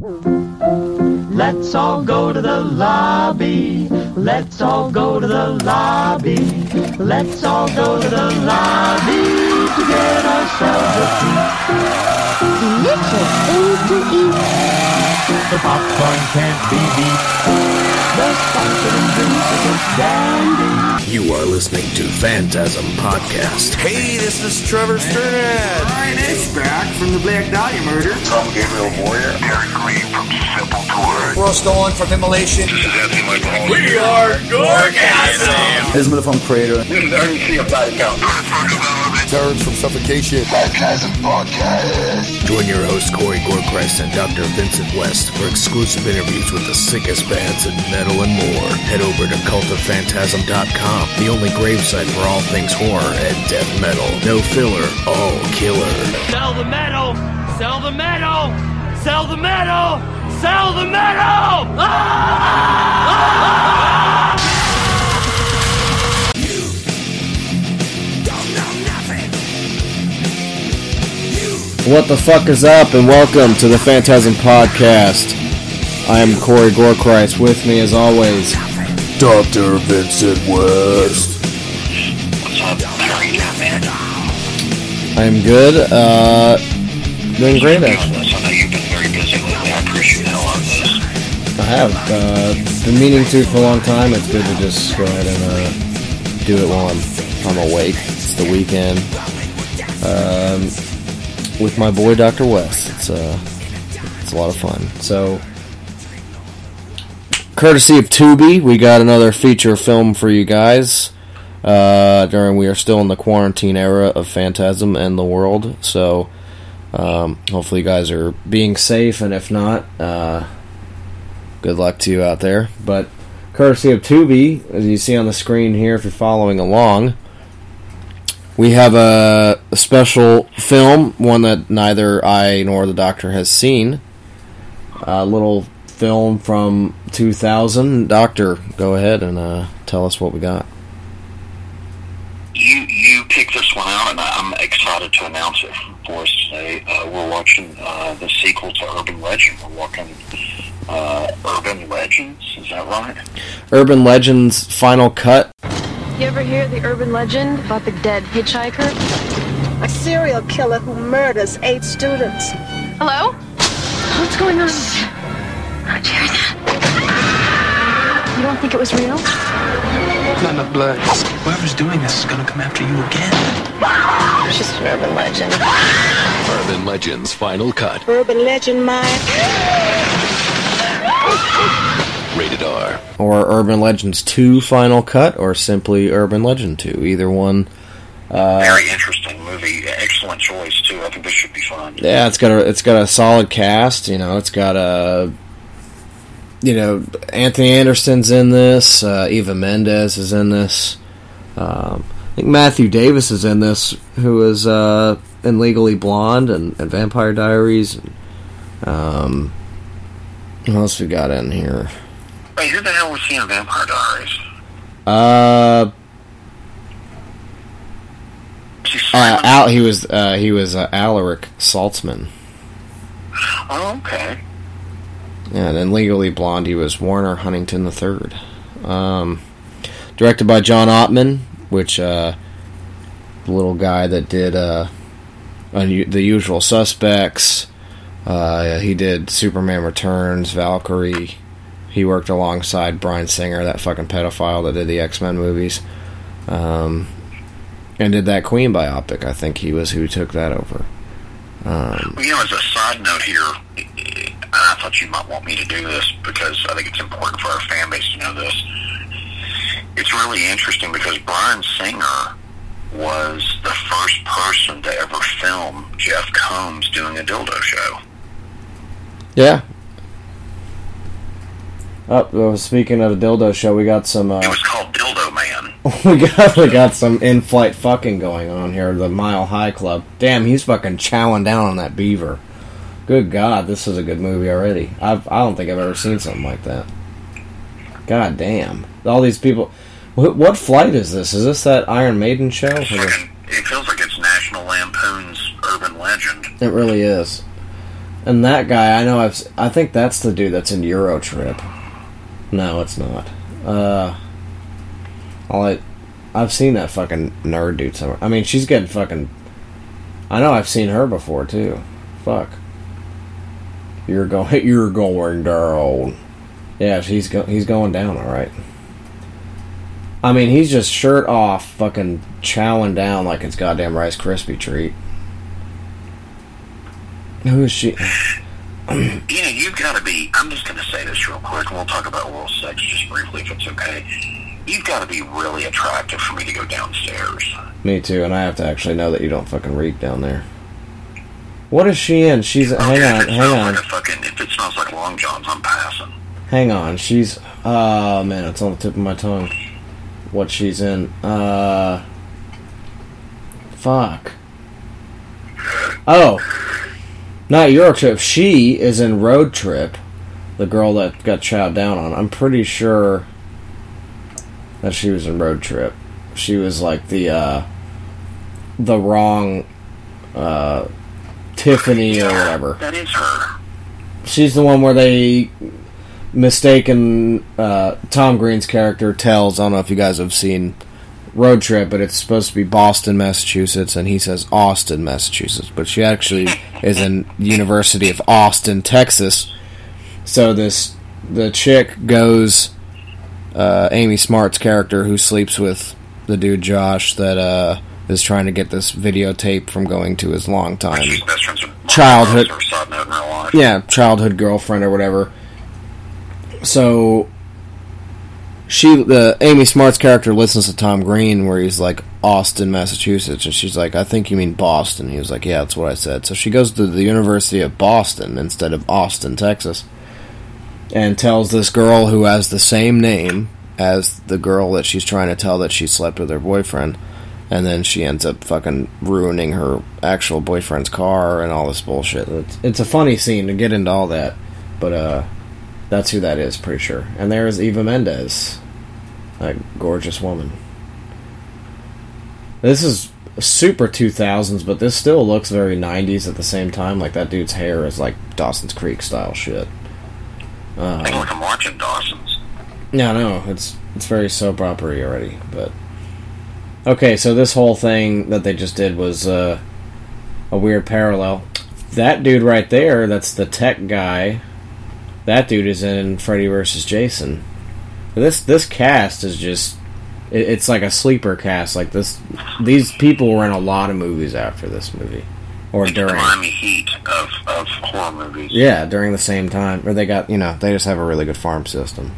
Let's all go to the lobby. Let's all go to the lobby. Let's all go to the lobby to get ourselves a treat. Delicious things to eat. The popcorn can't be beat. The sparkling drinks are just dandy. You are listening to Phantasm Podcast. Hey, this is Trevor Strnad. Brian H. back from the Black Dahlia murder. Tom Gabriel Warrior. Eric Green from Simple Tour. Ross Dolan from Immolation. This is Anthony Michael. We are Gorgasm. Ismail from Crater. This is Ernie C of Body Count. Terrence from Suffocation. Phantasm Podcast. Join your host Corey Gorkrest and Dr. Vincent West for exclusive interviews with the sickest bands in metal and more. Head over to cultopphantasm.com, the only gravesite for all things horror and death metal. No filler, all killer. Sell the metal! Sell the metal! Sell the metal! Sell the metal! Ah! What the fuck is up, and welcome to the Phantasm Podcast. I am Corey Gorkreitz. With me, as always, Dr. Vincent West. What's up? How are you doing, man? I am good. Uh, doing great, actually. I know you've been very busy lately. I appreciate it a this. I have uh, been meaning to for a long time. It's good to just go ahead and uh, do it while I'm I'm awake. It's the weekend. Um, with my boy Dr. West. It's uh, it's a lot of fun. So, courtesy of Tubi, we got another feature film for you guys. Uh, during we are still in the quarantine era of Phantasm and the world, so um, hopefully you guys are being safe, and if not, uh, good luck to you out there. But courtesy of Tubi, as you see on the screen here, if you're following along, we have a, a special film, one that neither I nor the doctor has seen. A little film from 2000. Doctor, go ahead and uh, tell us what we got. You you picked this one out, and I'm excited to announce it for us today. Uh, we're watching uh, the sequel to Urban Legend. We're watching uh, Urban Legends. Is that right? Urban Legends Final Cut. You ever hear the urban legend about the dead hitchhiker? A serial killer who murders eight students. Hello? What's going on? How'd you hear that? You don't think it was real? Not enough blood. Whoever's doing this is gonna come after you again. It's just an urban legend. Urban Legends Final Cut. Urban legend, Mike. Rated R. Or Urban Legends 2 Final Cut, or simply Urban Legend 2. Either one. Uh, Very interesting movie. Excellent choice too. I think this should be fun. Yeah, it's got a it's got a solid cast. You know, it's got a you know Anthony Anderson's in this. Uh, Eva Mendes is in this. Um, I think Matthew Davis is in this, who is uh, in Legally Blonde and, and Vampire Diaries. And, um, what else we got in here? Wait, who the hell was he in Vampire Diaries? Uh, uh, Al, he was uh, he was uh, Alaric Saltzman. oh, okay. Yeah, and then Legally Blonde, he was Warner Huntington III. Um, directed by John Ottman, which, uh, the little guy that did, uh, The Usual Suspects. Uh, he did Superman Returns, Valkyrie. He worked alongside Bryan Singer, that fucking pedophile that did the X Men movies. Um, and did that Queen biopic. I think he was who took that over. Um, Well, you know, as a side note here, I thought you might want me to do this because I think it's important for our fan base to know this. It's really interesting because Bryan Singer was the first person to ever film Jeff Combs doing a dildo show. Yeah. Oh, speaking of the dildo show, we got some. Uh, It was called Dildo Man. we got we got some in-flight fucking going on here. The Mile High Club. Damn, he's fucking chowing down on that beaver. Good God, this is a good movie already. I've I don't think I've ever seen something like that. God damn, all these people. What, what flight is this? Is this that Iron Maiden show? It feels like it's National Lampoon's Urban Legend. It really is. And that guy, I know I've. I think that's the dude that's in Eurotrip. No, it's not. Uh, I, I've seen that fucking nerd dude somewhere. I mean, she's getting fucking. I know I've seen her before too. Fuck. You're going. You're going down. Yeah, he's go, he's going down. All right. I mean, he's just shirt off, fucking chowing down like it's goddamn Rice Krispie treat. Who is she? You know, you've got to be. I'm just going to say this real quick, and we'll talk about oral sex just briefly if it's okay. You've got to be really attractive for me to go downstairs. Me too, and I have to actually know that you don't fucking reek down there. What is she in? She's hang on, hang on, like fucking, if it smells like Long Johns, I'm passing. hang on. She's oh man, it's on the tip of my tongue. What she's in? Uh, fuck. Oh, not Euro Trip. She is in Road Trip. The girl that got chowed down on. I'm pretty sure that she was in Road Trip. She was like the uh, the wrong uh, Tiffany or whatever. That is her. She's the one where they mistaken uh, Tom Green's character tells. I don't know if you guys have seen Road Trip, but it's supposed to be Boston, Massachusetts, and he says Austin, Massachusetts, but she actually is in University of Austin, Texas. So this the chick goes uh, Amy Smart's character who sleeps with the dude Josh that uh, is trying to get this videotape from going to his longtime She's best friends with Childhood. Or side note in real life. yeah, childhood girlfriend or whatever. So she, the Amy Smart's character, listens to Tom Green where he's like Austin, Massachusetts, and she's like, "I think you mean Boston." He was like, "Yeah, that's what I said." So she goes to the University of Boston instead of Austin, Texas, and tells this girl who has the same name as the girl that she's trying to tell that she slept with her boyfriend. And then she ends up fucking ruining her actual boyfriend's car and all this bullshit. It's, it's a funny scene to get into all that, but uh, that's who that is, pretty sure. And there's Eva Mendes, that gorgeous woman. This is super 2000s, but this still looks very 90s at the same time. Like that dude's hair is like Dawson's Creek style shit. I feel Um, like I'm watching Dawson's. yeah, no, it's it's very soap opera already, but okay. So this whole thing that they just did was uh, a weird parallel. That dude right there, that's the tech guy. That dude is in Freddy vs. Jason. This this cast is just it, it's like a sleeper cast. Like this, these people were in a lot of movies after this movie or The during. Miami Heat of, of horror movies. Yeah, during the same time, or they got you know they just have a really good farm system.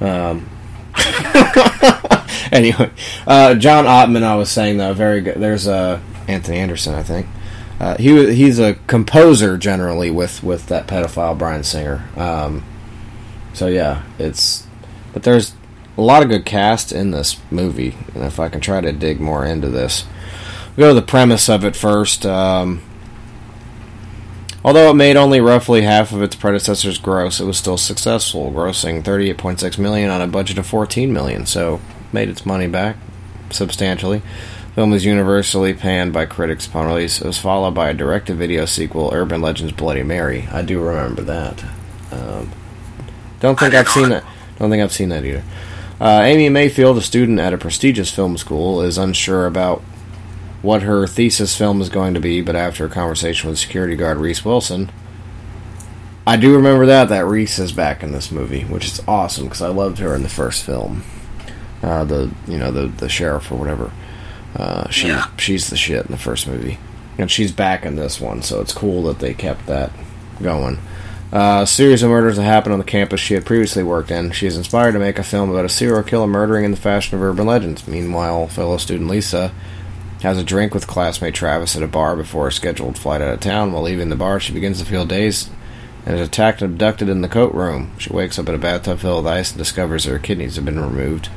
Um. anyway, uh, John Ottman, I was saying though, very good. There's uh, Anthony Anderson, I think. Uh, he he's a composer generally with with that pedophile Bryan Singer. Um, so yeah, it's but there's a lot of good cast in this movie, and if I can try to dig more into this, we'll go to the premise of it first. Um, Although it made only roughly half of its predecessor's gross, it was still successful, grossing 38.6 million on a budget of 14 million, so made its money back substantially. Film was universally panned by critics upon release. It was followed by a direct-to-video sequel, Urban Legends: Bloody Mary. I do remember that. Um, don't think I've seen that. Don't think I've seen that either. Uh, Amy Mayfield, a student at a prestigious film school, is unsure about what her thesis film is going to be, but after a conversation with security guard Reese Wilson, I do remember that that Reese is back in this movie, which is awesome because I loved her in the first film. Uh, the you know the the sheriff or whatever. Uh, she Yeah. she's the shit in the first movie, and she's back in this one, so it's cool that they kept that going. Uh, a series of murders that happened on the campus she had previously worked in. She is inspired to make a film about a serial killer murdering in the fashion of urban legends. Meanwhile, fellow student Lisa has a drink with classmate Travis at a bar before a scheduled flight out of town. While leaving the bar, she begins to feel dazed and is attacked and abducted in the coat room. She wakes up in a bathtub filled with ice and discovers her kidneys have been removed.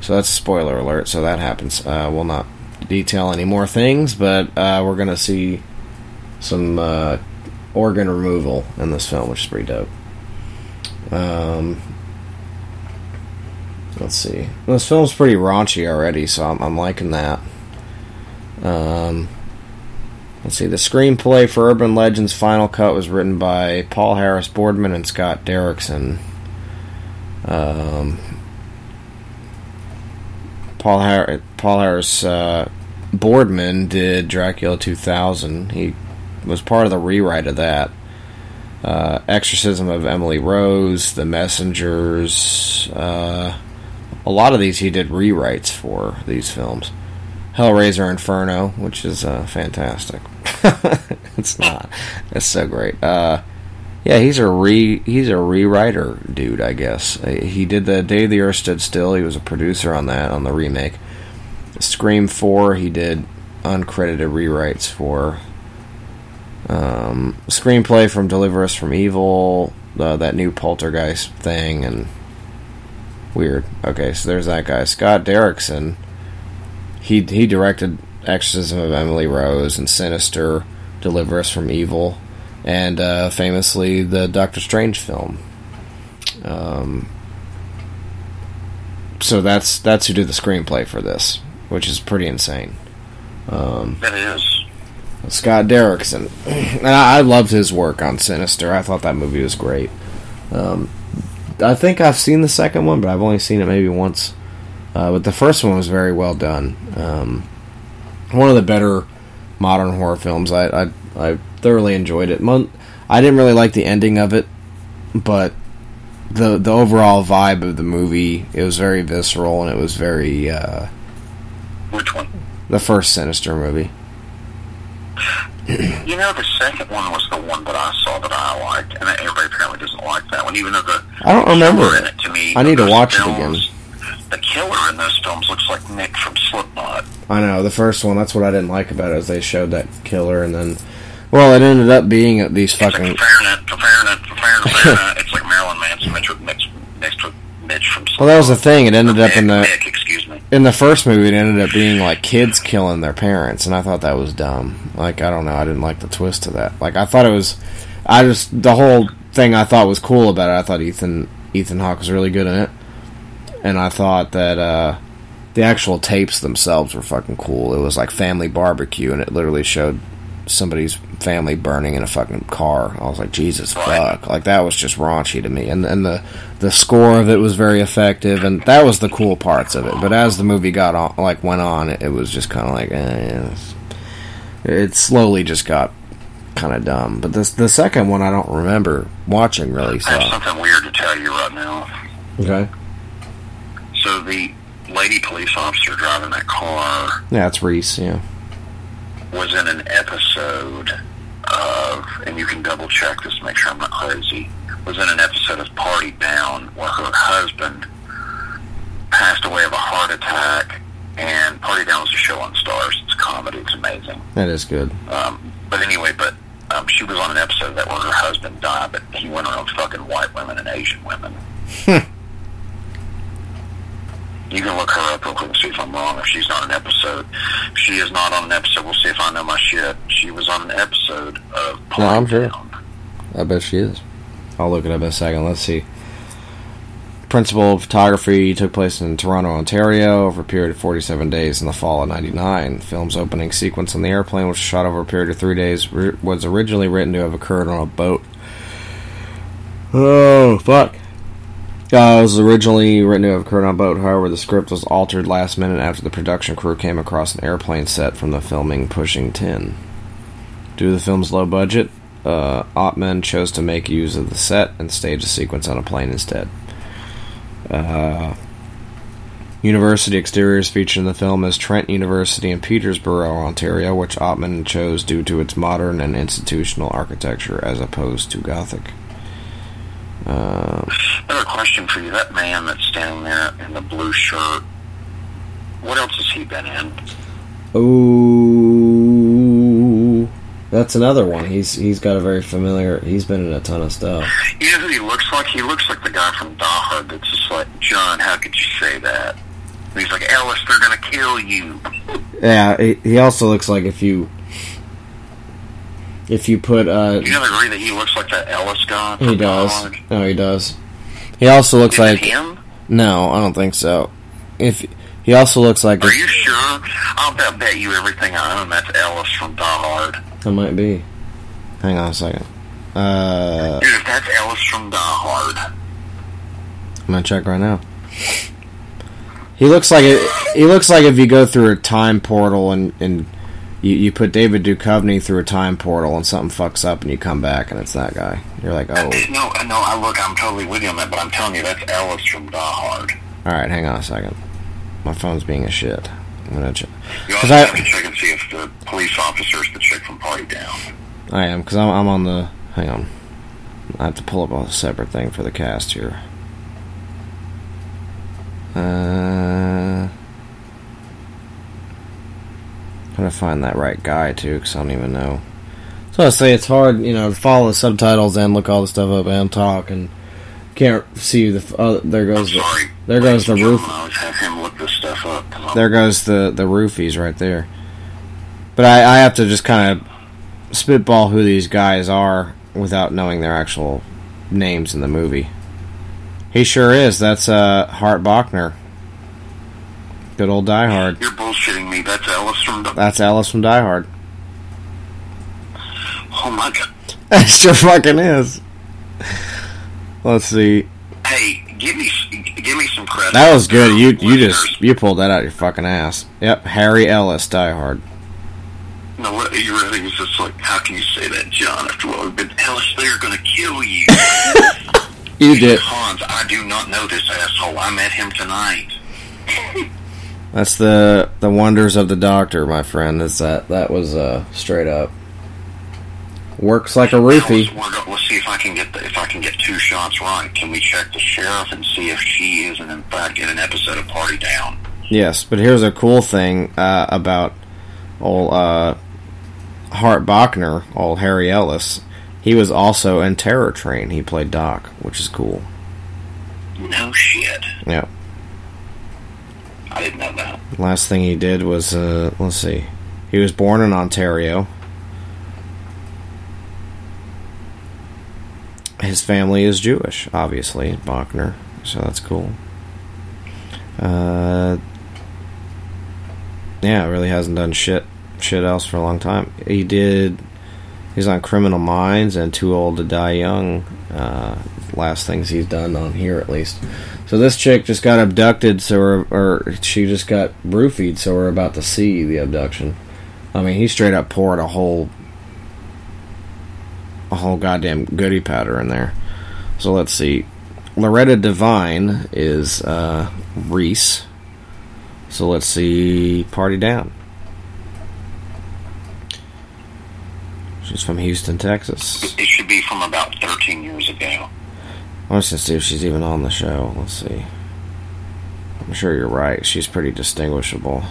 So that's spoiler alert. So that happens. Uh, we'll not detail any more things, but uh, we're to see some uh, organ removal in this film, which is pretty dope. Um, let's see. This film's pretty raunchy already, so I'm, I'm liking that. Um, Let's see. The screenplay for Urban Legends Final Cut was written by Paul Harris Boardman and Scott Derrickson. Um, Paul, Har- Paul Harris uh, Boardman did Dracula 2000. He was part of the rewrite of that. Uh, Exorcism of Emily Rose, The Messengers. Uh, a lot of these he did rewrites for these films. Hellraiser Inferno, which is uh, fantastic. it's not. It's so great. Uh, yeah, he's a re he's a rewriter dude, I guess. Uh, He did the Day the Earth Stood Still. He was a producer on that on the remake. Scream Four, he did uncredited rewrites for. Um, screenplay from Deliver Us from Evil, uh, that new Poltergeist thing, and weird. Okay, so there's that guy, Scott Derrickson. He he directed Exorcism of Emily Rose and Sinister, Deliver Us from Evil, and uh, famously the Doctor Strange film. Um, so that's that's who did the screenplay for this, which is pretty insane. Um, That is. Scott Derrickson, and I, I loved his work on Sinister. I thought that movie was great. Um, I think I've seen the second one, but I've only seen it maybe once. Uh, but the first one was very well done. Um, one of the better modern horror films. I I, I thoroughly enjoyed it. Mon- I didn't really like the ending of it, but the the overall vibe of the movie it was very visceral and it was very. Uh, Which one? The first Sinister movie. You know, the second one was the one that I saw that I liked, and everybody apparently doesn't like that one, even though the I don't remember it. it to me. I need to watch it again. The killer in those films looks like Nick from Slipknot. I know the first one. That's what I didn't like about it. Is they showed that killer, and then, well, it ended up being these fucking. Comparing it, comparing it, comparing it, comparing it, it's like Marilyn Manson mixed with, mixed, mixed with Mitch from. Well, that was the thing. It ended up in the Nick, excuse me. in the first movie. It ended up being like kids killing their parents, and I thought that was dumb. Like I don't know. I didn't like the twist to that. Like I thought it was. I just the whole thing I thought was cool about it. I thought Ethan Ethan Hawke was really good in it, and I thought that uh, the actual tapes themselves were fucking cool. It was like family barbecue, and it literally showed somebody's family burning in a fucking car. I was like, Jesus fuck! Like that was just raunchy to me, and and the the score of it was very effective, and that was the cool parts of it. But as the movie got on, like went on, it, it was just kind of like, eh, it slowly just got kind of dumb. But this the second one, I don't remember watching really. I have So something weird to tell you right now. okay, So the lady police officer driving that car yeah, it's Reese. Yeah, was in an episode of, and you can double check this to make sure I'm not crazy, was in an episode of Party Down where her husband passed away of a heart attack. And Party Down was a show on Starz. It's comedy. It's amazing. that is good. Um, but anyway, but um, she was on an episode of that where her husband died, but he went around fucking white women and Asian women. You can look her up real quick and see if I'm wrong. If she's on an episode, if she is not on an episode. We'll see if I know my shit. She was on an episode of No, I'm sure. I bet she is. I'll look it up in a second. Let's see. Principal of photography took place in Toronto, Ontario, over a period of 47 days in the fall of '99. Film's opening sequence on the airplane, which was shot over a period of three days, was originally written to have occurred on a boat. Oh fuck! Uh, it was originally written to have occurred on boat. However, the script was altered last minute after the production crew came across an airplane set from the filming pushing tin. Due to the film's low budget, uh, Ottman chose to make use of the set and stage a sequence on a plane instead. Uh, university exteriors featured in the film is Trent University in Petersborough, Ontario, which Ottman chose due to its modern and institutional architecture as opposed to Gothic. Uh, Another question for you. That man that's standing there in the blue shirt, what else has he been in? ooh, that's another one. He's he's got a very familiar. He's been in a ton of stuff. You know who he looks like? He looks like the guy from Die that's just like, John, how could you say that? And he's like, Ellis, they're going to kill you. Yeah, he, he also looks like if you if you put uh You don't agree that he looks like that Ellis guy? he does. Hard? No, he does. He also looks Is it like him? No, I don't think so. If he also looks like Are you sure? I'll bet, bet you everything I own that's Ellis from Die Hard. That might be. Hang on a second. Uh, Dude, if that's Ellis from Die Hard, I'm gonna check right now. He looks like it. He looks like if you go through a time portal and and you, you put David Duchovny through a time portal and something fucks up and you come back and it's that guy. You're like, oh, no, no, I look, I'm totally with you on that, but I'm telling you, that's Ellis from Die Hard. all right. Hang on a second. My phone's being a shit. I'm gonna check. You also I, have to check and see if the police officer's the chick from Party Down. I am because I'm, I'm on the. Hang on. I have to pull up a separate thing for the cast here. Uh, trying to find that right guy too, because I don't even know. So I say it's hard, you know, to follow the subtitles and look all the stuff up and talk, and can't see the. f- Oh, there goes the. There goes the roof. I always have him look this stuff up. 'cause There goes the the roofies right there. But I, I have to just kind of spitball who these guys are without knowing their actual names in the movie. He sure is. That's uh, Hart Bochner. Good old Die Hard. You're bullshitting me. That's Ellis from Die That's Alice from Die Hard. Oh my god. That sure fucking is. Let's see. Hey, give me give me some credit. That was good. You you just you pulled that out your fucking ass. Yep, Harry Ellis, Die Hard. No, what, you really was just like, how can you say that, John? After what we've been, Ellis, they're gonna kill you. You did. Hans, I do not know this asshole. I met him tonight. That's the the wonders of the doctor, my friend. Is that that was uh, straight up works like a roofie. Go- let's see if I can get the, if I can get two shots right. Can we check the sheriff and see if she isn't in fact in an episode of Party Down? Yes, but here's a cool thing uh, about old uh, Hart Bochner, old Harry Ellis. He was also in Terror Train. He played Doc, which is cool. No shit. Yeah. I didn't know that. Last thing he did was uh, let's see. He was born in Ontario. His family is Jewish, obviously, Bochner, so that's cool. Uh, yeah, really hasn't done shit shit else for a long time. He did. He's on Criminal Minds and Too Old to Die Young. Uh, last things he's done on here, at least. So this chick just got abducted, so we're, or she just got roofied, so we're about to see the abduction. I mean, he straight up poured a whole, a whole goddamn goody powder in there. So let's see. Loretta Devine is uh, Reese. So let's see. Party down. She's from Houston, Texas. It should be from about 13 years ago. Let's just see if she's even on the show. Let's see. I'm sure you're right. She's pretty distinguishable.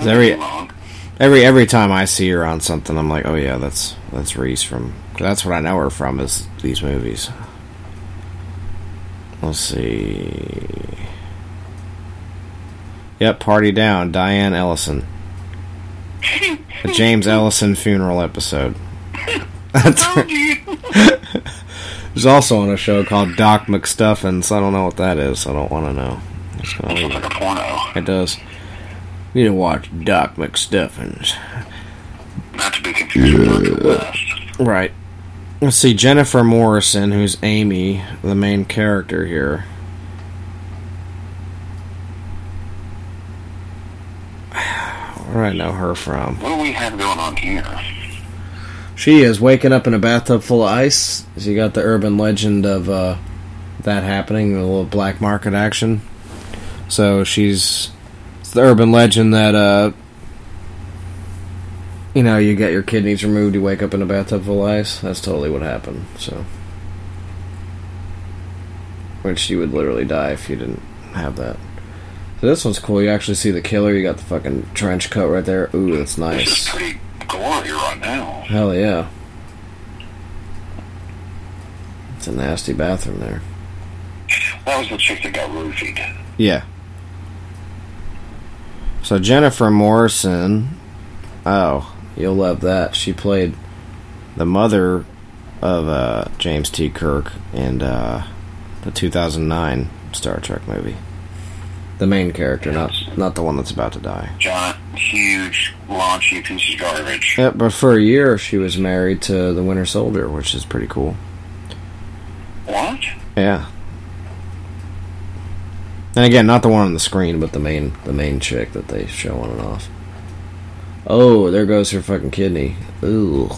Every every every time I see her on something, I'm like, oh yeah, that's that's Reese from. 'cause That's what I know her from is these movies. Let's see. Yep, party down. Diane Ellison. A James Ellison funeral episode. That's There's also on a show called Doc McStuffins. I don't know what that is. I don't want to know. It's like a porno. It does. You need to watch Doc McStuffins. Not to be confused with Dr. Right. Let's see, Jennifer Morrison, who's Amy, the main character here. Where do I know her from? What do we have going on here? She is waking up in a bathtub full of ice. So you got the urban legend of uh, that happening, the little black market action. So she's it's the urban legend that uh, you know you get your kidneys removed, you wake up in a bathtub full of ice. That's totally what happened. So, which you would literally die if you didn't have that. So this one's cool. You actually see the killer. You got the fucking trench coat right there. Ooh, that's nice. Gory right now. Hell yeah. It's a nasty bathroom there. That was the chick that got roofied. Yeah. So Jennifer Morrison, oh, you'll love that. She played the mother of uh, James T. Kirk in uh, the 2009 Star Trek movie. The main character, not not the one that's about to die. Giant, huge, raunchy piece of garbage. Yeah, but for a year she was married to the Winter Soldier, which is pretty cool. What? Yeah. And again, not the one on the screen, but the main the main chick that they show on and off. Oh, there goes her fucking kidney. Ooh.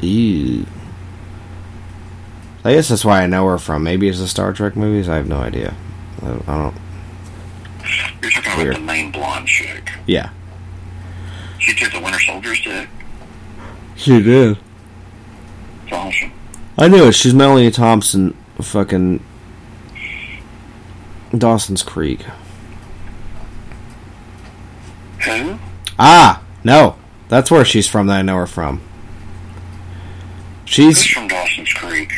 Ew. I guess that's why I know her from. Maybe it's the Star Trek movies. I have no idea. I don't. You're talking Weird. about the main blonde chick. yeah. She took the Winter Soldier's dick. She did. It's awesome. I knew it. She's Melanie Thompson. Fucking Dawson's Creek. Who? Ah, no, that's where she's from. That I know her from. Who's She's from Dawson's Creek?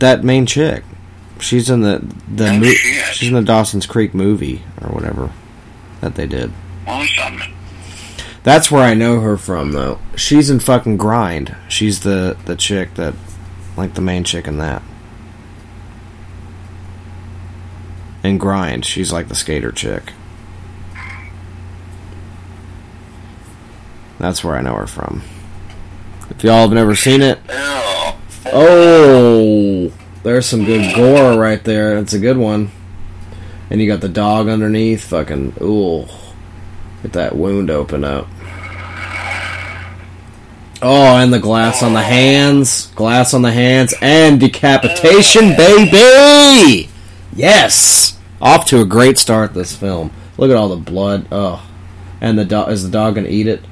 that main chick. She's in the the Oh, mo- she's in the Dawson's Creek movie or whatever that they did. Awesome. That's where I know her from though. She's in fucking Grind. She's the the chick that like the main chick in that. In Grind, she's like the skater chick. That's where I know her from. If y'all have never seen it, Oh, there's some good gore right there. It's a good one. And you got the dog underneath. Fucking, ooh. Get that wound open up. Oh, and the glass on the hands. Glass on the hands. And decapitation, baby! Yes! Off to a great start, this film. Look at all the blood. Oh. And the dog, is the dog gonna eat it?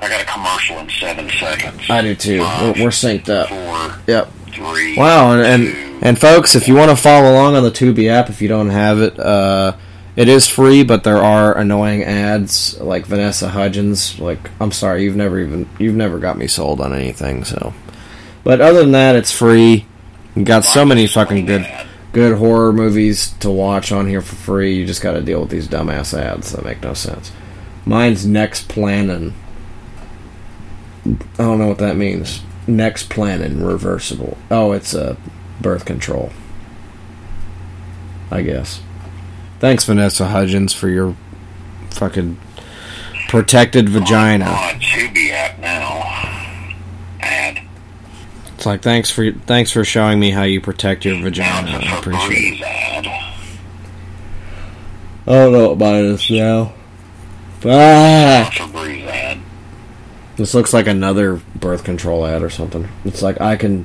I got a commercial in seven seconds. I do too. We're, we're synced up. Four, Yep. Three. Wow, and and, and folks, if you want to follow along on the Tubi app, if you don't have it, uh, it is free, but there are annoying ads like Vanessa Hudgens. Like, I'm sorry, you've never even you've never got me sold on anything. So, but other than that, it's free. You got so many fucking good good horror movies to watch on here for free. You just got to deal with these dumbass ads that make no sense. Mine's Nexplanon. I don't know what that means. Nexplanon reversible. Oh, it's a uh, birth control. I guess. Thanks, Vanessa Hudgens, for your fucking protected vagina. On be app now. Ad. It's like thanks for thanks for showing me how you protect your vagina. I appreciate it. I don't know about this now. Ad. This looks like another birth control ad or something. It's like I can,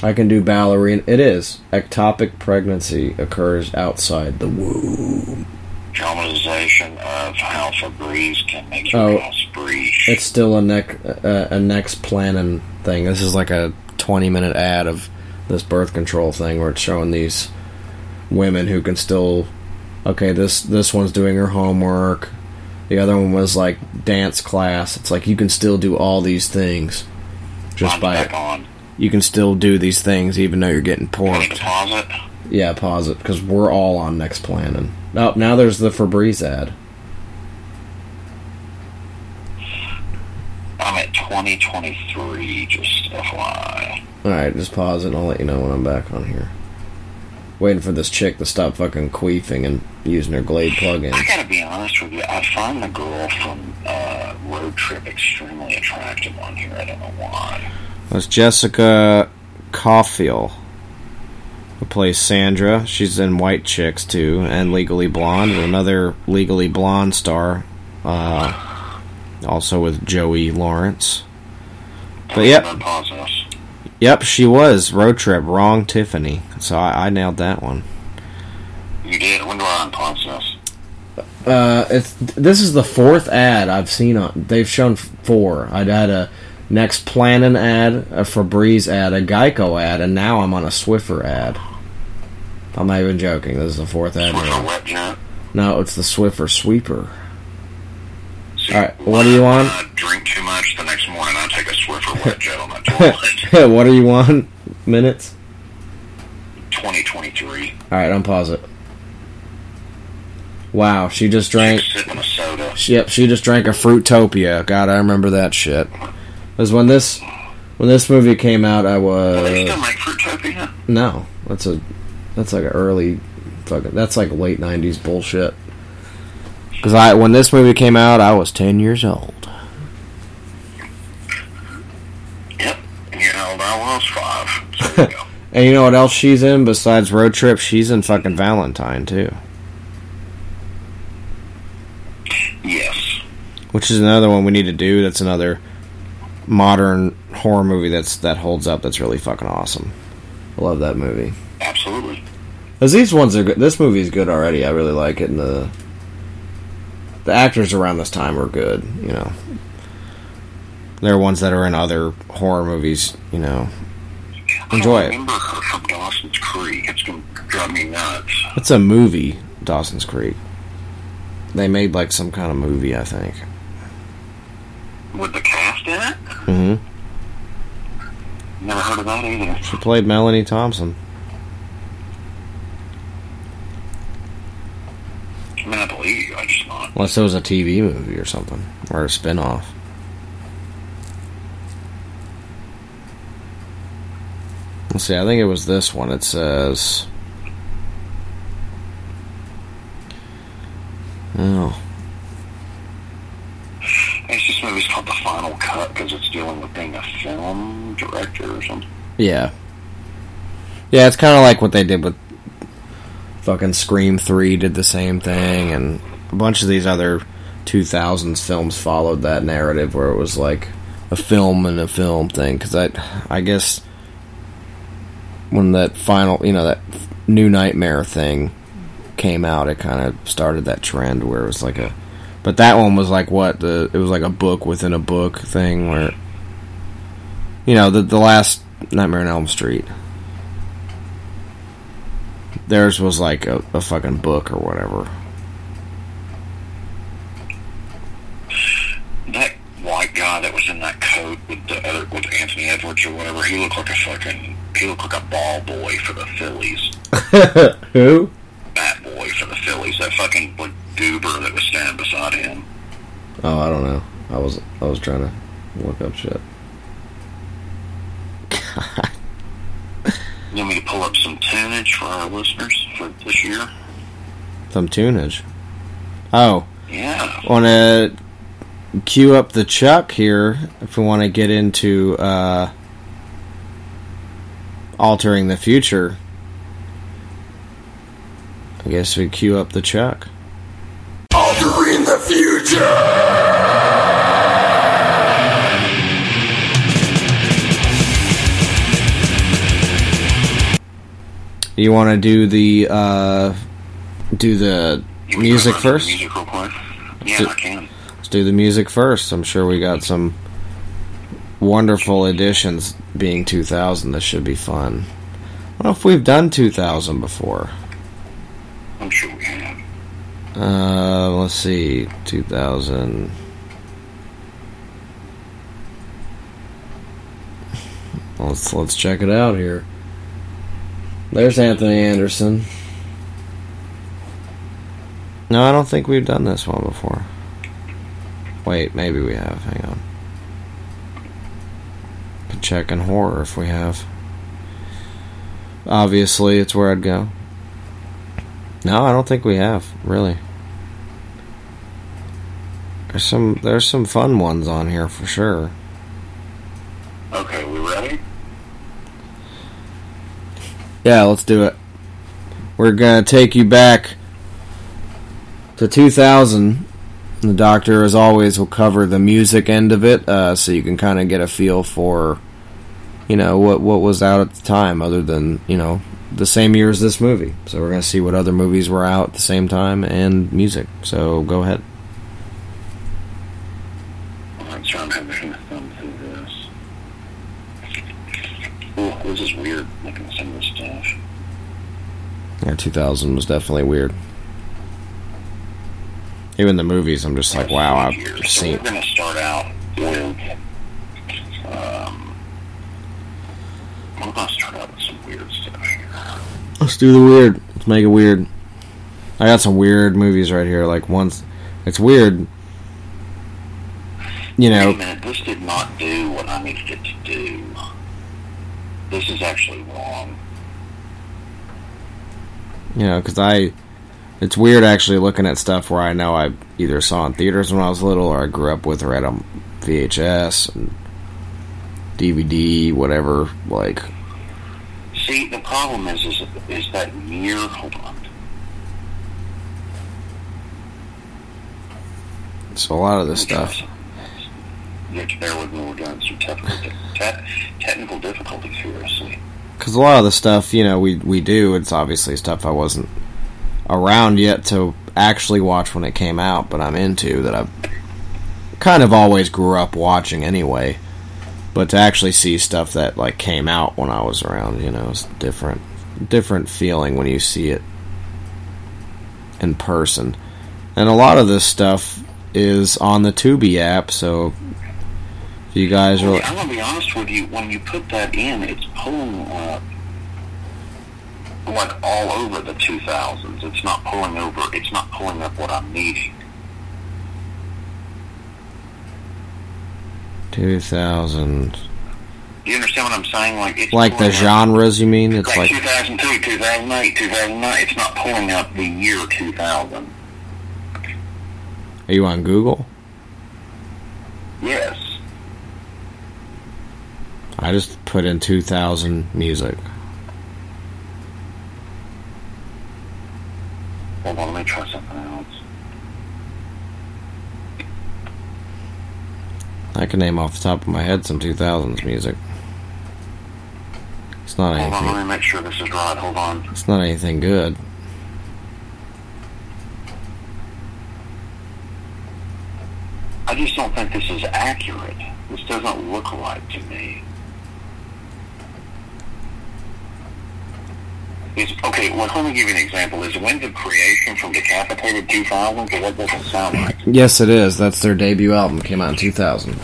I can do ballerina. It is ectopic pregnancy occurs outside the womb. Dramatization of how Febreze can make Oh. your house breathe. It's still a neck a, a Nexplanon thing. This is like a twenty minute ad of this birth control thing where it's showing these women who can still. Okay, this this one's doing her homework. The other one was like dance class. It's like you can still do all these things just by back on. you can still do these things even though you're getting porked. pause it? Yeah, pause it because we're all on Nexplanon. Oh, now there's the Febreze ad. I'm at 2023, just FYI. All right, just pause it and I'll let you know when I'm back on here. Waiting for this chick to stop fucking queefing and using her Glade plug-in. I gotta be honest with you, I find the girl from uh, Road Trip extremely attractive on here. I don't know why. That's Jessica Cauffiel, who plays Sandra. She's in White Chicks too, and Legally Blonde, another Legally Blonde star, uh, also with Joey Lawrence. But yep, Don't pause this. Yep, she was Road Trip. Wrong, Tiffany. So I, I nailed that one. You did. When do I unpause this? Uh, it's this is the fourth ad I've seen on. They've shown four. I'd had a Nexplanon ad, a Febreze ad, a Geico ad, and now I'm on a Swiffer ad. I'm not even joking. This is the fourth ad. Swiffer now. wet jet. No, it's the Swiffer Sweeper. All right, what do you want? I drink too much the next morning. I take a Swiffer wet jet on that toilet. what do you want? Minutes. 2023. All right, unpause it. Wow, she just drank. A. Yep, she just drank a Fruitopia. God, I remember that shit. Because when this when this movie came out, I still was make Fruitopia? no. That's a that's like an early fucking that's like late '90s bullshit. Because I when this movie came out, I was 10 years old. Yep. And you know, I was five. So you. And you know what else she's in besides Road Trip? She's in fucking Valentine too, yes. which is another one we need to do. That's another modern horror movie that's that holds up. That's really fucking awesome. I love that movie. Absolutely. Cause these ones are good. This movie's good already. I really like it, and the the actors around this time are good. You know, there are ones that are in other horror movies. You know, enjoy I it. remember her from Dawson's Creek. It's going to drive me nuts. It's a movie, Dawson's Creek. They made like some kind of movie, I think. With the cast in it? Mm hmm Never heard of that either. She played Melanie Thompson. I mean, I believe you. I just not. Unless it was a TV movie or something, or a spin Let's see, I think it was this one. It says. Oh. I guess this movie's called The Final Cut because it's dealing with being a film director or something. Yeah. Yeah, it's kind of like what they did with fucking Scream 3 did the same thing and a bunch of these other 2000s films followed that narrative where it was like a film and a film thing cuz I I guess when that final, you know, that new nightmare thing came out, it kind of started that trend where it was like a but that one was like what the it was like a book within a book thing where you know the the last Nightmare on Elm Street. Theirs was like a, a fucking book or whatever. That white guy that was in that coat with the other with Anthony Edwards or whatever, he looked like a fucking he looked like a ball boy for the Phillies. Who? Bat boy for the Phillies. That fucking like goober that was standing beside him. Oh, I don't know. I was I was trying to look up shit. You want me to pull up some tunage for our listeners for this year? Some tunage. Oh, Yeah. want to cue up the Chuck here if we want to get into uh, altering the future. I guess we cue up the Chuck. Altering the future! You want to do the uh, do the You want me to music the first? Music. Yeah, Do- I can. Let's do the music first. I'm sure we got some wonderful additions being 2000. This should be fun. I don't know if we've done 2000 before. I'm sure we have. Uh, let's see, 2000. Let's let's check it out here. There's Anthony Anderson. No, I don't think we've done this one before. Wait, maybe we have. Hang on. Check in horror if we have. Obviously, it's where I'd go. No, I don't think we have, really. There's some there's some fun ones on here for sure. Okay, we ready? Yeah, let's do it. We're gonna take you back to 2000. The doctor, as always, will cover the music end of it, uh, so you can kind of get a feel for, you know, what what was out at the time, other than you know the same year as this movie. So we're gonna see what other movies were out at the same time and music. So go ahead. I'm trying to have a thumb through this. Oh, this is weird looking at some of this stuff. Yeah, 2000 was definitely weird. Even the movies, I'm just like, wow, I've So seen. we're going to start out with. Um, we're going to start out with some weird stuff here. Let's do the weird. Let's make it weird. I got some weird movies right here. Like once, it's weird. You know. Wait a minute, this did not do what I needed it to do. This is actually wrong. You know, because I, it's weird actually looking at stuff where I know I either saw in theaters when I was little or I grew up with or had on VHS and DVD, whatever. Like, See, the problem is, is, is that year. Hold on. so a lot of this stuff. To bear with me. We're doing some technical, te- technical difficulties here. See. because a lot of the stuff you know we we do it's obviously stuff I wasn't around yet to actually watch when it came out, but I'm into that I've kind of always grew up watching anyway. But to actually see stuff that like came out when I was around, you know, it's different different feeling when you see it in person. And a lot of this stuff is on the Tubi app, so if you guys are I'm gonna be honest with you. When you put that in, it's pulling up like all over the 2000s. It's not pulling over. It's not pulling up what I'm needing. 2000 You understand what I'm saying? Like it's like the pulling up- genres you mean it's like, like 2002, 2008, 2009. It's not pulling up the year 2000. are you on Google? Yes. I just put in 2000 music. Hold on, let me try something else. I can name off the top of my head some 2000s music. It's not Hold on, let anything. me make sure this is right. Hold on. It's not anything good. I just don't think this is accurate. This doesn't look right to me. Is, okay, well, let me give you an example. Is Winds of Creation from Decapitated 2000? Because that doesn't sound right. Yes, it is. That's their debut album. Came out in 2000.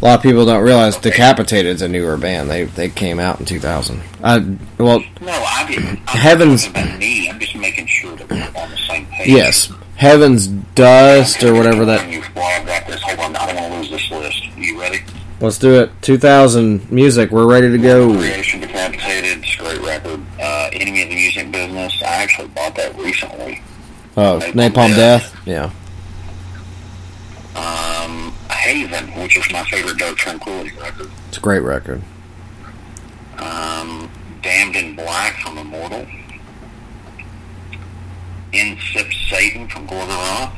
A lot of people don't realize Decapitated's a newer band. They they came out in 2000. Uh, well, No, I didn't. I'm Heavens- me. I'm just making sure that we're on the same page. yes, Heaven's Dust or whatever that. You, while I've got this, hold on. I don't want to lose this list. You ready? Let's do it. 2000 music. We're ready to go. Creation Decapitated. Great record. Uh, Enemy of the Music Business. I actually bought that recently. Oh, Napalm Death. Yeah. Um, Haven, which is my favorite Dark Tranquillity record. It's a great record. Um, Damned in Black from Immortal. Incipit Satan from Gorgoroth.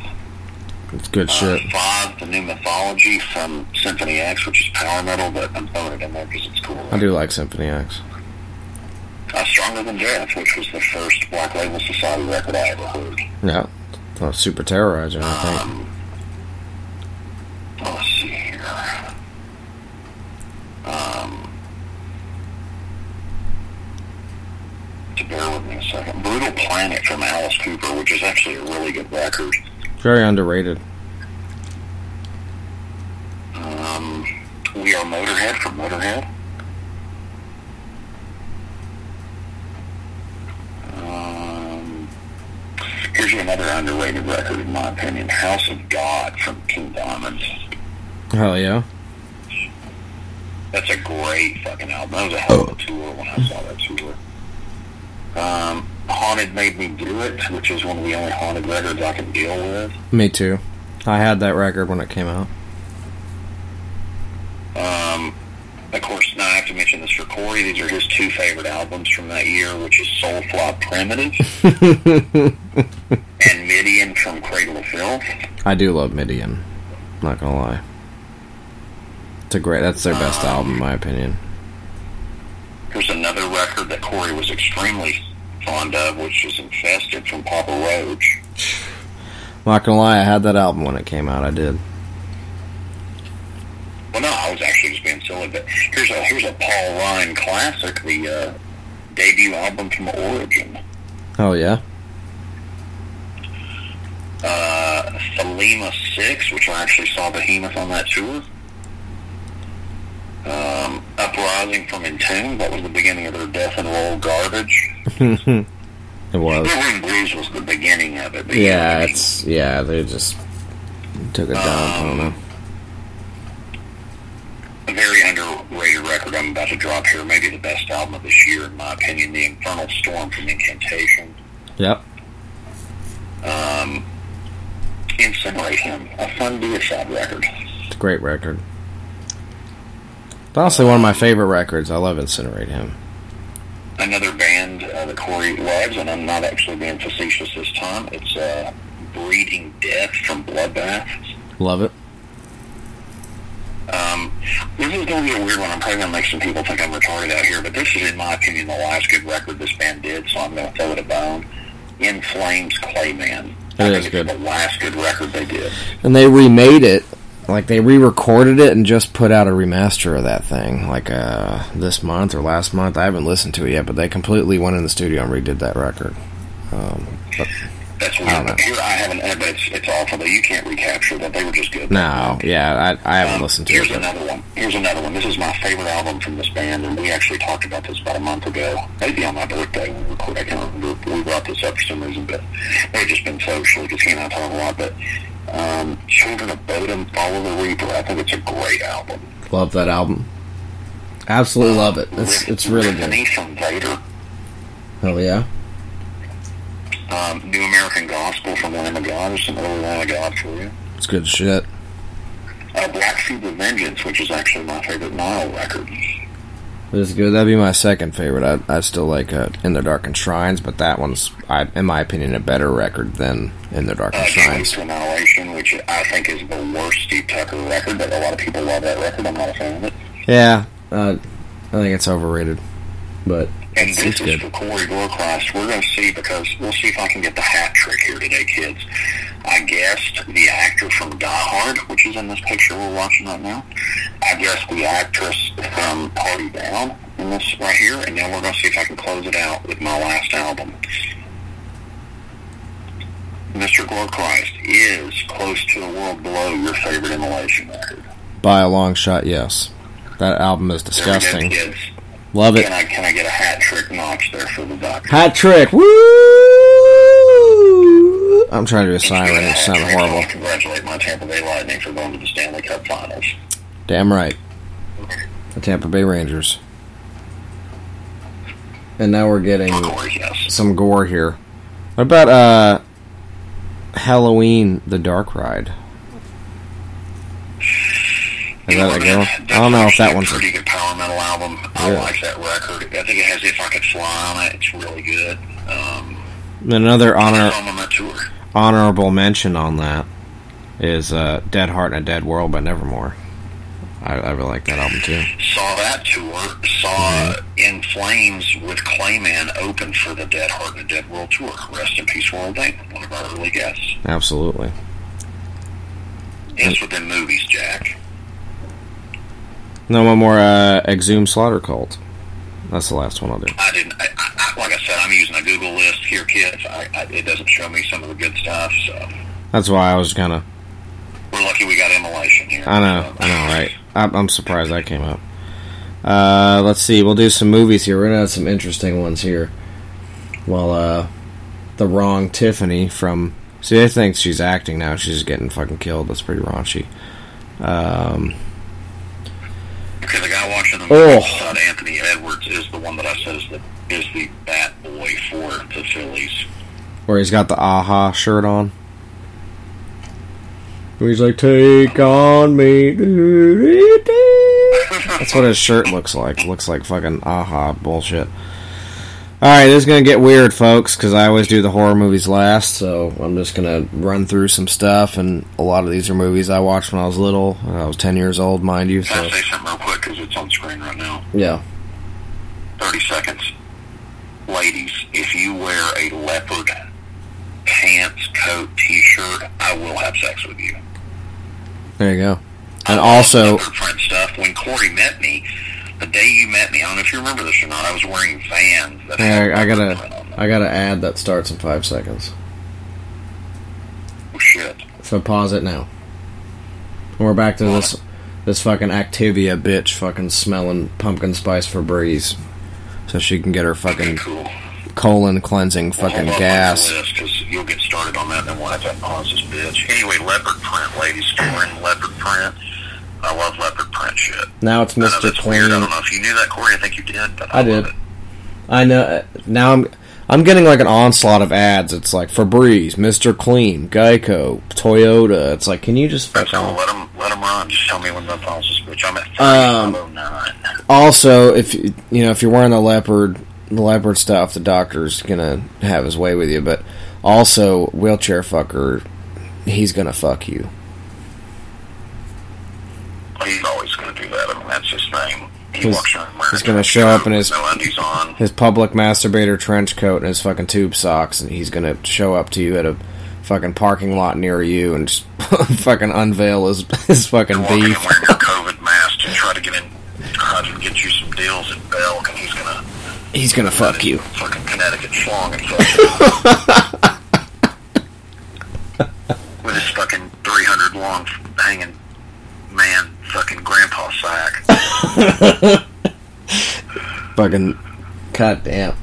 It's good Uh, shit. Five, The New Mythology from Symphony X, which is power metal, but I'm throwing it in there because it's cool. I do like Symphony X. Uh, Stronger Than Death, which was the first Black Label Society record I ever heard. Yeah. Uh, Super Terrorizer, I think. Um, let's see here. Um, to bear with me a second. Brutal Planet from Alice Cooper, which is actually a really good record. Very underrated. Um, we Are Motorhead from Motorhead. Um, here's another underrated record, in my opinion. House of God from King Diamond. Hell yeah. That's a great fucking album. That was a hell of a tour when I saw that tour. Um, Haunted Made Me Do It, which is one of the only haunted records I can deal with. Me too. I had that record when it came out. Um, of course, now I have to mention this for Corey. These are his two favorite albums from that year, which is Soulfly Primitive and Midian from Cradle of Filth. I do love Midian. Not gonna lie. It's a great. That's their best um, album, in my opinion. Here's another record that Corey was extremely fond of, which is Infested from Papa Roach. Not gonna lie, I had that album when it came out. I did. Well, no, I was actually but here's a here's a Paul Ryan classic, the uh, debut album from Origin. Oh yeah. Uh, Thelema 6, which I actually saw Behemoth on that tour. Um, Uprising from Entombed, that was the beginning of their death and roll garbage. it was. Wolverine Blues was the beginning of it. Yeah, it's yeah. They just took it down. I don't know. A very underrated record I'm about to drop here. Maybe the best album of this year, in my opinion. The Infernal Storm from Incantation. Yep. Um, Insineratehymn, a fun Deicide record. It's a great record. It's honestly one of my favorite records. I love Insineratehymn. Another band uh, that Corey loves, and I'm not actually being facetious this time. It's uh, Breeding Death from Bloodbath. Love it. Um, this is going to be a weird one. I'm probably going to make some people think I'm retarded out here, but this is, in my opinion, the last good record this band did, so I'm going to throw it a bone. In Flames Clayman. I is good. the last good record they did. And they remade it. Like they re-recorded it and just put out a remaster of that thing, like uh, this month or last month. I haven't listened to it yet, but they completely went in the studio and redid that record. Um, but That's I weird. don't know. But here I haven't, uh, but it's, it's awful that you can't recapture that. They were just good. no, yeah, I, I haven't Um, listened to here's it. But another one. Here's another one. This is my favorite album from this band, and we actually talked about this about a month ago. Maybe on my birthday when we recorded. I can't remember. We brought this up for some reason, but they've just been socially because he and I talk a lot. But um, Children of Bodom, Follow the Reaper. I think it's a great album. love that album. Absolutely love it. It's it's really good. From Vader. Hell yeah. Um, New American Gospel from Lamb of God. There's some early Lamb of God for you. It's good shit. Uh, Black of Vengeance, which is actually my favorite Nile record. It's good. That'd be my second favorite. I, I still like uh, In Their Darkened Shrines, but that one's, I, in my opinion, a better record than In the Dark uh, Shrines. to Annihilation, which I think is the worst Steve Tucker record, but a lot of people love that record. I'm not a fan of it. Yeah, uh, I think it's overrated, but And this is good. for Corey Gorechrist. We're going to see because we'll see if I can get the hat trick here today, kids. I guessed the actor from Die Hard, which is in this picture we're watching right now. I guessed the actress from Party Down in this right here, and then we're going to see if I can close it out with my last album. Mr. Gorechrist is close to a world below your favorite immolation record. By a long shot, yes. That album is go, disgusting. kids. Love it. Can I can I get a hat trick notch there for the doctor? Hat trick. Woo! I'm trying to do a siren. It sounded horrible. congratulate my Tampa Bay Lightning for going to the Stanley Cup Finals. Damn right. The Tampa Bay Rangers. And now we're getting some gore here. What about uh Helloween the Dark Ride? Is that a girl? I don't know if that one's a pretty good power metal album. I Yeah. like that record. I think it has "If I Could Fly" on it. It's really good. Um, another honor on my tour. honorable mention on that is uh Dead Heart and a Dead World by Nevermore. I, I really like that album too. Saw that tour. Saw Mm-hmm. In Flames with Clayman open for the Dead Heart and a Dead World tour. Rest in peace, Warrel Dane. One of our early guests. Absolutely. It's within movies, Jack. No one more uh Exhumed Slaughter Cult. That's the last one I'll do. I didn't. I, I, like I said, I'm using a Google list here, kids. I, I, it doesn't show me some of the good stuff, so That's why I was kind of. we're lucky we got immolation here. I know, I know, right? I'm, I'm surprised that came up. Uh, let's see. We'll do some movies here. We're gonna have some interesting ones here. Well, uh, the wrong Tiffany from. See, I think she's acting now. She's getting fucking killed. That's pretty raunchy. Um, Because the guy watching the Oh. Anthony Edwards is the one that I said is the is the bat boy for the Phillies. where he's got the a-ha shirt on. He's like, "Take on me." That's what his shirt looks like. Looks like fucking a-ha bullshit. All right, this is gonna get weird, folks, because I always do the horror movies last. So I'm just gonna run through some stuff, and a lot of these are movies I watched when I was little. I was 10 years old, mind you. Can So I say something real quick because it's on screen right now? yeah, 30 seconds. Ladies, if you wear a leopard pants, coat, t-shirt, I will have sex with you. there you go. And also, print stuff. When Corey met me, the day you met me, I don't know if you remember this or not, I was wearing Vans. That had I, I gotta. I gotta add that starts in five seconds. Oh, shit. So pause it now. And we're back to this this fucking Activia bitch fucking smelling pumpkin spice Febreze. So she can get her fucking colon cleansing fucking gas. because you'll get started on that, and then we'll have to pause this bitch. Anyway, leopard print, ladies. Still wearing leopard print. I love leopard print shit. Now it's Mr. Clean. weird. I don't know if you knew that, Corey. I think you did, but I did. I know. Now I'm I'm getting like an onslaught of ads. It's like Febreze, Mr. Clean, Geico, Toyota. It's like, can you just fuck So off? let them let them run. Just tell me when the policy switch. I'm at Um, Also, if you you know if you're wearing the leopard the leopard stuff, the doctor's gonna have his way with you. But also, wheelchair fucker, he's gonna fuck you. He's always going to do that. I mean, that's his name. He He's, walks around he's gonna show up in his no his public masturbator trench coat and his fucking tube socks, and he's gonna show up to you at a fucking parking lot near you and just fucking unveil his his fucking beef. wearing a COVID mask to try to get in, try to get you some deals at Belk, and he's going to He's gonna fuck you. fucking Connecticut schlong and fuck you. With his fucking 300 long hanging man fucking grandpa sack. Fucking goddamn.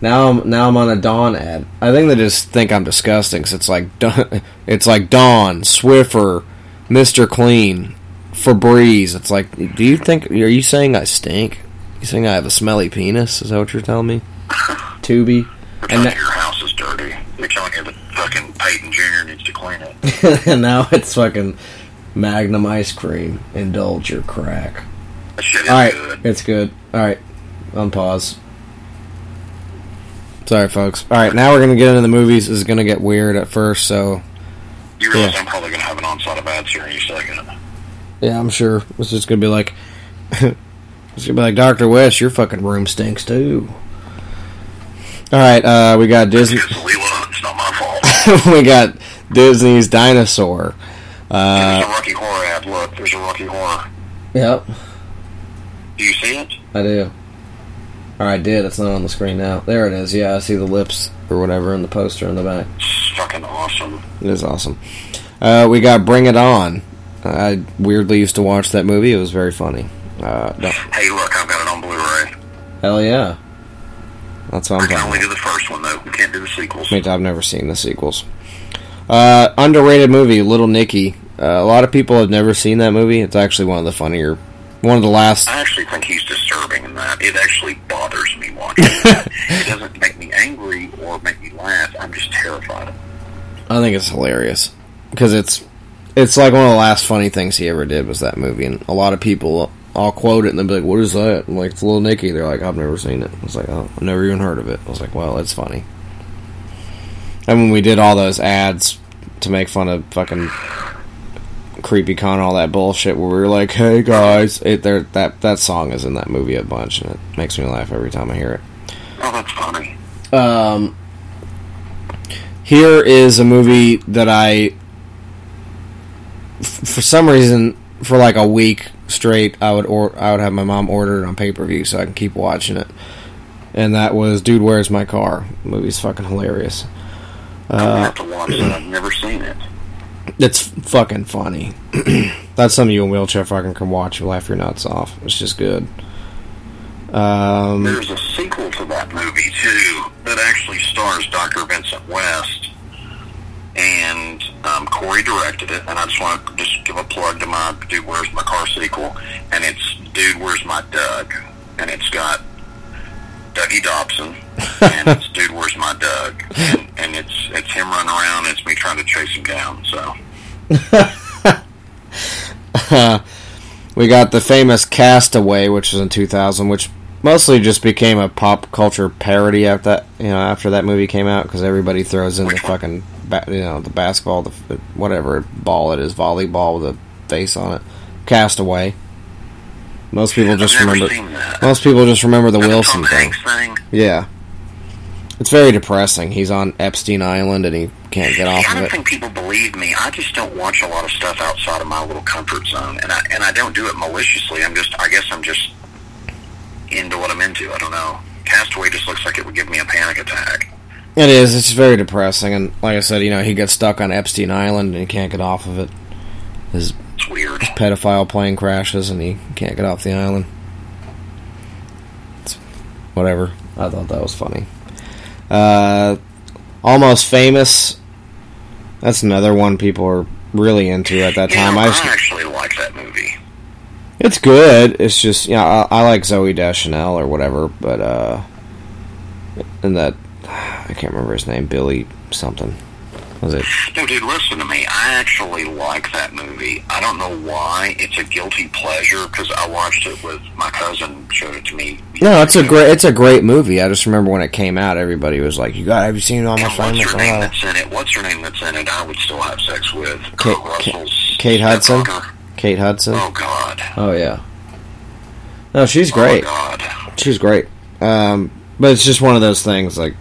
Now I'm now I'm on a Dawn ad. I think they just think I'm disgusting. Cause it's like Dawn- it's like Dawn, Swiffer, Mister Clean, Febreze. It's like, do you think? Are you saying I stink? You saying I have a smelly penis? Is that what you're telling me? Tubi. And that- your house is dirty. They're telling you that fucking Peyton Jr. needs to clean it. and now it's fucking Magnum ice cream. Indulge your crack. That shit is All right, good. it's good. All right, on pause. Sorry, folks. All right, now we're gonna get into the movies. This is gonna get weird at first, so You realize Yeah. I'm probably going to have an onslaught of ads here in a second. yeah, I'm sure it's just gonna be like, it's gonna be like Doctor West. Your fucking room stinks too. All right, uh, we got Disney. Leela, it's not my fault. we got Disney's Dinosaur. Uh, there's a Rocky Horror ad. Look, there's a Rocky Horror. yep, Do you see it? I do. Or I did. It's not on the screen now. There it is. Yeah, I see the lips or whatever in the poster in the back. It's fucking awesome. It is awesome. Uh, we got Bring It On. I weirdly used to watch that movie. It was very funny. Uh, no, Hey, look, I've got it on Blu-ray. hell yeah. That's what I I'm can talking only about. do the first one though. We can't do the sequels. Too, I've never seen the sequels. Uh, underrated movie, Little Nicky. Uh, a lot of people have never seen that movie. It's actually one of the funnier, one of the last. I actually think he's disturbing in that. It actually bothers me watching it. it doesn't make me angry or make me laugh. I'm just terrified. I think it's hilarious because it's it's like one of the last funny things he ever did was that movie, and a lot of people I'll quote it and they'll be like, "What is that?" I'm like, "It's Little Nicky." They're like, "I've never seen it." I was like, "Oh, I've never even heard of it." I was like, "Well, it's funny." And when we did all those ads to make fun of fucking creepy con all that bullshit, where we were like, "Hey guys," it there that that song is in that movie a bunch, and it makes me laugh every time I hear it. Oh, that's funny. Um, here is a movie that I, f- for some reason, for like a week straight, I would or I would have my mom order it on pay per view so I can keep watching it. And that was Dude, Where's My Car? The movie's fucking hilarious. Uh, have to watch it. I've never seen it. it's fucking funny. That's something you in wheelchair fucking can watch and laugh your nuts off. It's just good. Um, There's a sequel to that movie too that actually stars Dr. Vincent West, and um, Corey directed it. And I just want to just give a plug to my Dude, Where's My Car sequel, and it's Dude, Where's My Doug, and it's got Dougie Dobson, and it's Dude, Where's My Doug, and, and it's it's him running around, and it's me trying to chase him down. So we got the famous Castaway, which was in 2000, which mostly just became a pop culture parody after that. You know, after that movie came out, because everybody throws in the fucking, ba- you know, the basketball, the the- whatever ball it is, volleyball with a face on it. Castaway. Most people just remember. Most people just remember the And Wilson thing. Thing. Yeah, it's very depressing. He's on Epstein Island and he can't get off I of don't it. think people believe me. I just don't watch a lot of stuff outside of my little comfort zone, and I and I don't do it maliciously. I'm just, I guess, I'm just into what I'm into. I don't know. Castaway just looks like it would give me a panic attack. It is. It's very depressing, and like I said, you know, he gets stuck on Epstein Island and he can't get off of it. His It's weird. pedophile plane crashes and he can't get off the island. It's whatever. I thought that was funny. Uh, Almost Famous. That's another one people are really into at that time. know, I I actually like that movie. it's good. It's just you know I, I like Zooey Deschanel or whatever, but uh, and that I can't remember his name. Billy something. Was it? No, dude, listen to me. I actually like that movie. I don't know why. It's a guilty pleasure because I watched it with my cousin. Showed it to me. No, it's a great. It's a great movie. I just remember when it came out, everybody was like, "You got? Have you seen Almost And Famous?" what's her name Oh. that's in it? What's her name that's in it? I would still have sex with. Kate, Kate, Kate Hudson. Kate Hudson. Oh God. Oh yeah. No, she's great. Oh God. She's great. Um, but it's just one of those things. Like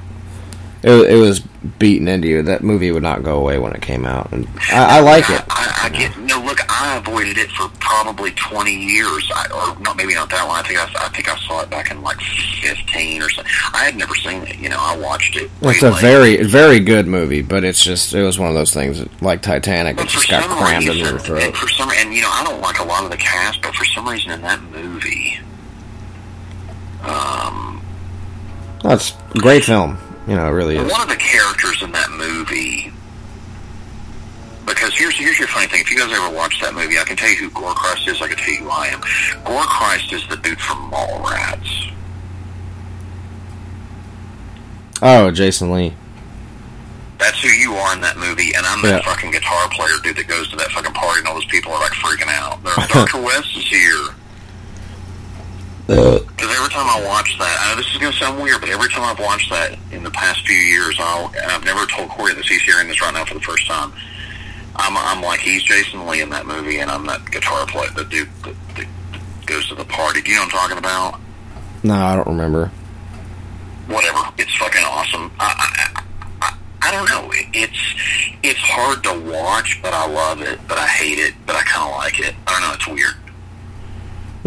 it, it was beaten into you. That movie would not go away when it came out, and I, I like it. I, I get no. Look, I avoided it for probably twenty years, I, or not maybe not that long. I think I, I think I saw it back in like fifteen or something. I had never seen it. You know, I watched it. It's a late. very, very good movie, but it's just it was one of those things like Titanic. It But for just got crammed reason, your throat. and for some, and you know, I don't like a lot of the cast, but for some reason in that movie, um, That's a great film. You know, it really is. one of the characters in that movie. Because here's here's your funny thing. If you guys ever watch that movie, I can tell you who Gore Christ is. I can tell you who I am. Gore Christ is the dude from Mallrats. Oh, Jason Lee. That's who you are in that movie, and I'm that Yeah. fucking guitar player dude that goes to that fucking party, and all those people are like freaking out. They're, Dr. West is here. Uh, Because every time I watch that, I know this is going to sound weird, but every time I've watched that in the past few years, I'll, and I've never told Corey this, he's hearing this right now for the first time. I'm, I'm like, he's Jason Lee in that movie, and I'm that guitar player, the dude that, that goes to the party. Do you know what I'm talking about? No, I don't remember. whatever. It's fucking awesome. I, I, I, I don't know. It, it's it's hard to watch, but I love it. But I hate it. But I kind of like it. I don't know. It's weird.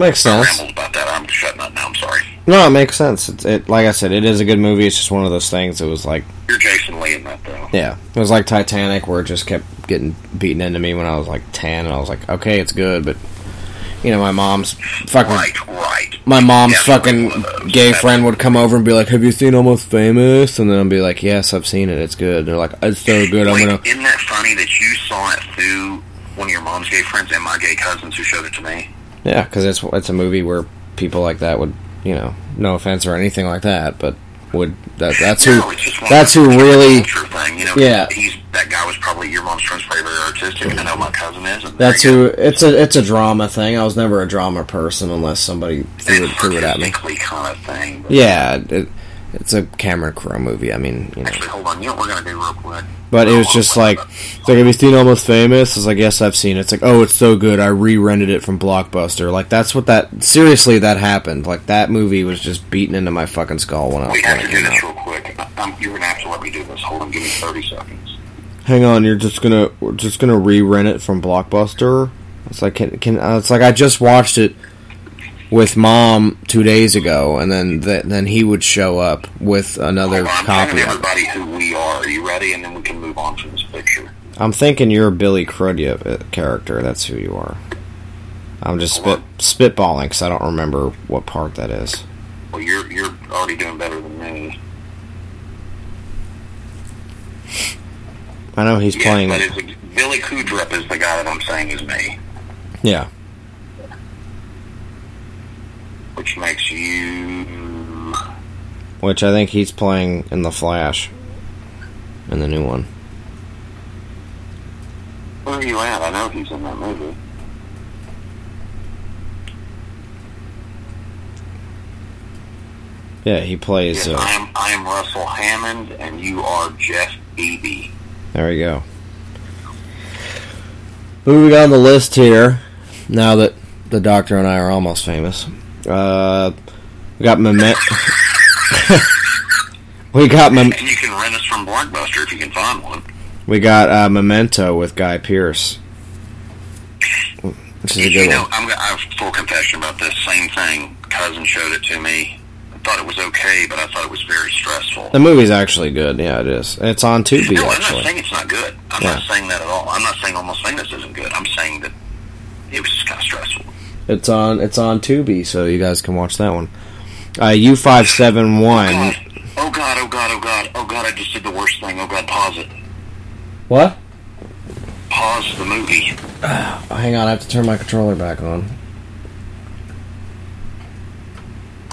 Makes I sense. rambled about that. I'm shutting up now. I'm sorry. No, it makes sense. It's it like I said, it is a good movie. It's just one of those things. It was like, You're Jason Lee in that though. yeah, it was like Titanic, where it just kept getting beaten into me when I was like ten, and I was like, okay, it's good, but you know, my mom's fucking Right, right. my mom's Definitely fucking one of those. gay friend would come over and be like, "Have you seen Almost Famous?" And then I'd be like, "Yes, I've seen it. It's good." They're like, "It's so good. I'm gonna." Isn't that funny that you saw it through one of your mom's gay friends and my gay cousins who showed it to me? Yeah, because it's it's a movie where people like that would, you know, no offense or anything like that, but would that that's who No, it's just one that's who really thing. You know, Yeah. He's that guy was probably your mom's friend's very artistic. I know my cousin is. That's who it's a it's a drama thing. I was never a drama person unless somebody threw it, threw it at me. kind of thing. Yeah, it, it's a Cameron Crowe movie. I mean, you know. Actually, hold on. You know what we're gonna do real quick? But it was just like, it's like, have you seen Almost Famous? It's like, yes, I've seen it. It's like, oh, it's so good. I re-rented it from Blockbuster. Like, that's what that, seriously, that happened. Like, that movie was just beaten into my fucking skull when I We when have it to do came this out. real quick. Um, you're gonna have to let me do this. Hold on. Give me 30 seconds. Hang on, you're just gonna, we're just gonna re-rent it from Blockbuster? It's like, can, can, uh, it's like I just watched it with mom two days ago, and then, th- then he would show up with another on, I'm copy telling of it. everybody who we are. Are you ready? And then we can move on from this picture. I'm thinking you're a Billy Crudup uh, character. That's who you are. I'm just spit spitballing because I don't remember what part that is. Well, you're you're already doing better than me. I know he's Yeah, playing. but it's, Billy Crudup is the guy that I'm saying is me, Yeah, which makes you. which I think he's playing in the Flash, in the new one. Where are you at? I know he's in that movie. Yeah, he plays. Yes, Uh, I am. I am Russell Hammond, and you are Jeff Bebe. there we go. Moving on the list here, now that the Doctor and I are almost famous, uh, we got Memento. we got Mem- And you can rent us from Blockbuster if you can find one. we got uh, Memento with Guy Pearce, which is a you good know, one. I'm, I have full confession about this. Same thing. Cousin showed it to me. I thought it was okay, but I thought it was very stressful. The movie's actually good. Yeah, it is. It's on Tubi no, I'm not saying it's not good. I'm Yeah. not saying that at all. I'm not saying Almost Famous isn't good. I'm saying that it was just kind of stressful. It's on. It's on Tubi, so you guys can watch that one. Uh, U five seven one. Oh God! Oh God! Oh God! Oh God! I just did the worst thing. Oh God! Pause it. What? Pause the movie. Hang on, I have to turn my controller back on.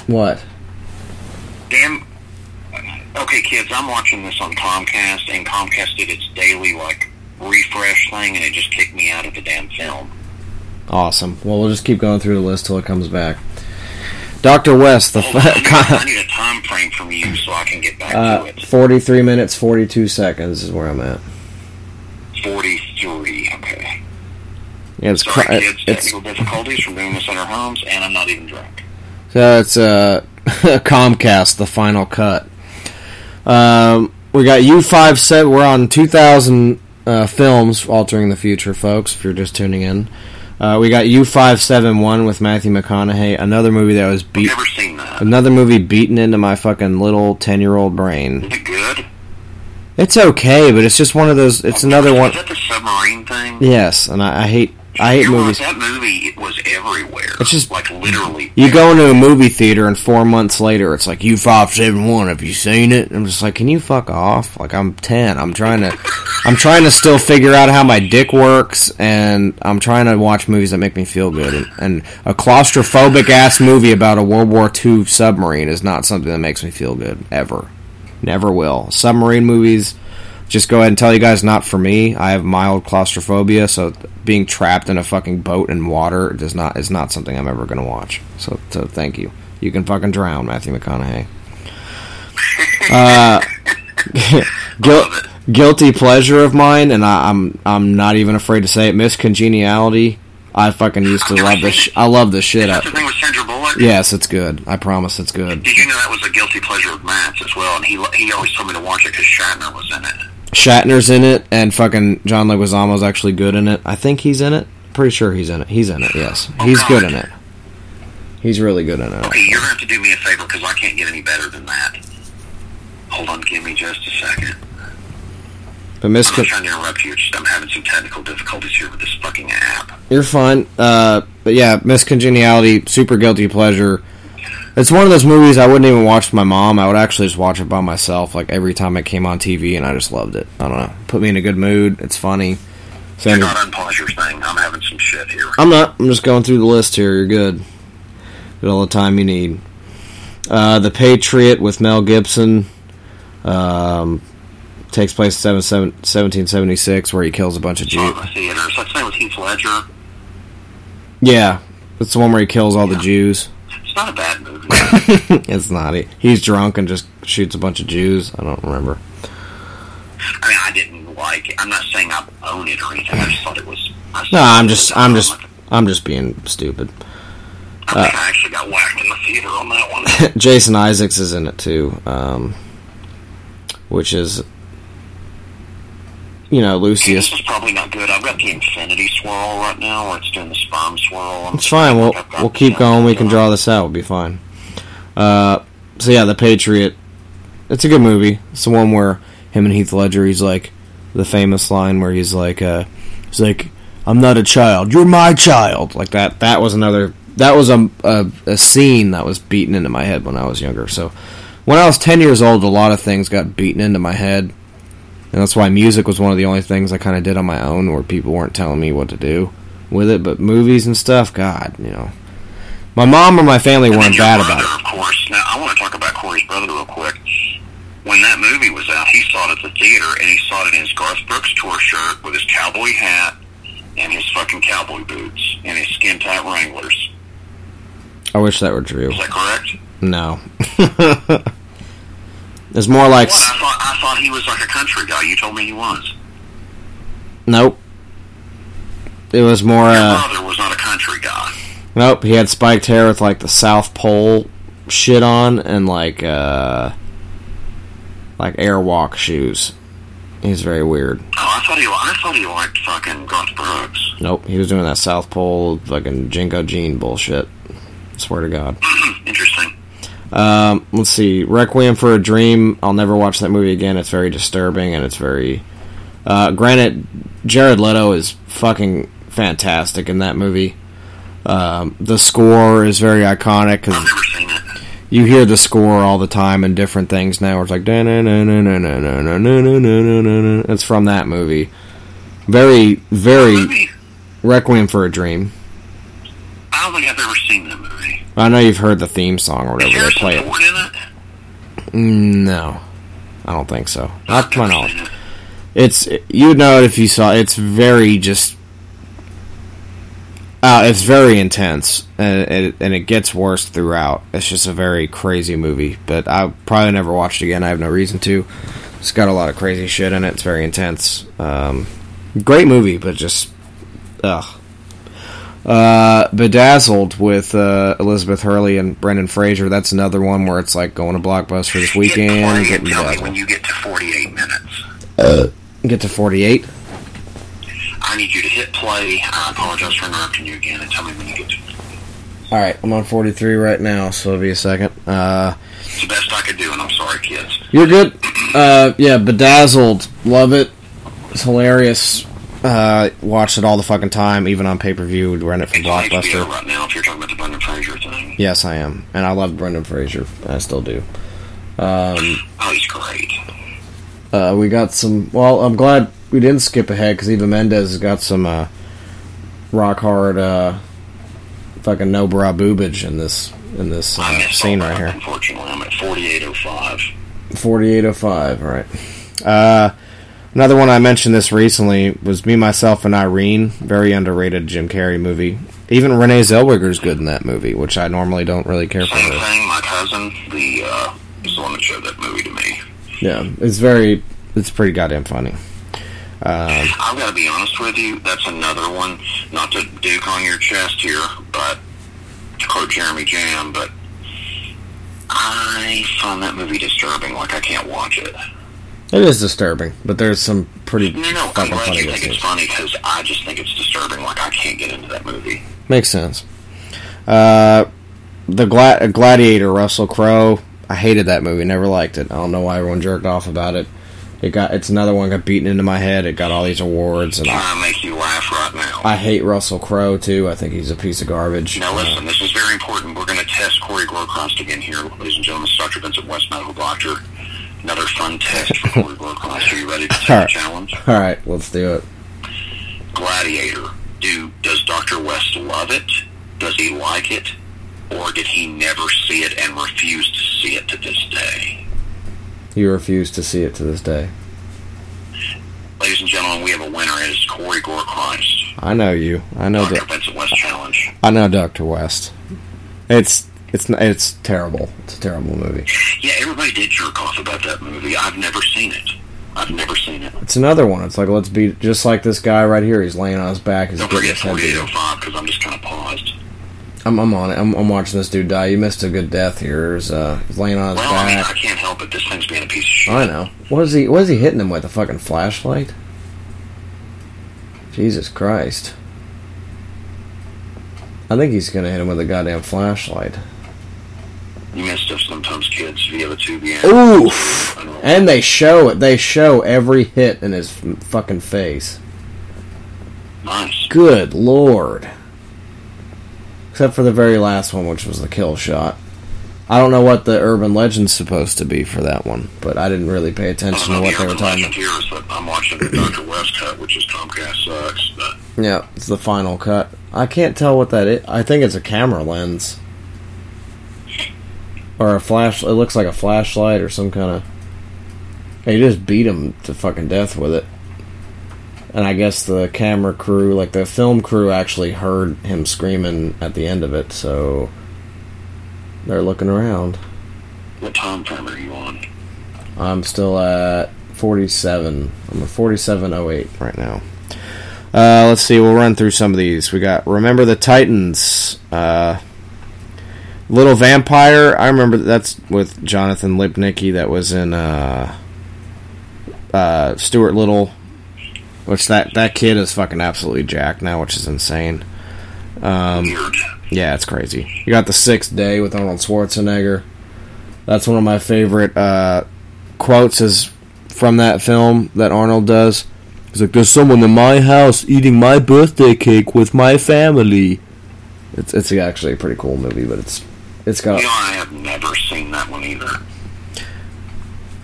What? Damn. Okay, kids, I'm watching this on Comcast, and Comcast did its daily like refresh thing, and it just kicked me out of the damn film. Awesome. Well, we'll just keep going through the list till it comes back. Doctor West, the on, I, need, a time frame from you so I can get back uh, to it. forty-three minutes forty-two seconds is where I'm at. Forty-three. Okay. Yeah, it's Sorry, cr- kids. it's Technical difficulties from doing this at our homes, and I'm not even drunk. So it's uh, Comcast, the final cut. Um, we got U five seven. We're on two thousand uh, films altering the future, folks. If you're just tuning in, uh, we got U five seven one with Matthew McConaughey. Another movie that was beat. Never seen that. Another movie beaten into my fucking little ten year old brain. Is it good? It's okay, but it's just one of those. It's another one. Is that the submarine thing? Yes, and I, I hate. I hate You're right, movies. That movie it was everywhere. It's just- like literally. You go into a movie theater and four months later it's like U five seven one. Have you seen it? I'm just like, can you fuck off? Like I'm ten. I'm trying to, I'm trying to still figure out how my dick works, and I'm trying to watch movies that make me feel good. And, and a claustrophobic ass movie about a World War II submarine is not something that makes me feel good ever. Never will. Submarine movies. Just go ahead and tell you guys, not for me. I have mild claustrophobia, so being trapped in a fucking boat in water does not is not something I'm ever going to watch. So, so thank you. You can fucking drown, Matthew McConaughey. Uh, guil- guilty pleasure of mine, and I, I'm I'm not even afraid to say it. Miss Congeniality. I fucking used to love this. Sh- I love this shit. That's the thing with Sandra Bullock. Yes, it's good. I promise it's good. Did you know that was a guilty pleasure of Matt's as well? And he he always told me to watch it because Shatner was in it. Shatner's in it, and fucking John Leguizamo's actually good in it. I think he's in it. Pretty sure he's in it. He's in it. Yes, he's good in it. He's really good in it. Okay, you're gonna have to do me a favor because I can't get any better than that. Hold on, give me just a second. But Miss, I'm trying to interrupt you. Just, I'm having some technical difficulties here with this fucking app. You're fine. Uh, but yeah, Miss Congeniality, super guilty pleasure. It's one of those movies I wouldn't even watch with my mom. I would actually just watch it by myself, like every time it came on TV, and I just loved it. I don't know, put me in a good mood. It's funny. You're not unpause your thing. I'm having some shit here. I'm not. I'm just going through the list here. You're good. Get all the time you need. Uh, the Patriot with Mel Gibson um, takes place in seven, seven, 1776, where he kills a bunch of Jews. the theaters. That's the same with Heath Ledger. Yeah, it's the one where he kills all the Jews. It's not a bad movie. it's not. He, he's drunk and just shoots a bunch of Jews. I don't remember. I mean, I didn't like it. I'm not saying I own it or anything. I just thought it was. No, I'm just. I'm just. I'm just being stupid. I think I actually got whacked in the theater on that one. Jason Isaacs is in it too, um, which is, you know, Lucius. This is probably not good. I've got the infinity swirl right now, where it's doing the sperm swirl. It's fine. We'll we'll keep going. We can draw this out. We'll be fine. Uh, so yeah, the Patriot. It's a good movie. It's the one where him and Heath Ledger. He's like the famous line where he's like, uh, he's like, "I'm not a child. You're my child." Like that. That was another. That was a, a a scene that was beaten into my head when I was younger. So when I was ten years old, a lot of things got beaten into my head, and that's why music was one of the only things I kind of did on my own, where people weren't telling me what to do with it. But movies and stuff, God, you know. My mom or my family And weren't bad brother, about it. Of course. Now I want to talk about Corey's brother real quick. When that movie was out, he saw it at the theater, and he saw it in his Garth Brooks tour shirt with his cowboy hat and his fucking cowboy boots and his skin tight Wranglers. I wish that were true. Is that correct? No. it's more like What? I thought I thought he was like a country guy. You told me he was. nope. It was more Your uh brother was not a country guy. nope, he had spiked hair with like the South Pole shit on and like uh like airwalk shoes. He's very weird. Oh, I thought he I thought he liked fucking Garth Brooks. Nope, he was doing that South Pole fucking JNCO Jean bullshit. Swear to God. Interesting. Um, let's see, Requiem for a Dream. I'll never watch that movie again. It's very disturbing and it's very. Uh, granted, Jared Leto is fucking fantastic in that movie. Um, the score is very iconic because you hear the score all the time in different things now. It's like it's from that movie. Very, very Requiem for a Dream. I don't think I've ever seen that movie. I know you've heard the theme song or whatever they play it. No, I don't think so. Not to my knowledge. It's you would know it if you saw. It's very just. Uh, it's very intense, and it, and it gets worse throughout. It's just a very crazy movie, but I'll probably never watched it again. I have no reason to. It's got a lot of crazy shit in it. It's very intense. Um, great movie, but just ugh. Uh, Bedazzled with uh, Elizabeth Hurley and Brendan Fraser. That's another one where it's like going to Blockbuster this weekend. Tell me when you get to 48 minutes. Uh, get to forty-eight. I need you to hit play. I apologize for interrupting you again, and tell me when you get to. All right, I'm on forty-three right now, so it'll be a second. Uh, It's the best I could do, and I'm sorry, kids. you're good. Uh, yeah, Bedazzled, love it. It's hilarious. Uh, watch it all the fucking time, even on pay-per-view. We'd rent it from HBO Blockbuster. right now. If you're talking about the Brendan Fraser thing, Yes, I am, and I love Brendan Fraser. I still do. Um, oh, he's great. Uh, we got some. Well, I'm glad we didn't skip ahead because Eva Mendes has got some uh, rock hard, uh, fucking no bra boobage in this in this uh, scene right that, here. Unfortunately, I'm at 4805. 4805, right. Uh, another one I mentioned this recently was Me, Myself, and Irene. Very underrated Jim Carrey movie. Even Renee Zellweger's good in that movie, which I normally don't really care for Same her. thing. My cousin, the uh, is the one that showed that movie to me. Yeah, it's very, it's pretty goddamn funny. Um, I've got to be honest with you. That's another one. Not to duke on your chest here, but to quote Jeremy Jam, but I find that movie disturbing. Like I can't watch it. It is disturbing, but there's some pretty No, no. I'm glad funny you think it's funny because I just think it's disturbing. Like I can't get into that movie. Makes sense. Uh, the Gla- Gladiator, Russell Crowe. I hated that movie. Never liked it. I don't know why everyone jerked off about it. It got. It's another one got beaten into my head. It got all these awards, and I, make you laugh right now? I hate Russell Crowe too. I think he's a piece of garbage. Now Uh, listen, this is very important. We're going to test Corey Glowcroft again here, ladies and gentlemen. Dr. Vincent West, medical doctor. Another fun test for Corey Glowcroft. Are you ready to take right. challenge? all right, let's do it. Gladiator. Do does Dr. West love it? Does he like it? Or did he never see it and refuse to see it to this day? You refuse to see it to this day. Ladies and gentlemen, we have a winner. It is Corey Gore I know you. I know Dr. Vincent West Challenge. I know Doctor West. It's it's it's terrible. It's a terrible movie. Yeah, everybody did jerk off about that movie. I've never seen it. I've never seen it. It's another one. It's like let's be just like this guy right here. He's laying on his back. He's Don't getting forget his head beaten. 4805 because I'm just kind of paused. I'm, I'm on it. I'm, I'm watching this dude die. You missed a good death here. He's, uh, he's laying on his Well, I mean, I can't help it. This thing's being a piece of shit. I know. What is he? What is he hitting him with? A fucking flashlight? Jesus Christ! I think he's gonna hit him with a goddamn flashlight. You sometimes, kids. If you have a tube, yeah. Oof! And they show it. They show every hit in his fucking face. Nice. Good lord. Except for the very last one, which was the kill shot. I don't know what the urban legend's supposed to be for that one, but I didn't really pay attention to what the they were talking about. here is I'm watching the Dr. West cut, which is Comcast sucks. But Yeah, it's the final cut. I can't tell what that is. I think it's a camera lens. Or a flash. It looks like a flashlight or some kind of. He just beat him to fucking death with it. And I guess the camera crew, like the film crew, actually heard him screaming at the end of it, so. They're looking around. what time frame are you on? I'm still at 47. I'm at 4708 right now. Uh, let's see. We'll run through some of these. We got Remember the Titans. Uh, Little Vampire. I remember that's with Jonathan Lipnicki. That was in uh, uh, Stuart Little. Which that that kid is fucking absolutely jacked now, which is insane. Um, yeah, it's crazy. You got the Sixth Day with Arnold Schwarzenegger. That's one of my favorite uh, quotes is from that film that Arnold does. He's like, "There's someone in my house eating my birthday cake with my family." It's it's actually a pretty cool movie, but it's it's got You know, I have never seen that one either.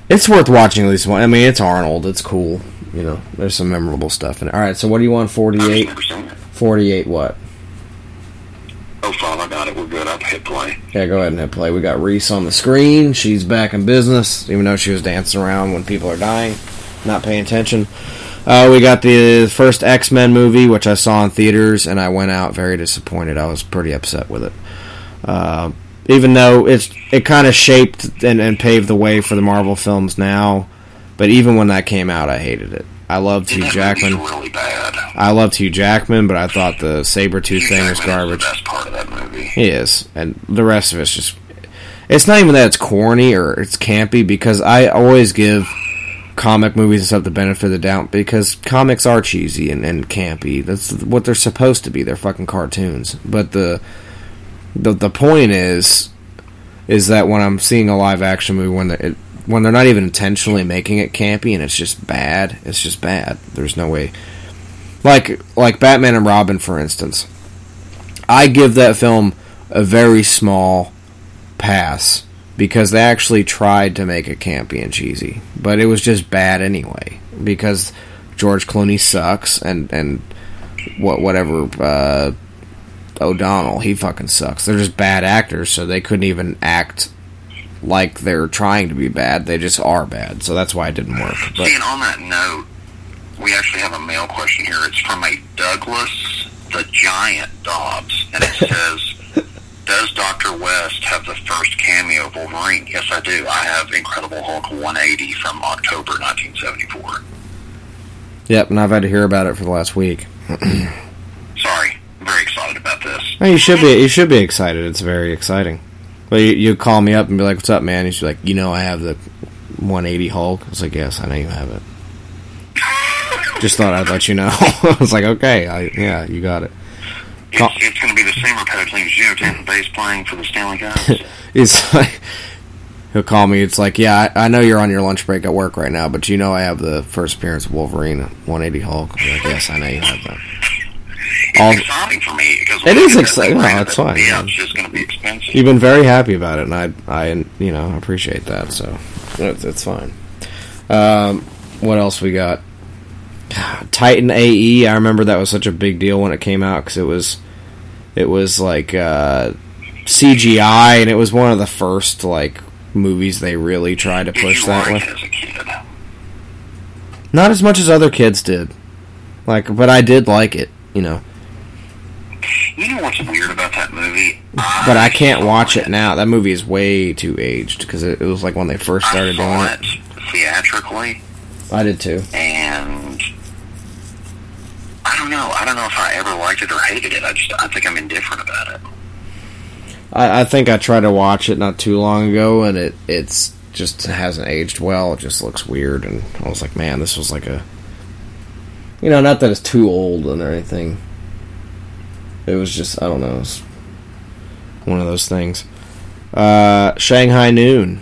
it's worth watching at least one. I mean, it's Arnold. It's cool. You know, there's some memorable stuff in it. All right, so what do you want? 48? never seen it. 48 what? Oh, Father, I got it. We're good. I hit play. Yeah, go ahead and hit play. We got Reese on the screen. She's back in business, even though she was dancing around when people are dying, not paying attention. Uh, we got the first X Men movie, which I saw in theaters, and I went out very disappointed. I was pretty upset with it. Uh, even though it's it kind of shaped and, and paved the way for the Marvel films now, but even when that came out, I hated it. I loved Hugh Jackman. Really bad. I loved Hugh Jackman, but I thought the saber tooth thing was garbage. the best part of that movie. He is, and the rest of it's just. It's not even that it's corny or it's campy because I always give comic movies and stuff the benefit of the doubt because comics are cheesy and, and campy. That's what they're supposed to be. They're fucking cartoons. But the the the point is is that when I'm seeing a live action movie when it, when they're not even intentionally making it campy and it's just bad, it's just bad. There's no way. Like like Batman and Robin, for instance, I give that film a very small pass because they actually tried to make it campy and cheesy, but it was just bad anyway because George Clooney sucks and and what whatever uh, O'Donnell he fucking sucks. They're just bad actors, so they couldn't even act like they're trying to be bad. They just are bad, so that's why it didn't work. But See, and on that note, we actually have a mail question here. It's from a Douglas the Giant Dobbs, and it says, "Does Doctor West have the first cameo of Wolverine?" Yes, I do. I have Incredible Hulk 180 from October 1974. yep, and I've had to hear about it for the last week. Sorry, very excited about this. Oh, you should be. You should be excited. It's very exciting. But you, you call me up and be like, "What's up, man?" He's like, "You know, I have the 180 Hulk." I was like, "Yes, I know you have it." Just thought I'd let you know. I was like, "Okay, I, yeah, you got it." Call- It's, it's going to be the same repetitive thing as you, Tampa Bay's playing for the Stanley Cup. He's like, he'll call me. It's like, "Yeah, I, I know you're on your lunch break at work right now, but you know I have the first appearance of Wolverine 180 Hulk." I'm like, "Yes, I know you have that." It's All- exciting for me because It is exciting. No, it's fine. Yeah, it's just going to be expensive. You've been very happy about it, and I, I, you know, appreciate that. So it's, it's fine. Um, what else we got? Titan AE. I remember that was such a big deal when it came out because it was, it was like uh, CGI, and it was one of the first like movies they really tried to push that with. as? Not as much as other kids did, like, but I did like it. You know, You know what's weird about that movie? but I can't watch it now. That movie is way too aged because it, it was like when they first started doing it. it theatrically, I did too. and I don't know. I don't know if I ever liked it or hated it. I just I think I'm indifferent about it. I, I think I tried to watch it not too long ago, and it it's just hasn't aged well. It just looks weird, and I was like, man, this was like a, you know, not that it's too old and or anything. It was just I don't know, it's one of those things. Uh, Shanghai Noon,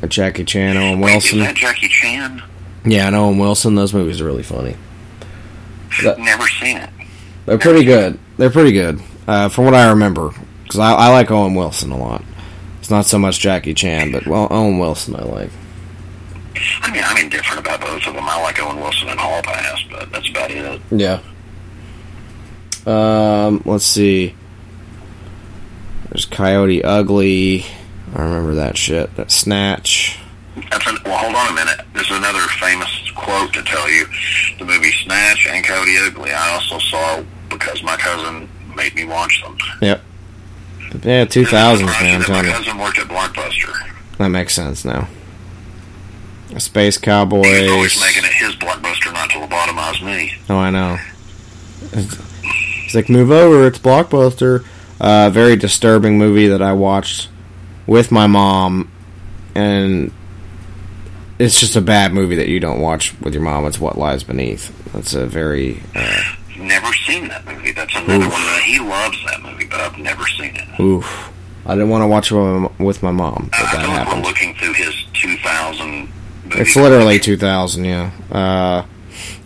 with Jackie Chan, Owen Wait, Wilson. is that Jackie Chan? Yeah, and Owen Wilson. Those movies are really funny. That- Never seen it. They're pretty good. They're pretty good, uh, from what I remember. Because I, I like Owen Wilson a lot. It's not so much Jackie Chan, but well, Owen Wilson I like. I mean, I'm indifferent about both of them. I like Owen Wilson and Hall Pass, but that's about it. Yeah. Um, let's see. There's Coyote Ugly. I remember that shit. That Snatch. That's an, well, hold on a minute. There's another famous quote to tell you. The movie Snatch and Coyote Ugly. I also saw because my cousin made me watch them. Yep. Yeah, 2000s, man. I'm telling my you. cousin worked at Blockbuster. That makes sense now. Space He was always making it his Blockbuster not to lobotomize me. Oh, I know. He's like, move over, it's Blockbuster. Uh, very disturbing movie that I watched with my mom, and it's just a bad movie that you don't watch with your mom. It's What Lies Beneath. It's a very. Uh, Never seen that movie. That's another Oof. one that he loves that movie, but I've never seen it. oof. I didn't want to watch it with my- mom, but I that feel like we're happened. looking through his 2000 movies. It's literally 2000, yeah. Uh,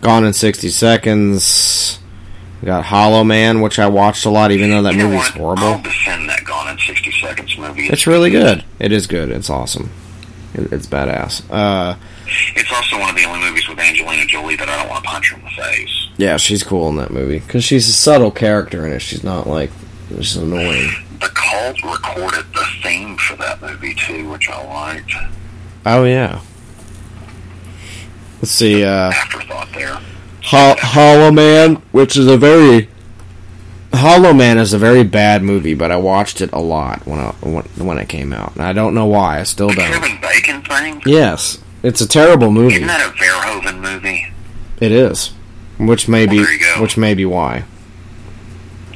Gone in 60 Seconds. We got Hollow Man, which I watched a lot, even though that You movie's horrible. I'll defend that Gone in 60 Seconds movie. It's really good. It is good. It's awesome. It, it's badass. Uh, It's also one of the only movies with Angelina Jolie that I don't want to punch her in the face. yeah, she's cool in that movie because she's a subtle character in it. She's not like she's annoying. the cult recorded the theme for that movie too, which I liked. Oh yeah. Let's see. Uh, Afterthought there. Ho- Hollow Man, which is a very Hollow Man is a very bad movie, but I watched it a lot when I, when, when it came out, and I don't know why. I still The don't. Kevin Bacon thing. Yes, it's a terrible movie. Isn't that a Verhoeven movie? It is, which may be Well, go. which may be why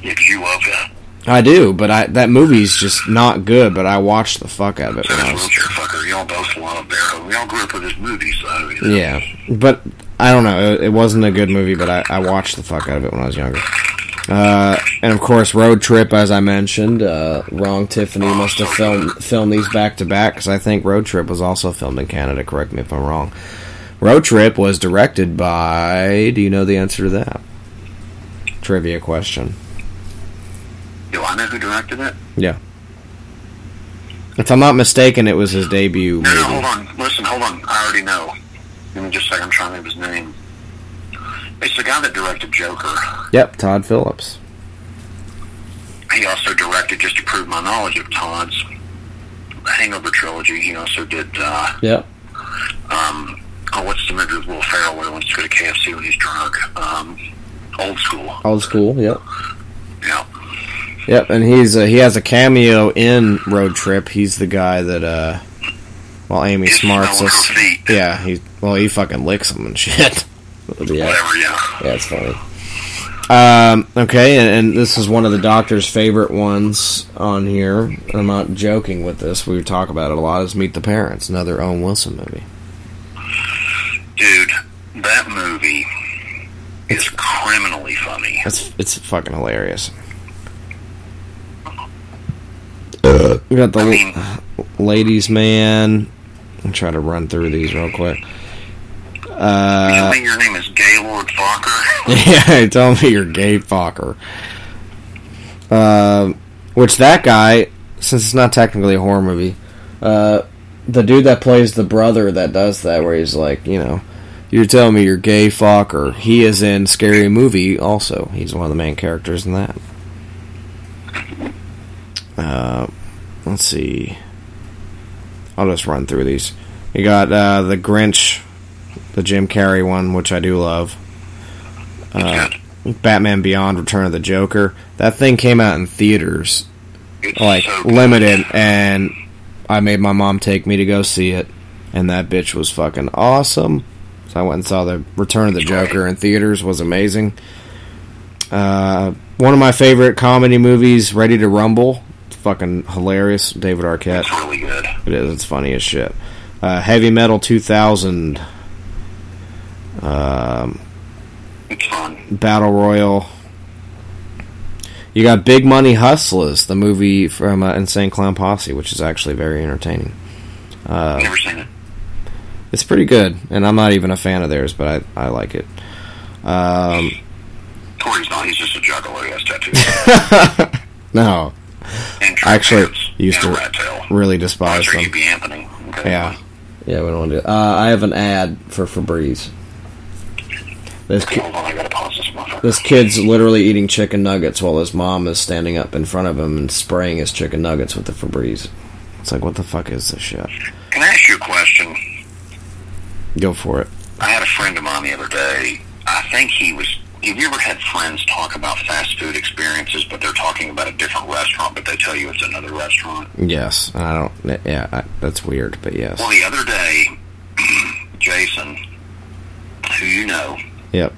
'cause you love that. I do. But I that movie's just not good. But I watched the fuck out of it when I was fucker. Y'all both love Verhoeven. Y'all grew up with his movies, so you know. yeah. But I don't know. It, it wasn't a good movie, but I, I watched the fuck out of it when I was younger. Uh, and of course, Road Trip, as I mentioned, uh, Wrong Tiffany must have filmed filmed these back to back because I think Road Trip was also filmed in Canada. Correct me if I'm wrong. Road Trip was directed by. Do you know the answer to that? Trivia question. Do I know who directed it? Yeah. If I'm not mistaken, it was his debut No, no, hold on. Listen, hold on. I already know. Give me just a second. I'm trying to of his name. It's the guy that directed Joker. Yep, Todd Phillips. He also directed, just to prove my knowledge of Todd's Hangover trilogy, he also did, uh, Yep. um, oh, what's the movie with Will Ferrell where he wants to go to KFC when he's drunk? Um, old school. Old school. Yep. Yeah. Yep, and he's uh, he has a cameo in Road Trip. He's the guy that uh, well, Amy Smart's us. feet. Yeah, he well he fucking licks them and shit. yeah, Whatever, yeah. yeah, it's funny. Um, okay, and, and this is one of the doctor's favorite ones on here. I'm not joking with this. We talk about it a lot. Is Meet the Parents, another Owen Wilson movie. Dude, that movie is criminally funny. It's it's fucking hilarious. We got the I mean- ladies' man. I'm trying to run through these real quick. you Uh, tell me your name is Gaylord Focker? yeah, tell me you're gay, fucker. Uh, which that guy, since it's not technically a horror movie, uh, the dude that plays the brother that does that, where he's like, you know, you're telling me you're gay, fucker. He is in Scary Movie also. He's one of the main characters in that. Uh, let's see. I'll just run through these. You got uh, the Grinch, the Jim Carrey one, which I do love. Uh, Batman Beyond: Return of the Joker. That thing came out in theaters, It's like so limited, and I made my mom take me to go see it, and that bitch was fucking awesome. So I went and saw the Return of the Joker in theaters. Was amazing. Uh, one of my favorite comedy movies, Ready to Rumble. Fucking hilarious. David Arquette. It's really good. It is. It's funny as shit. Uh, Heavy Metal 2000. Um, It's fun. Battle Royale. You got Big Money Hustlas, the movie from uh, Insane Clown Posse, which is actually very entertaining. Uh, Never seen it. it's pretty good, and I'm not even a fan of theirs, but I, I like it. Um, Corey's not. He's just a Juggalo. He has tattoos. no, I actually used to really despise them. you be Anthony. Okay. Yeah, yeah, we don't want to do. Uh, I have an ad for Febreze. This ki- on, I gotta pause this motherfucker. this kid's literally eating chicken nuggets while his mom is standing up in front of him and spraying his chicken nuggets with the Febreze. It's like, what the fuck is this shit? Can I ask you a question? Go for it. I had a friend of mine the other day. I think he was. Have you ever had friends talk about fast food experiences, but they're talking about a different restaurant, but they tell you it's another restaurant? Yes, I don't. Yeah, I, that's weird, but yes. Well, the other day, Jason, who you know, Yep.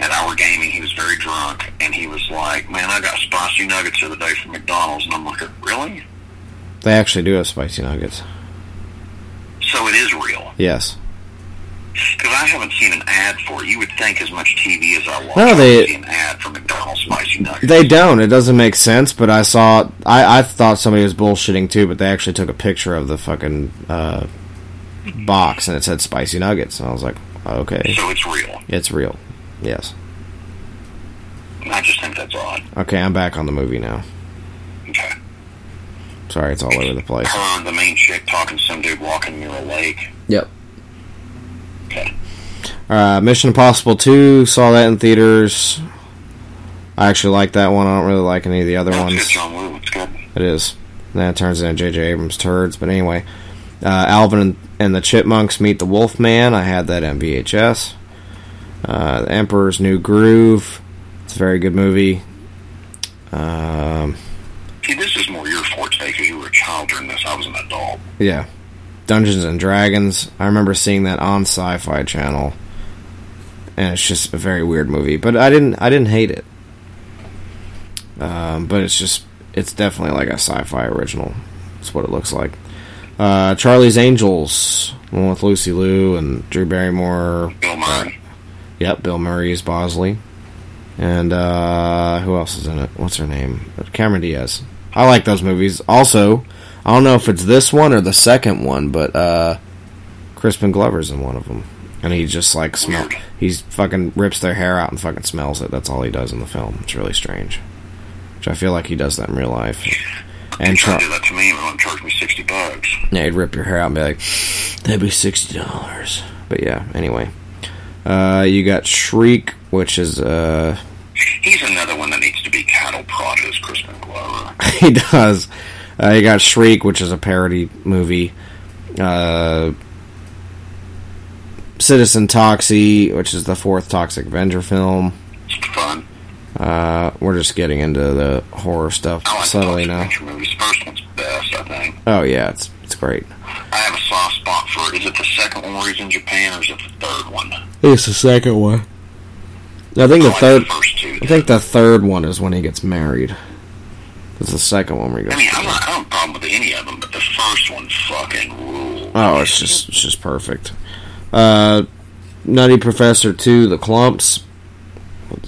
at our gaming, he was very drunk, and he was like, "Man, I got spicy nuggets the other day from McDonald's," and I'm like, "Really?" They actually do have spicy nuggets. So it is real. Yes. Because I haven't seen an ad for it. You would think as much TV as I watch, No, I they- would see an ad for McDonald's spicy nuggets. They don't. It doesn't make sense, but I saw. I, I thought somebody was bullshitting too, but they actually took a picture of the fucking uh, box and it said spicy nuggets. And I was like, okay. So it's real. It's real. Yes. I just think that's odd. Okay, I'm back on the movie now. Okay. Sorry, it's all over the place. Her, the main chick, talking to some dude walking near a lake. Yep. Okay. Uh, Mission Impossible 2, saw that in theaters. I actually like that one. I don't really like any of the other That's ones. John Woo. It's good. It is. Then it turns into J.J. Abrams turds. But anyway, uh, Alvin and, the Chipmunks meet the Wolfman. I had that on VHS. Uh, the Emperor's New Groove. It's a very good movie. Um, See, this is more your forte because you were a child during this. I was an adult. yeah. Dungeons and Dragons. I remember seeing that on Sci-Fi Channel, and it's just a very weird movie. But I didn't, I didn't hate it. Um, but it's just, it's definitely like a sci-fi original. That's what it looks like. Uh, Charlie's Angels, one with Lucy Liu and Drew Barrymore. Bill Murray. Yep, Bill Murray is Bosley. And uh, who else is in it? What's her name? Cameron Diaz. I like those movies. Also, I don't know if it's this one or the second one, but uh, Crispin Glover's in one of them, and he just like smell. He's fucking rips their hair out and fucking smells it. That's all he does in the film. It's really strange. Which I feel like he does that in real life. And Char- to do that to me and charge me 60 bucks. yeah, he'd rip your hair out and be like, "That'd be sixty dollars." But yeah, anyway, uh, you got Shriek, which is uh, He's another one that needs to be cattle prodded as Crispin Glover. he does. Uh, you got Shriek, which is a parody movie. Uh, Citizen Toxie, which is the fourth Toxic Avenger film. Fun. Uh, we're just getting into the horror stuff I like subtly now. Movies. First one's best, I think. Oh yeah, it's it's great. I have a soft spot for it. Is it the second one where he's in Japan or is it the third one? It's the second one. I think the like third. the first two. I think the third one is when he gets married. It's the second one where he I mean, I'm not, I don't have a problem with any of them, but the first one fucking rules. Oh, it's just it's just perfect. Uh, Nutty Professor Two: The Klumps.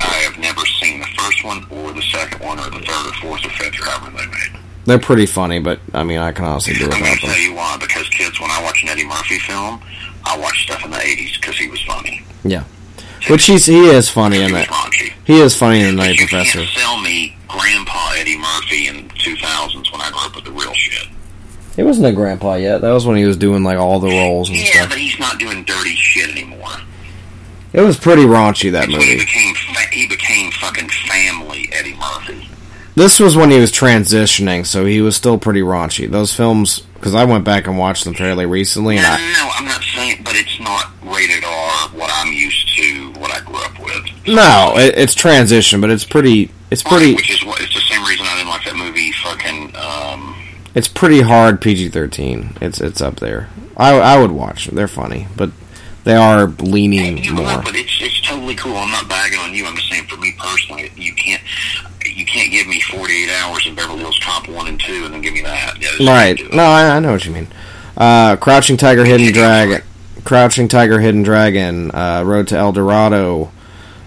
I have never seen the first one or the second one or the third or fourth or fifth or however they made. They're pretty funny, but I mean, I can honestly do I'm going to tell you why. Because kids, when I watch an Eddie Murphy film, I watch stuff in the 80s because he was funny. Yeah, which he's he is funny in He was it. raunchy. He is funny in the you Professor. sell me Grandpa Eddie Murphy in the 2000s when I grew up with the real shit. He wasn't a grandpa yet. That was when he was doing like all the roles and Yeah, stuff. but he's not doing dirty shit anymore. It was pretty raunchy that That's when he movie. became fa- he became fucking family Eddie Murphy. This was when he was transitioning, so he was still pretty raunchy. Those films, because I went back and watched them fairly recently, and No, I no, I'm not saying, but it's not rated R. What I'm used to, what I grew up with. no, it, it's transition, but it's pretty, it's pretty, Which is what it's the same reason I didn't like that movie. Fucking um, it's pretty hard PG thirteen. It's it's up there. I I would watch. They're funny, but they are leaning know, more. but it's it's totally cool. I'm not bagging on you. I'm just saying for me personally, you can't you can't give me 48 hours in Beverly Hills Cop one and two, and then give me that. Yeah, Right? can't do it. No, I, I know what you mean. Uh, Crouching Tiger, Hidden Dragon, Crouching Tiger, Hidden Dragon, uh, Road to El Dorado,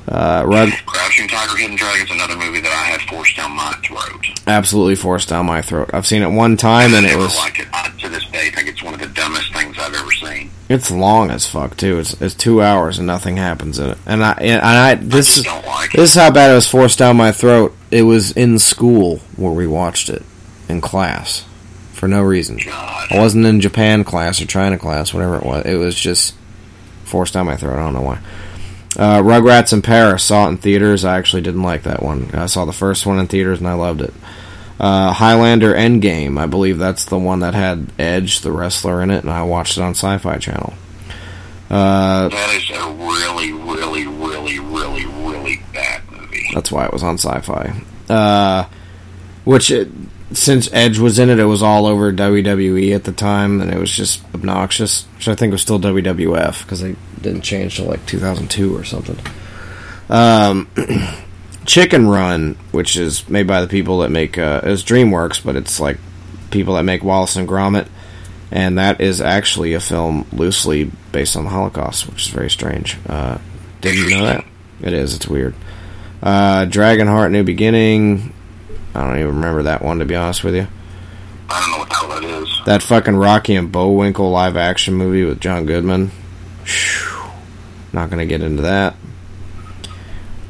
uh, Rug, Crouching Tiger, Hidden Dragon's another movie that I had forced down my throat. absolutely forced down my throat. I've seen it one time, and I it never was liked it. I, to this day, think it's one of the dumbest things I've ever seen. it's long as fuck too. It's it's two hours and nothing happens in it. And I and I this is don't like this is how bad it was forced down my throat. It was in school where we watched it in class for no reason. God. I wasn't in Japan class or China class, whatever it was. It was just forced down my throat. I don't know why. Uh, Rugrats in Paris saw it in theaters. I actually didn't like that one. I saw the first one in theaters and I loved it. Uh, Highlander Endgame. I believe that's the one that had Edge, the wrestler, in it, and I watched it on Sci-Fi Channel. Uh, That is a really, really, really, really, really bad movie. that's why it was on Sci-Fi. Uh, which, it, since Edge was in it, it was all over WWE at the time, and it was just obnoxious. Which I think was still WWF because they didn't change till like 2002 or something. Um, Chicken Run, which is made by the people that make uh, it's DreamWorks, but it's like people that make Wallace and Gromit, and that is actually a film loosely based on the Holocaust, which is very strange. Uh, didn't know that. It is. It's weird. Uh, Dragonheart: New Beginning. I don't even remember that one to be honest with you. I don't know what the hell that is. That fucking Rocky and Bullwinkle live action movie with John Goodman. Phew. Not gonna get into that.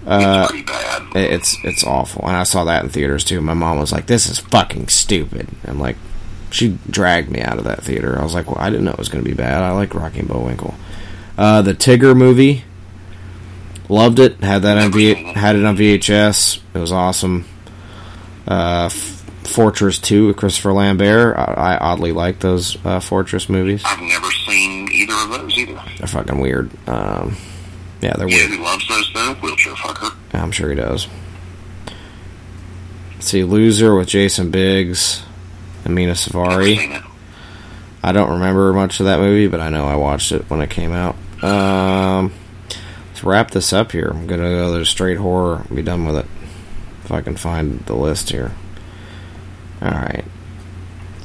Uh, bad. it's it's awful, and I saw that in theaters too. My mom was like, "This is fucking stupid," and like, she dragged me out of that theater. I was like, "Well, I didn't know it was gonna be bad. I like Rocky and Bullwinkle." Uh, the Tigger movie, loved it. Had that on v- had it on VHS. It was awesome. Uh, f- Fortress Two with Christopher Lambert. I, I oddly like those uh, Fortress movies. I've never seen either of those either. They're fucking weird. Um, yeah, they're know weird. who loves those though? Wheelchair fucker. I'm sure he does. Let's see, Loser with Jason Biggs and Mena Suvari. I don't remember much of that movie, but I know I watched it when it came out. Um, let's wrap this up here. I'm gonna go to straight horror. and Be done with it. If I can find the list here. All right.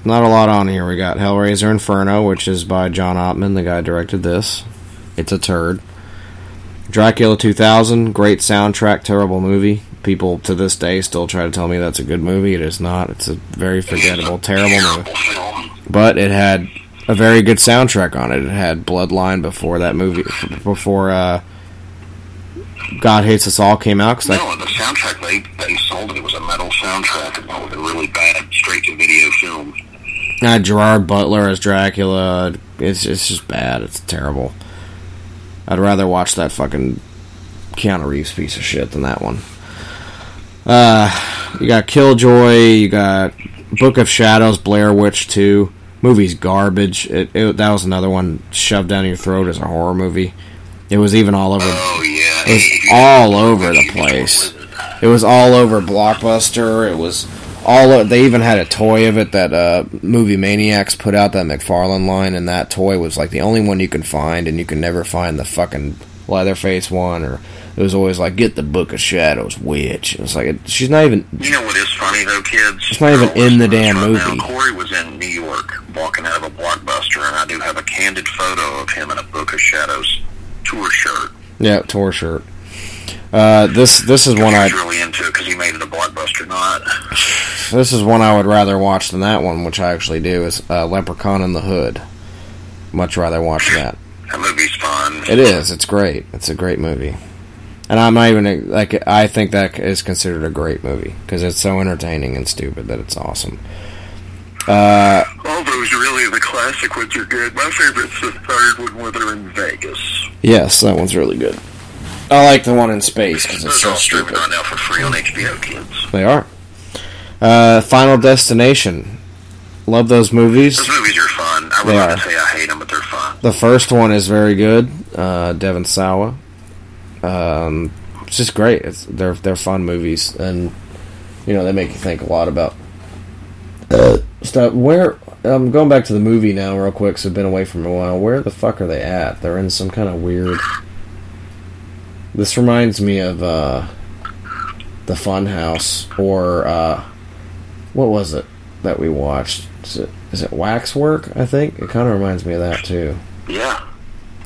Not a lot on here. We got Hellraiser Inferno, which is by John Ottman, the guy directed this. It's a turd. Dracula 2000, great soundtrack, terrible movie. People to this day still try to tell me that's a good movie. It is not. It's a very forgettable, terrible movie. But it had a very good soundtrack on it. It had Bloodline before that movie, before uh, God Hates Us All came out. Cause I, No, the soundtrack they they sold it. It was a metal soundtrack and with a really bad straight to video film. I had Gerard Butler as Dracula. It's it's just bad. It's terrible. I'd rather watch that fucking Keanu Reeves piece of shit than that one. Uh, you got Killjoy. You got Book of Shadows, Blair Witch Two. Movie's garbage. It, it that was another one shoved down your throat as a horror movie. It was even all over. Oh yeah, It was all over the place. It was all over Blockbuster. It was all. o- They even had a toy of it that uh, Movie Maniacs put out. That McFarlane line, and that toy was like the only one you can find, and you can never find the fucking Leatherface one. Or it was always like, get the Book of Shadows witch. It was like it, she's not even. You know what is funny though, kids? It's not even in the damn Right movie. Now, Corey was in New York walking out of a blockbuster, and I do have a candid photo of him in a Book of Shadows tour shirt. Yeah, tour shirt. Uh, this this is one I was really into because he made it a blockbuster not. this is one I would rather watch than that one, which I actually do. Is uh, Leprechaun in the Hood. Much rather watch that. That movie's fun. It is. It's great. It's a great movie. And I'm not even like I think that is considered a great movie because it's so entertaining and stupid that it's awesome. Uh, All those really the classic ones are good. My favorite's the third one where they're in Vegas. yes, that one's really good. I like the one in space because it's so all stupid. right now for free on HBO, kids. They are. Uh, Final Destination. Love those movies. Those movies are fun. I would They love to say I hate them, but they're fun. The first one is very good. Uh, Devon Sawa. Um, it's just great. It's, they're they're fun movies, and you know they make you think a lot about uh, stuff. Where I'm going back to the movie now, real quick. So I've been away from a while. Where the fuck are they at? They're in some kind of weird. This reminds me of uh, the Fun House, or uh, what was it that we watched? Is it, is it Waxwork? I think it kind of reminds me of that too. Yeah.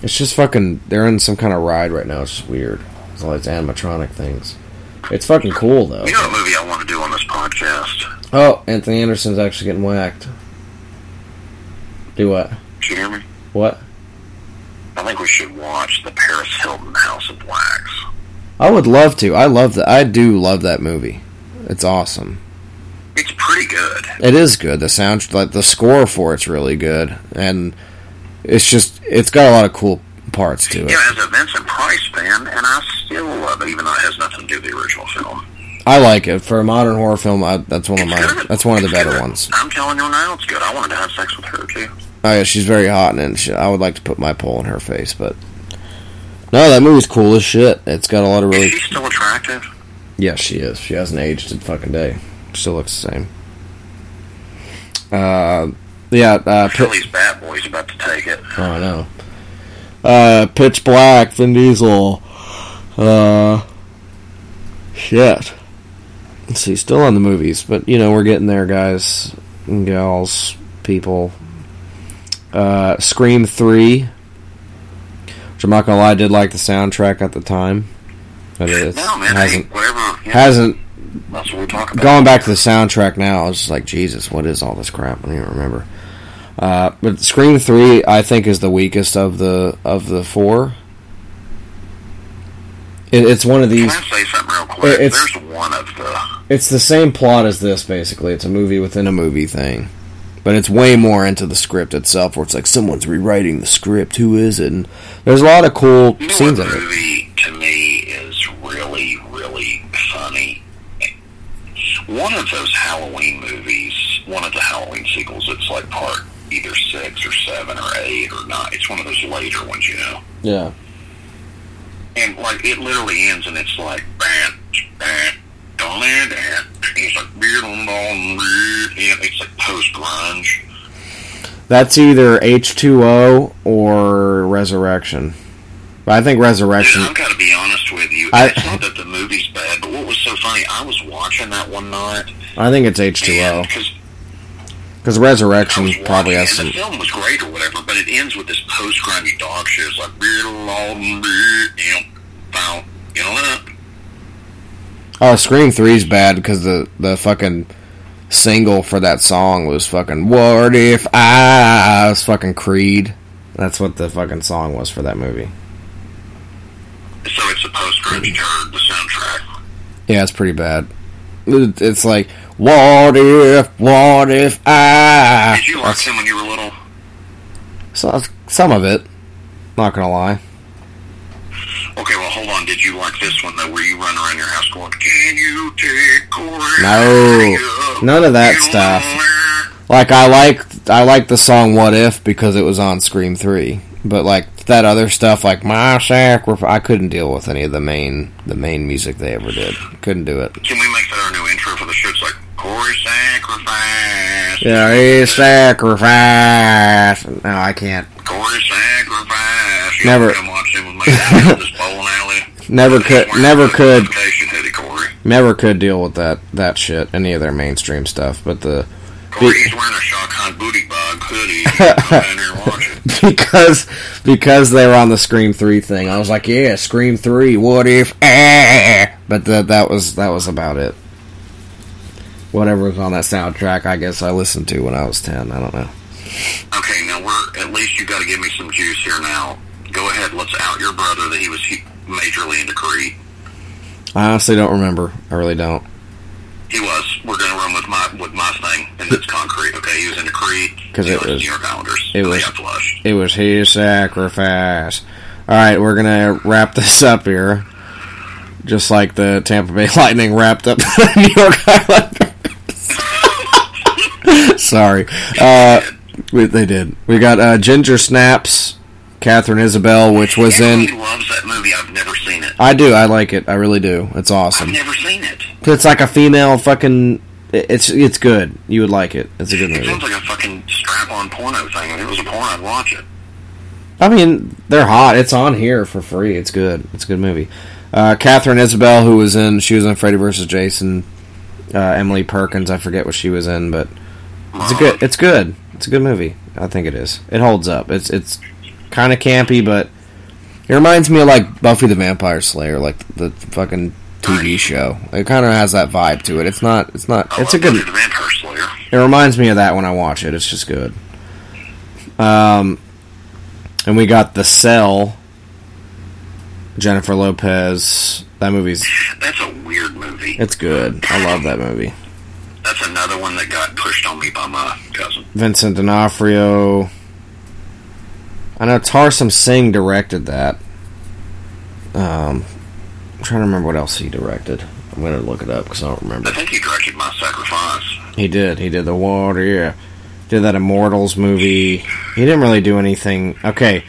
It's just fucking. They're in some kind of ride right now. It's just weird. It's all these animatronic things. It's fucking cool though. You know what movie I want to do on this podcast? Oh, Anthony Anderson's actually getting whacked. Do what? Did you hear me? What? I think we should watch the Paris Hilton House of Wax. I would love to. I love that. I do love that movie. It's awesome. It's pretty good. It is good. The sound, like the score for it's really good, and it's just it's got a lot of cool parts to it. Yeah, as a Vincent Price fan, and I still love it, even though it has nothing to do with the original film. I like it for a modern horror film. I, that's one of my. That's one of the better ones. I'm telling you now, it's good. I wanted to have sex with her too. Oh yeah, she's very hot, and she, I would like to put my pole in her face, but no, that movie's cool as shit. It's got a lot of really. Is she still attractive? Yes, she is. She hasn't aged a fucking day. Still looks the same. Uh, yeah. Uh, Philly's bad boy's about to take it. oh, I know. Uh, Pitch Black, Vin Diesel. Uh, shit. Let's see, still on the movies, but you know we're getting there, guys and gals, people. Uh, Scream Three. Which I'm not gonna lie, I did like the soundtrack at the time. But it No, man, hey, hasn't whatever. Yeah, hasn't That's what we're talking about. going back to the soundtrack now, I was just like, Jesus, what is all this crap? I don't even remember. Uh, but Scream Three, I think, is the weakest of the of the four. It, it's one of these. Can I say something real quick? It- it's- There's one of the. It's the same plot as this, basically. It's a movie within a movie thing, but it's way more into the script itself, where it's like someone's rewriting the script. Who is it? And there's a lot of cool You know scenes in it. movie to me is really, really funny? one of those Halloween movies, one of the Halloween sequels, it's like part either six or seven or eight or nine. It's one of those later ones, you know. Yeah. And like it literally ends, and it's like bam, bam, don't land that. It's like weird on it's like post grunge. That's either H2O or Resurrection. But I think Resurrection. Dude, I've got to be honest with you. I- it's not that the movie's bad, but what was so funny, I was watching that one night. I think it's H2O. Because Because Resurrection probably has some. the film was great or whatever, but it ends with this post grungy dog shit. It's like you know, found, you know? Oh, Scream 3's bad because the, the fucking single for that song was fucking What If I was fucking Creed. That's what the fucking song was for that movie. So it's a post grungy turd, the soundtrack. Yeah, it's pretty bad. It- It's like, What if, what if I. Did you like him when you were little? So, some of it. Not gonna lie. Hold on. Did you like this one though, where you run around your house going, "Can you take Corey?" No, none of that stuff. Like I like I like the song "What If" because it was on Scream Three, but like that other stuff, like "My Sacrifice," I couldn't deal with any of the main the main music they ever did. Couldn't do it. Can we make that our new intro for the show? It's like Corey sacrifice. Yeah, he sacrifice. No, I can't. Corey sacrifice. You Never- Come watch him with me at this bowling alley. Never could. Never could. Notification, Eddie Corey. Never could deal with that that shit. Any of their mainstream stuff, but the Corey, he's wearing a booty bug hoodie. You can come down here and watch it. because because they were on the Scream Three thing. I was like, yeah, Scream Three. What if? Eh? But that that was that was about it. Whatever was on that soundtrack, I guess I listened to when I was ten. I don't know. Okay, now we're at least you got to give me some juice here. Now, go ahead. Let's out your brother that he was he, majorly into Creed. I honestly don't remember. I really don't. He was. We're gonna run with my with my thing, and it's concrete. Okay, he was into Creed 'Cause because it was- New York Islanders. it was- they got flushed. It was his sacrifice. All right, we're gonna wrap this up here, just like the Tampa Bay Lightning wrapped up the New York Islanders. Sorry, uh, we- they did. We got uh, Ginger Snaps, Katharine Isabelle, which was in. He loves that movie. I've never seen it. I do. I like it. I really do. It's awesome. I've never seen it. It's like a female fucking. It's it's good. You would like it. It's a good It movie. sounds like a fucking strap-on porno thing. If it was a porn, I'd watch it. I mean, they're hot. It's on here for free. It's good. It's a good movie. Uh, Katharine Isabelle, who was in, she was in Freddy vs. Jason. Uh, Emily Perkins, I forget what she was in, but it's a good. It's good. It's a good movie. I think it is. It holds up. It's it's kind of campy, but it reminds me of like Buffy the Vampire Slayer, like the fucking TV show. It kind of has that vibe to it. It's not. It's not. It's a good. The Vampire Slayer. It reminds me of that when I watch it. It's just good. Um, and we got the Cell. Jennifer Lopez. That movie's That's a weird movie. it's good. I love that movie. That's another one that got pushed on me by my cousin. Vincent D'Onofrio. I know Tarsem Singh directed that. Um, I'm trying to remember what else he directed. I'm gonna look it up because I don't remember. I think he directed My Sacrifice. He did. He did the water. Yeah, did that Immortals movie. He didn't really do anything. Okay,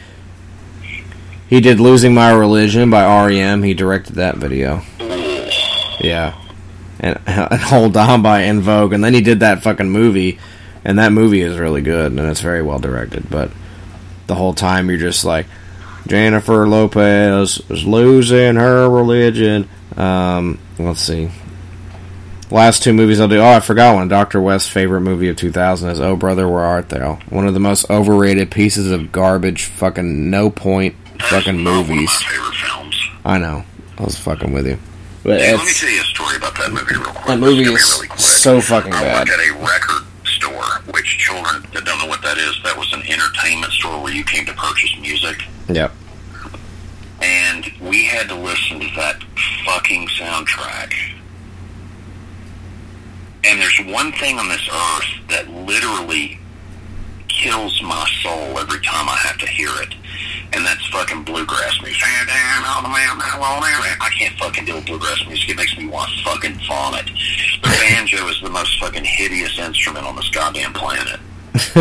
he did "Losing My Religion" by REM. He directed that video. Yeah, and, and "Hold On" by En Vogue, and then he did that fucking movie, and that movie is really good and it's very well directed. But the whole time you're just like, Jennifer Lopez is losing her religion. Um, let's see. Last two movies I'll do. Oh, I forgot one. Doctor West's favorite movie of 2000 is Oh Brother, Where Art Thou? One of the most overrated pieces of garbage, fucking no point, fucking movies. I know. I was fucking with you. But Hey, let me tell you a story about that movie real quick. that movie is really so fucking I bad. worked at a record store, which children that don't know what that is, that was an entertainment store where you came to purchase music. Yep. And we had to listen to that fucking soundtrack. And there's one thing on this earth that literally kills my soul every time I have to hear it. And that's fucking bluegrass music. I can't fucking deal with bluegrass music. It makes me want to fucking vomit. The banjo is the most fucking hideous instrument on this goddamn planet.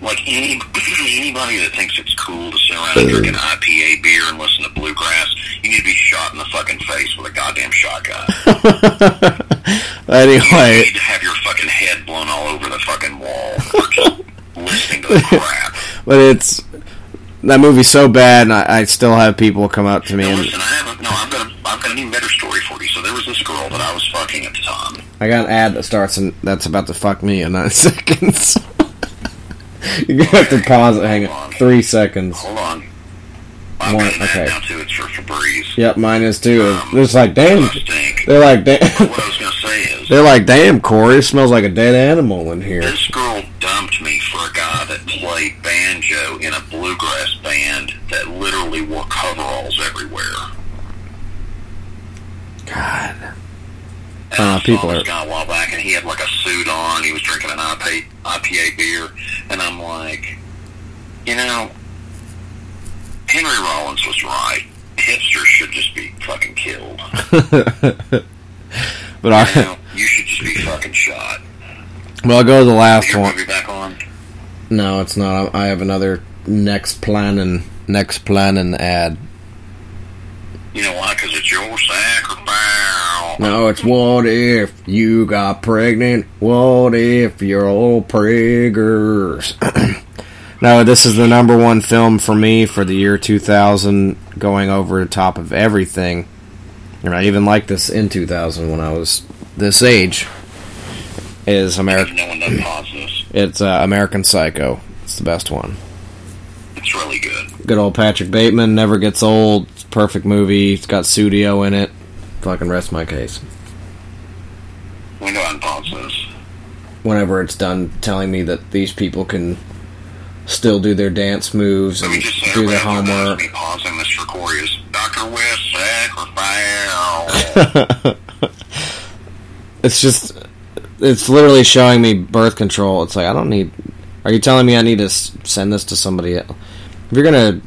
like any anybody that thinks it's cool to sit around and drink an uh. IPA beer and listen to bluegrass, you need to be shot in the fucking face with a goddamn shotgun. anyway, You need to have your fucking head blown all over the fucking wall listening to the crap. but it's that movie's so bad, and I, I still have people come up to me Now and listen, I have a, no, I've got a, I've got an even better story for you. So there was this girl that I was fucking at the time. I got an ad that starts and that's about to fuck me in nine seconds. You're gonna have to pause it. Hang on, three seconds. Hold on. One, okay. It's for Febreze. Yep, mine is too. Um, It's like damn. They're like damn. What I was gonna say is, They're like damn, Corey. It smells like a dead animal in here. this girl dumped me for a guy that played banjo in a bluegrass band that literally wore coveralls everywhere. God. And Uh, I people saw are. this guy a while back, and he had like a suit on. He was drinking an IPA, IPA beer, and I'm like, you know, Henry Rollins was right. Hipsters should just be fucking killed. but I. You, know, you should just be fucking shot. Well, I'll go to the last one. back on? No, it's not. I I have another Nexplanon next plan and ad. You know why? Because it's your sacrifice. No, it's what if you got pregnant? What if you're all preggers? no, this is the number one film for me for the year 2000, going over the top of everything. And I even liked this in 2000 when I was this age. Is American? No one done pause this. It's uh, American Psycho. It's the best one. It's really good. Good old Patrick Bateman never gets old. It's a perfect movie. It's got studio in it. Fucking rest my case. We go and pause this. Whenever it's done telling me that these people can still do their dance moves and do their homework. Me pausing this for is Dr. West. It's just, it's literally showing me birth control. It's like I don't need. Are you telling me I need to send this to somebody else? If you're gonna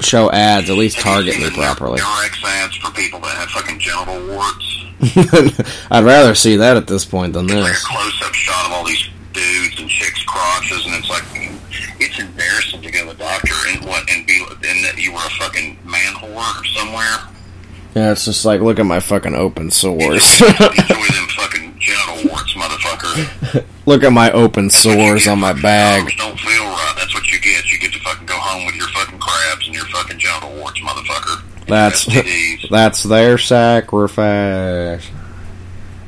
show ads, at least target me properly. Durex ads for people that have fucking genital warts. I'd rather see that at this point than Like a this. close-up shot of all these dudes and chicks' crotches, and it's like it's embarrassing to go to the doctor and be and that you were a fucking man whore somewhere. Yeah, it's just like look at my fucking open sores. Enjoy them fucking genital warts, motherfucker. look at my open sores on my bag. Don't feel right. That's what you get. You get to fucking go home with your fucking crabs and your fucking genital warts, motherfucker. That's that's their sacrifice.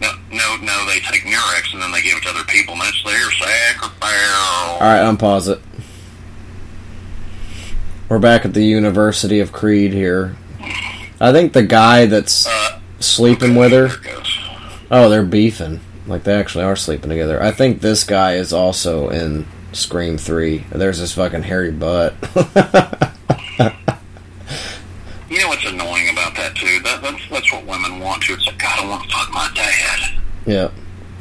No, no, no. They take Murex and then they give it to other people, and that's their sacrifice. All right, unpause it. We're back at the University of Creed here. I think the guy that's uh, sleeping with her. Oh, they're beefing. Like they actually are sleeping together. I think this guy is also in Scream Three. There's this fucking hairy butt. You know what's annoying about that too? That, that's that's what women want to. It's like God, I want to fuck my dad. yeah.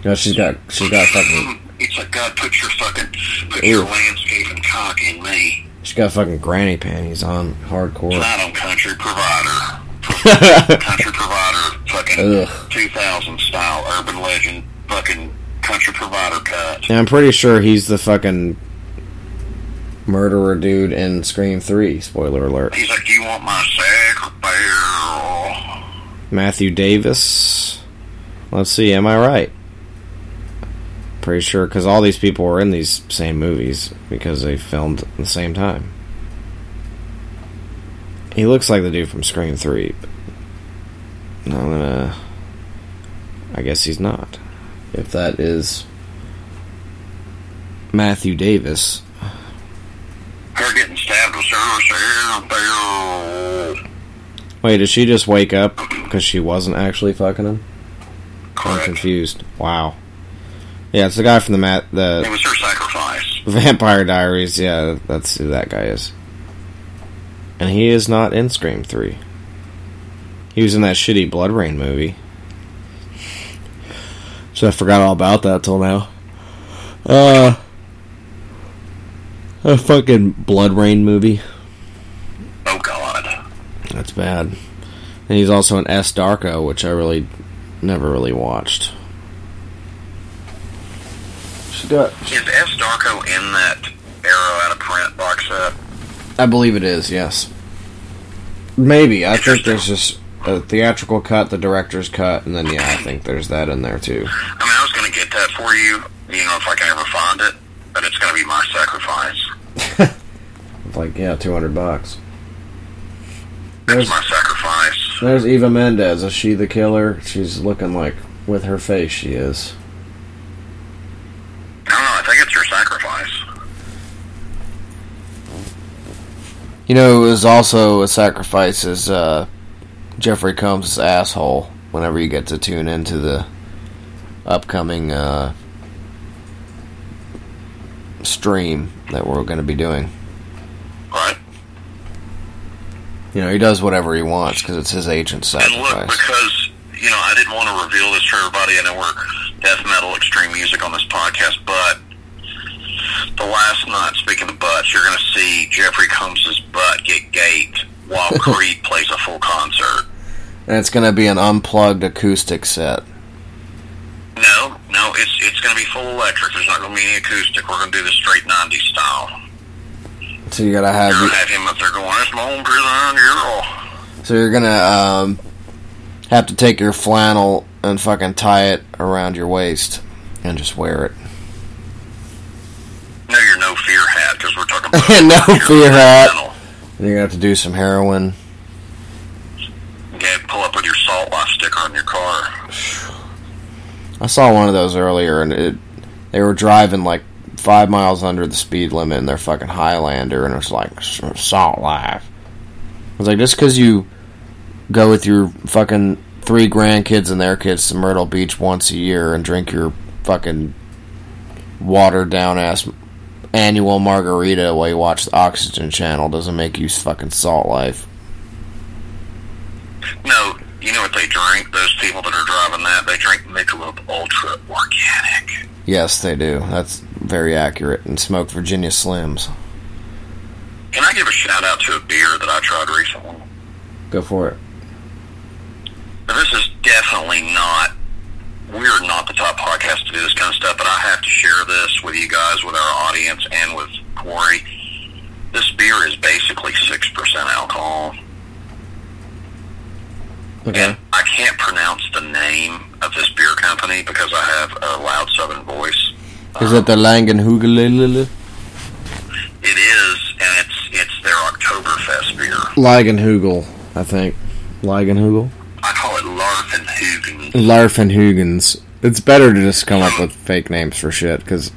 No, she's got she's got fucking It's like God, put your fucking put your Ew. landscaping cock in me. She's got fucking granny panties on hardcore. Not on country provider. country provider, fucking Ugh. 2000 style urban legend, fucking country provider cut. Yeah, I'm pretty sure he's the fucking murderer dude in Scream 3. Spoiler alert. He's like, "Do you want my sacrifice?" Matthew Davis. Let's see, am I right? Pretty sure, because all these people were in these same movies because they filmed at the same time. He looks like the dude from Scream 3. But I'm gonna. I guess he's not. If that is Matthew Davis. Her getting stabbed was her. Wait, did she just wake up because she wasn't actually fucking him? I'm confused. Wow. Yeah, it's the guy from the mat the It was her sacrifice. Vampire Diaries. Yeah, that's who that guy is. And he is not in Scream Three. He was in that shitty BloodRayne movie. So I forgot all about that till now. Uh, a fucking BloodRayne movie. Oh God. That's bad. And he's also in S Darko, which I really never really watched. Should do it. Is S. Darko in that Arrow out of print box set? I believe it is. Yes. Maybe I think there's just a theatrical cut, the director's cut, and then yeah, I think there's that in there too. I mean, I was going to get that for you, you know, if I can ever find it, but it's going to be my sacrifice. Like yeah, two hundred bucks. That's There's, my sacrifice. there's Eva Mendes. Is she the killer? She's looking like with her face. She is. I don't know. I think it's your sacrifice. You know, it was also a sacrifice as uh, Jeffrey Combs' asshole. Whenever you get to tune into the upcoming uh, stream that we're going to be doing, Right? you know, he does whatever he wants because it's his agent's sacrifice. And look, because, you know, I didn't want to reveal this to everybody. I know we're death metal extreme music on this podcast, but the last night, speaking of butts, you're going to see Jeffrey Combs' butt get gaped while Creed plays a full concert. And it's going to be an unplugged acoustic set. No, no, it's it's going to be full electric. There's not going to be any acoustic. We're going to do the straight 90s style. So you got to have. You're going to have him up there going, that's my own prison girl. So you're gonna um, have to take your flannel and fucking tie it around your waist and just wear it. No, you're no fear hat, because we're talking about... no fear hat. Metal. And you're gonna have to do some heroin. Yeah, pull up with your salt life sticker on your car. I saw one of those earlier, and it they were driving like five miles under the speed limit in their fucking Highlander, and it was like salt life. I was like, just because you go with your fucking three grandkids and their kids to Myrtle Beach once a year and drink your fucking watered down ass annual margarita while you watch the Oxygen Channel doesn't make you fucking salt life. No, you know what they drink? Those people that are driving that, they drink Michelob Ultra Organic. Yes, they do. That's very accurate. And smoke Virginia Slims. Can I give a shout out to a beer that I tried recently? Go for it. Now, this is definitely not, we're not the top podcast to do this kind of stuff, but I have to share this with you guys, with our audience, and with Corey. This beer is basically 6% alcohol. Okay. I can't pronounce the name of this beer company because I have a loud southern voice. Is it the Langenhugelele? It is, and it's it's their Oktoberfest beer. Langenhugel, I think. Langenhugel? I call it Larfenhugen. Larfenhugens. It's better to just come up with fake names for shit, because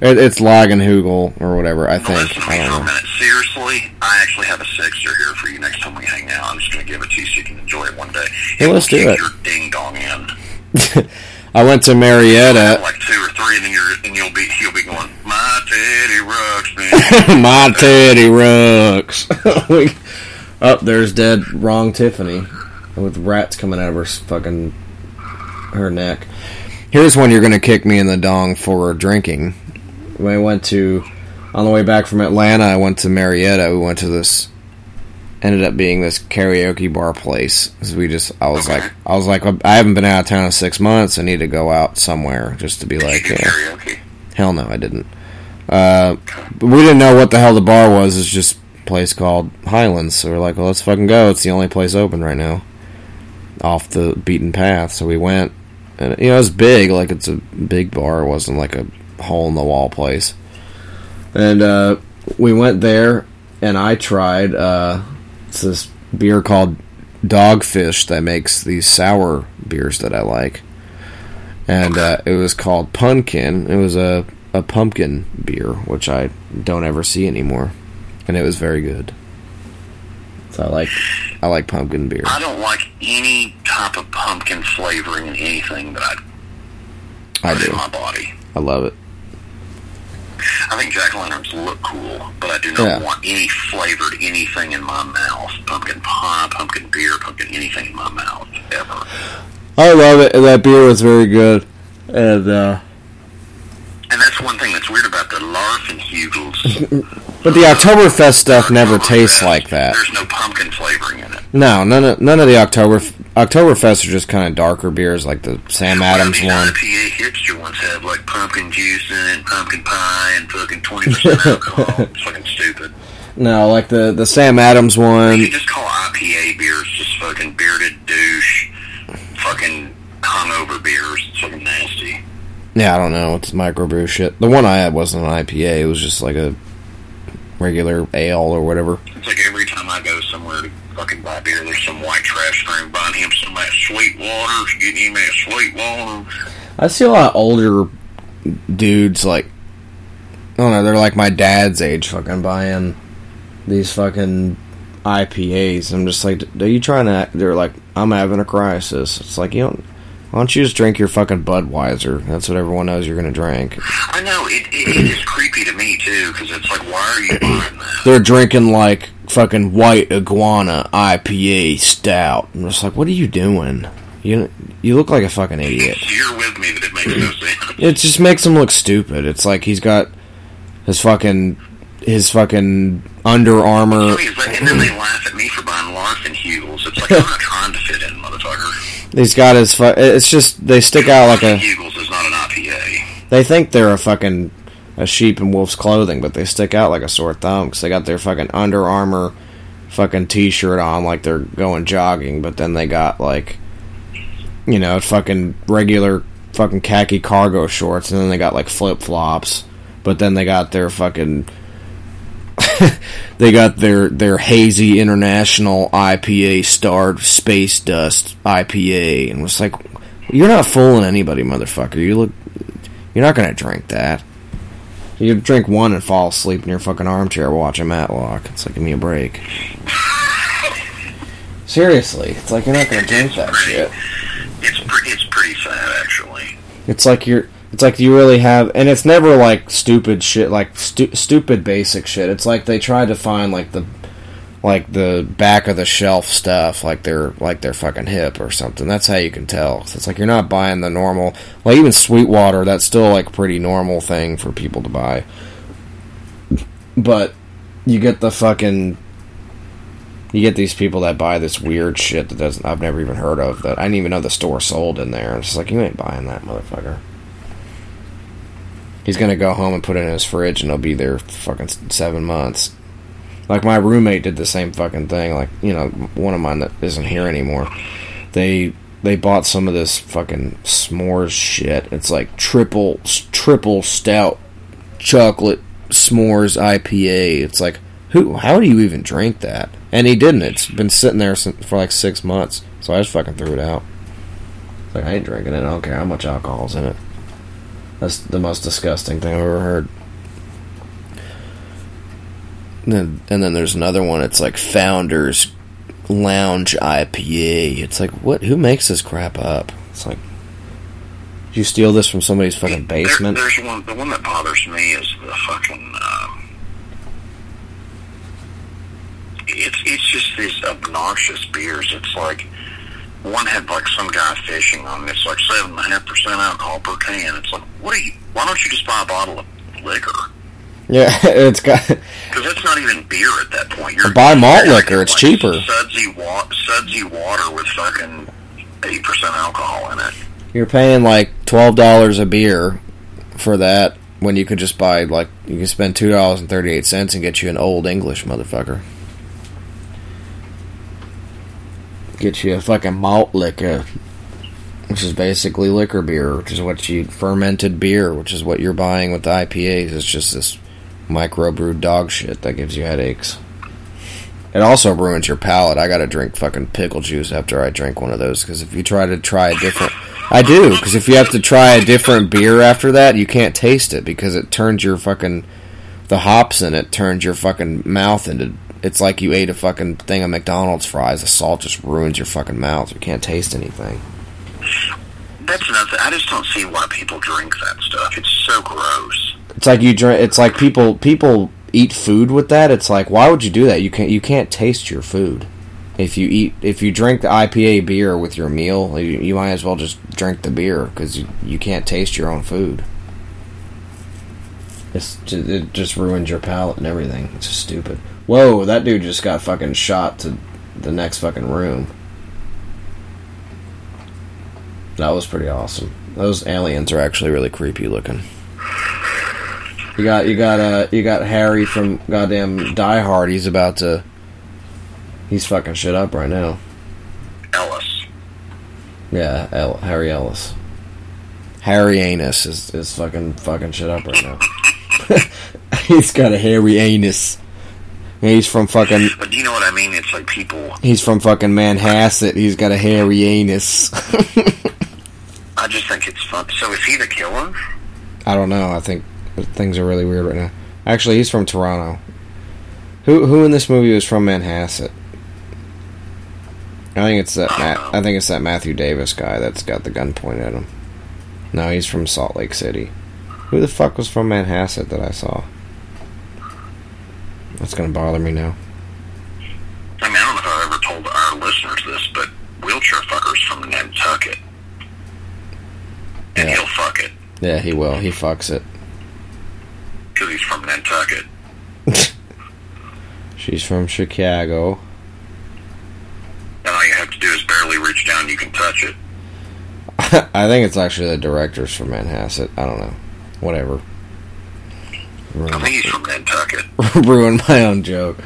it, it's Lagenhugel or whatever, I think. Listen I me for a don't know. Seriously, I actually have a sixer here for you next time we hang out. I'm just going to give it to you so you can enjoy it one day. Hey, let's do it. Your ding dong in. I went to Marietta. like two or three, and then you're and you'll be you'll be going. My teddy rocks me. My teddy rocks. We- oh, there's dead wrong Tiffany with rats coming out of her fucking her neck. Here's one you're gonna kick me in the dong for drinking. I went to on the way back from Atlanta, I went to Marietta. We went to this ended up being this karaoke bar place. 'Cause we just I was like I was like I haven't been out of town in six months. I need to go out somewhere just to be like yeah. Hell no, I didn't. Uh, we didn't know what the hell the bar was. It's just place called Highlands. So we're like, well, let's fucking go. It's the only place open right now, off the beaten path. So we went, and you know, it's big. Like it's a big bar. It wasn't like a hole in the wall place. And uh, we went there, and I tried. Uh, it's this beer called Dogfish that makes these sour beers that I like and uh, it was called Pumpkin. It was a, a pumpkin beer, which I don't ever see anymore, and it was very good. So I like I like pumpkin beer. I don't like any type of pumpkin flavoring in anything that I I do. in my body. I love it. I think jack o' lanterns look cool, but I do not Yeah. want any flavored anything in my mouth. Pumpkin pie, pumpkin beer, pumpkin anything in my mouth ever. I love it. And that beer was very good, and uh, And that's one thing that's weird about the Larfenhugels. But the Oktoberfest stuff never tastes like that. There's no pumpkin flavoring in it. No, none of none of the October Oktoberfest are just kind of darker beers, like the Sam Adams well, I mean, one. IPA hipster ones have like pumpkin juice and pumpkin pie, and fucking twenty percent alcohol. it's fucking stupid. No, like the the Sam Adams one. You just call IPA beers just fucking bearded douche, fucking hungover beers. It's fucking nasty. Yeah, I don't know. It's microbrew shit. The one I had wasn't an IPA. It was just like a regular ale or whatever. It's like every time I go somewhere to fucking buy beer, there's some white trash room buying him some of that Sweetwater, getting him that Sweetwater. I see a lot of older dudes like I don't know, they're like my dad's age fucking buying these fucking IPAs. I'm just like, are you trying to they're like, I'm having a crisis. It's like you don't why don't you just drink your fucking Budweiser? That's what everyone knows you're gonna drink. I know it, it, it is creepy to me too because it's like, why are you buying that? They're drinking like fucking white iguana IPA stout. I'm just like, what are you doing? You you look like a fucking idiot. You're with me that it makes no sense. It just makes him look stupid. It's like he's got his fucking his fucking Under Armour. And then they laugh at me for buying Larson Hugels. It's like I'm not trying to fit in, motherfucker. He's got his. Fu- it's just they stick out like a. Hugels is not an IPA. They think they're a fucking a sheep in wolf's clothing, but they stick out like a sore thumb because they got their fucking Under Armour fucking T-shirt on, like they're going jogging, but then they got like, you know, fucking regular fucking khaki cargo shorts, and then they got like flip flops, but then they got their fucking. they got their their hazy international IPA starred space dust IPA, and was like, you're not fooling anybody, motherfucker. You look, you're not gonna drink that. You drink one and fall asleep in your fucking armchair watching Matlock. It's like, give me a break. Seriously, it's like you're not gonna drink that shit. It's pretty. It's pretty sad, actually. It's like you're. It's like you really have, and it's never like stupid shit, like stu- stupid basic shit. It's like they try to find like the, like the back of the shelf stuff, like they're like they're fucking hip or something. That's how you can tell. It's like you're not buying the normal, like even Sweetwater. That's still like pretty normal thing for people to buy. But you get the fucking, you get these people that buy this weird shit that doesn't I've never even heard of that I didn't even know the store sold in there. It's like you ain't buying that motherfucker. He's gonna go home and put it in his fridge, and it'll be there for fucking seven months. Like my roommate did the same fucking thing. Like you know, one of mine that isn't here anymore. They they bought some of this fucking s'mores shit. It's like triple triple stout chocolate s'mores IPA. It's like who? How do you even drink that? And he didn't. It's been sitting there for like six months. So I just fucking threw it out. Like I ain't drinking it. I don't care how much alcohol's in it. That's the most disgusting thing I've ever heard. And then, and then there's another one. It's like Founders Lounge IPA. It's like what? Who makes this crap up? It's like you steal this from somebody's fucking basement? There, there's one. The one that bothers me is the fucking. Um, it's it's just these obnoxious beers. It's like one had like some guy fishing on this, like seven and a half percent alcohol per can. It's like, what are you? Why don't you just buy a bottle of liquor? Yeah, it's got. Because that's not even beer at that point. You're Buy malt liquor, it's like cheaper. Sudsy, wa- sudsy water with fucking eight percent alcohol in it. You're paying like twelve dollars a beer for that when you could just buy like you can spend two dollars and thirty eight cents and get you an old English motherfucker. Get you a fucking malt liquor, which is basically liquor beer, which is what you fermented beer, which is what you're buying with the IPAs. It's just this microbrewed dog shit that gives you headaches. It also ruins your palate. I gotta drink fucking pickle juice after I drink one of those because if you try to try a different, I do because if you have to try a different beer after that, you can't taste it because it turns your fucking the hops in it turns your fucking mouth into. It's like you ate a fucking thing of McDonald's fries. The salt just ruins your fucking mouth. You can't taste anything. That's nothing. I just don't see why people drink that stuff. It's so gross. It's like you drink. It's like people people eat food with that. It's like why would you do that? You can't you can't taste your food. If you eat if you drink the IPA beer with your meal, you, you might as well just drink the beer because you, you can't taste your own food. It's just, it just ruins your palate and everything. It's just stupid. Whoa, that dude just got fucking shot to the next fucking room. That was pretty awesome. Those aliens are actually really creepy looking. You got you got uh you got Harry from goddamn Die Hard. He's about to. He's fucking shit up right now. Ellis. Yeah, El- Harry Ellis. Harry Anus is is fucking fucking shit up right now. he's got a hairy anus. He's from fucking. But do you know what I mean? It's like people. He's from fucking Manhasset. He's got a hairy anus. I just think it's fun. So is he the killer? I don't know. I think things are really weird right now. Actually, he's from Toronto. Who who in this movie was from Manhasset? I think it's that Ma- uh-huh. I think it's that Matthew Davis guy that's got the gun pointed at him. No, he's from Salt Lake City. Who the fuck was from Manhasset that I saw? That's gonna bother me now. I mean, I don't know if I've ever told our listeners this, but wheelchair fucker's from Nantucket. And Yeah. he'll fuck it Yeah, he will. He fucks it. because he's from Nantucket. She's from Chicago. And all you have to do is barely reach down, you can touch it. I think it's actually the directors from Manhasset. I don't know. Whatever. I think he's from Nantucket. ruin my own joke.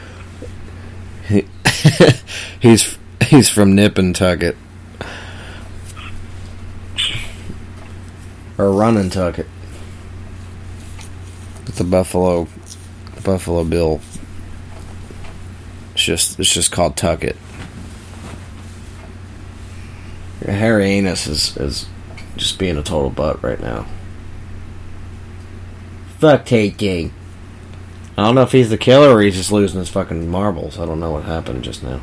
He, he's he's from Nippentucket or Runnintucket. It's a Buffalo Buffalo Bill. It's just it's just called Tucket. Harry Anus is is just being a total butt right now. Fuck taking. I don't know if he's the killer or he's just losing his fucking marbles. I don't know what happened just now.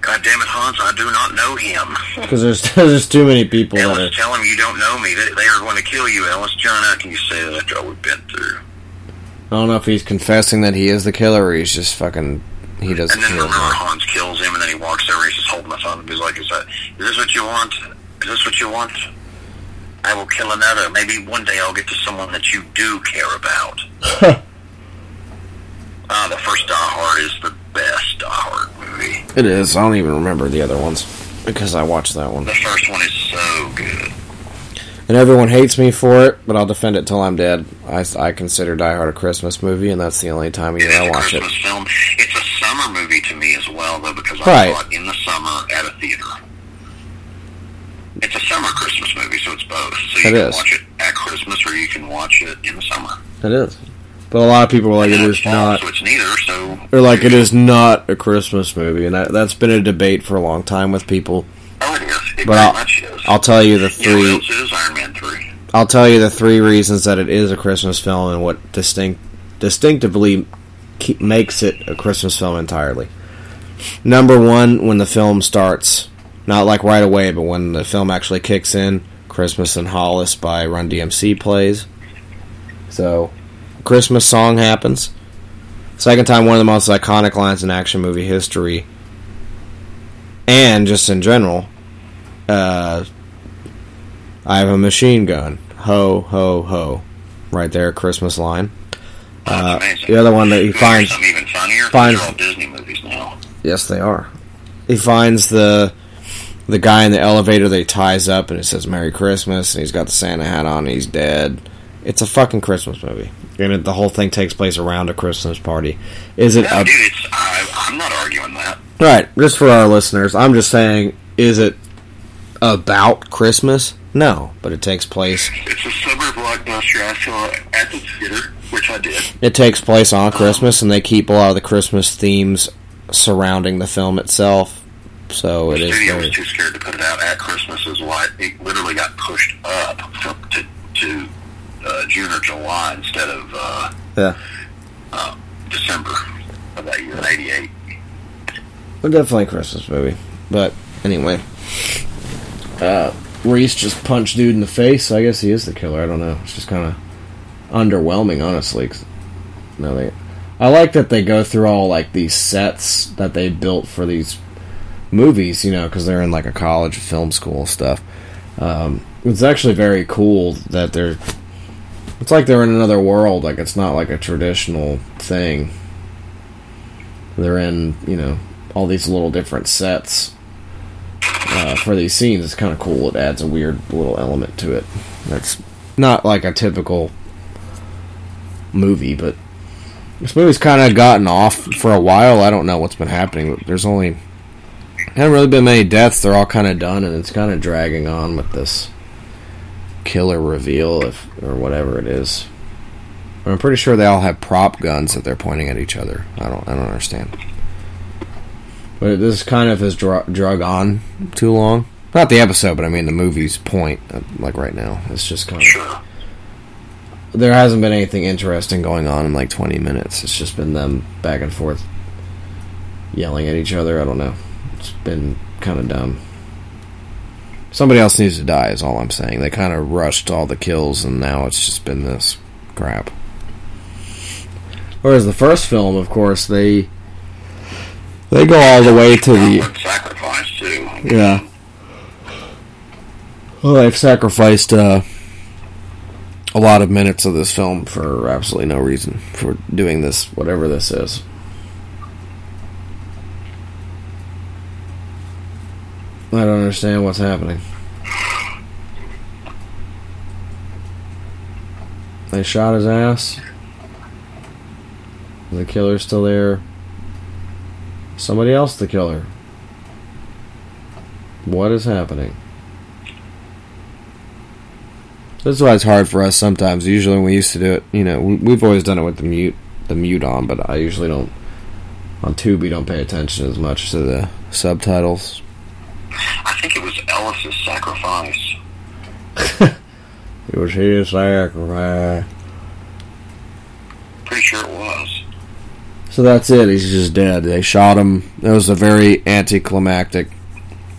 God damn it, Hans, I do not know him. Because there's there's too many people that are. Ellis, tell him you don't know me. They, they are going to kill you, Ellis. John, how can you say that after all we've been through? I don't know if he's confessing that he is the killer or he's just fucking. He doesn't And then feel remember, bad. Hans kills him, and then he walks over. He's just holding the phone. And he's like, "Is that? Is this what you want? Is this what you want? I will kill another. Maybe one day I'll get to someone that you do care about." Ah, the first Die Hard is the best Die Hard movie. It is. I don't even remember the other ones because I watched that one. The first one is so good. And everyone hates me for it, but I'll defend it till I'm dead. I, I consider Die Hard a Christmas movie, and that's the only time of year I watch it. Film. It's a summer movie to me as well, though, because I Right. saw it in the summer at a theater. It's a summer Christmas movie, so it's both. So you It can is. watch it at Christmas, or you can watch it in the summer. It is. But a lot of people are like, it is not. So it's neither. So They're like, it is not a Christmas movie, and that, that's been a debate for a long time with people. oh, it is. It But I'll. I'll tell you the You know three. else is Iron Man three? I'll tell you the three reasons that it is a Christmas film and what distinct distinctively keep, makes it a Christmas film entirely. Number one, when the film starts, not like right away, but when the film actually kicks in, "Christmas in Hollis" by Run DMC plays. So, Christmas song happens. Second time, one of the most iconic lines in action movie history, and just in general. Uh, I have a machine gun. Ho, ho, ho. Right there, Christmas line. Uh, the other one that he finds. Even funnier. finds- all Disney movies now. Yes, they are. He finds the the guy in the elevator that he ties up, and it says "Merry Christmas," and he's got the Santa hat on. And he's dead. It's a fucking Christmas movie, and it, the whole thing takes place around a Christmas party. Is it? A, dude, it's. I, I'm not arguing that. Right, just for our listeners, I'm just saying, is it about Christmas? No, but it takes place. It's a summer blockbuster. I saw at the theater, which I did. It takes place on Christmas, and they keep a lot of the Christmas themes surrounding the film itself. So it the is studio very. was too scared to put it out at Christmas, is why it literally got pushed up to, to uh, June or July instead of uh, Yeah, uh, December of that year, '88. but definitely a Christmas movie. But anyway, uh, Reese just punched dude in the face. So I guess he is the killer. I don't know. It's just kind of underwhelming, honestly. no, they. I like that they go through all like these sets that they built for these movies, you know, because they're in like a college film school stuff. Um, It's actually very cool that they're. It's like they're in another world. Like it's not like a traditional thing. They're in, you know, all these little different sets uh, for these scenes. It's kind of cool. It adds a weird little element to it. That's not like a typical movie, but this movie's kind of gotten off for a while. I don't know what's been happening. There's only haven't really been many deaths. They're all kind of done, and it's kind of dragging on with this killer reveal, if or whatever it is. I'm pretty sure they all have prop guns that they're pointing at each other. I don't. I don't understand. But this kind of has dr- drug on too long. Not the episode, but I mean the movie's point. uh, Like right now, it's just kind of. There hasn't been anything interesting going on in like 20 minutes. It's just been them back and forth, yelling at each other. I don't know. It's been kind of dumb. Somebody else needs to die, is all I'm saying. They kind of rushed all the kills, and now it's just been this crap. Whereas the first film, of course, they they go all the way to the sacrifice too. yeah. Well, they've sacrificed uh, a lot of minutes of this film for absolutely no reason for doing this, whatever this is. I don't understand what's happening. They shot his ass. The killer's still there. Somebody else the killer. What is happening? This is why it's hard for us sometimes. Usually, when we used to do it, you know, we, we've always done it with the mute, the mute on, but I usually don't. On Tubi, don't pay attention as much to the subtitles. I think it was Ellis's sacrifice. It was his sacrifice. Pretty sure it was. So that's it. He's just dead. They shot him. It was a very anticlimactic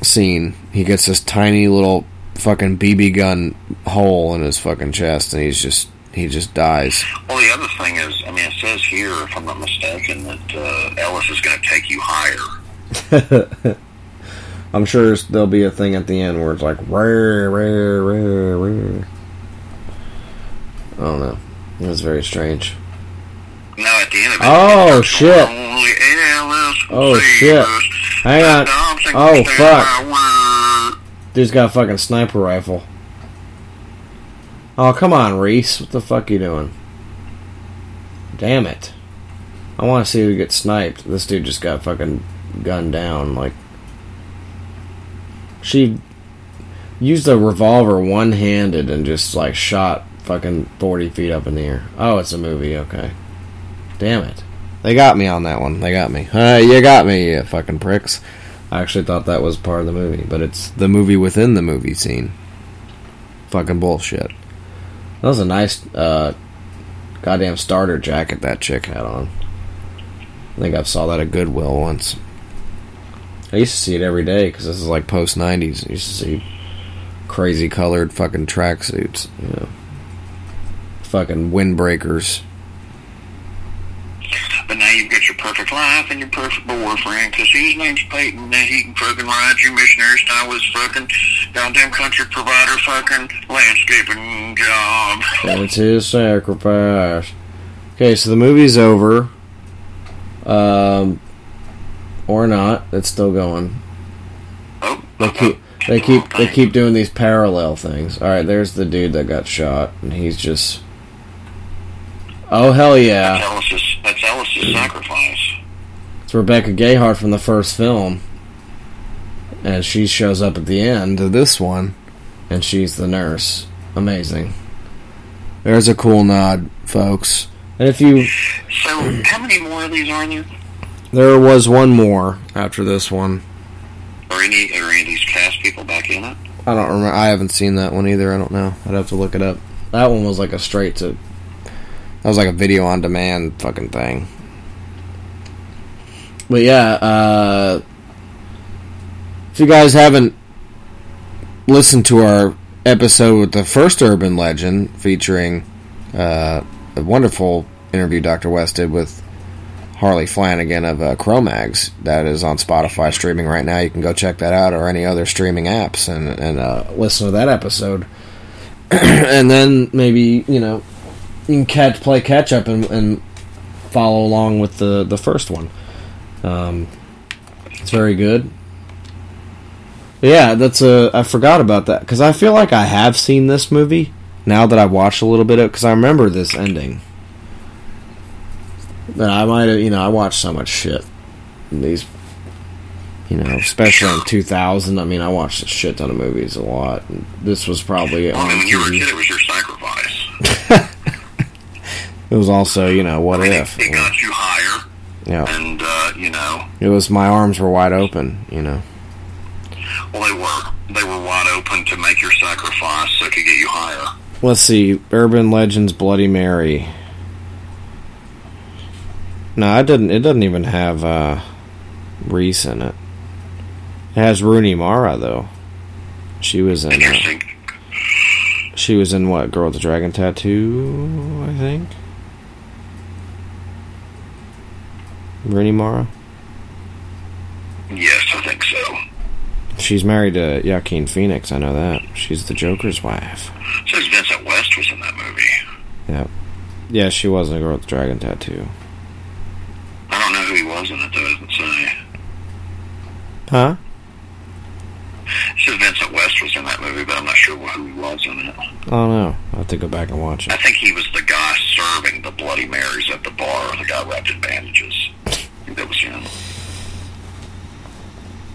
scene. He gets this tiny little fucking BB gun hole in his fucking chest, and he's just he just dies. Well, the other thing is, I mean, it says here, if I'm not mistaken, that uh, Ellis is going to take you higher. I'm sure there'll be a thing at the end where it's like rare, rare, rare, rare. I don't know. It was very strange. No, at the end of it, Oh shit! only Ellis will Oh shit! Hang on. Oh fuck! Dude's got a fucking sniper rifle. Oh come on, Reese! What the fuck you doing? Damn it! I want to see who gets sniped. This dude just got fucking gunned down. Like she used a revolver one handed and just like shot fucking forty feet up in the air. Oh, it's a movie. Okay. Damn it! They got me on that one. They got me. Uh, you got me, you fucking pricks. I actually thought that was part of the movie, but it's the movie within the movie scene. Fucking bullshit. That was a nice, uh, goddamn starter jacket that chick had on. I think I saw that at Goodwill once. I used to see it every day because this is like post 90s. I used to see crazy colored fucking tracksuits, you know. Fucking windbreakers. But now you've got your perfect life and your perfect boyfriend, because his name's Peyton, and he can fucking ride you missionary style with his fucking goddamn country provider fucking landscaping job. It's his sacrifice. Okay, so the movie's over. Um, or not. It's still going. Oh, They keep they keep they keep doing these parallel things. All right, there's the dude that got shot, and he's just. Oh hell That's yeah! Ellis's, that's Ellis's sacrifice. It's Rebecca Gayheart from the first film, and she shows up at the end of this one, and she's the nurse. Amazing. There's a cool nod, folks. And if you So, how many more of these are there? There was one more after this one. Are any, are any of these cast people back in it? I don't remember. I haven't seen that one either. I don't know. I'd have to look it up. That one was like a straight to. That was like a video on demand fucking thing. But yeah, uh, if you guys haven't listened to our episode with the first urban legend featuring uh, a wonderful interview Dr. West did with Harley Flanagan of uh, Cro-Mags that is on Spotify streaming right now. You can go check that out or any other streaming apps and and uh, listen to that episode. and then maybe you know you can catch play catch up and, and follow along with the the first one. Um, it's very good. Yeah, that's a. I forgot about that because I feel like I have seen this movie now that I've watched a little bit of because I remember this ending. But I might have, you know, I watched so much shit. These, you know, especially in 2000. I mean, I watched a shit ton of movies a lot. This was probably Well, I on mean, when you were a TV. kid, it was your sacrifice. It was also, you know, what I mean, if? it, it got you higher, Yeah, and uh, you know, it was my arms were wide open. You know. well, they were they were wide open to make your sacrifice so it could get you higher. Let's see, Urban Legends Bloody Mary. No, it doesn't. It doesn't even have uh, Reese in it. It has Rooney Mara though. She was in. Uh, she was in what? Girl with the Dragon Tattoo, I think. Rooney Mara. Yes, I think so. She's married to Joaquin Phoenix. I know that. She's the Joker's wife. Says Vincent West was in that movie. Yep. Yeah, she was in a Girl with the Dragon Tattoo. I who he was in it, though. Doesn't say. Huh? It says Vincent West was in that movie, but I'm not sure who he was in it. I don't know. I'll have to go back and watch it. I think he was the guy serving the Bloody Marys at the bar. The guy wrapped in bandages. I think that was him.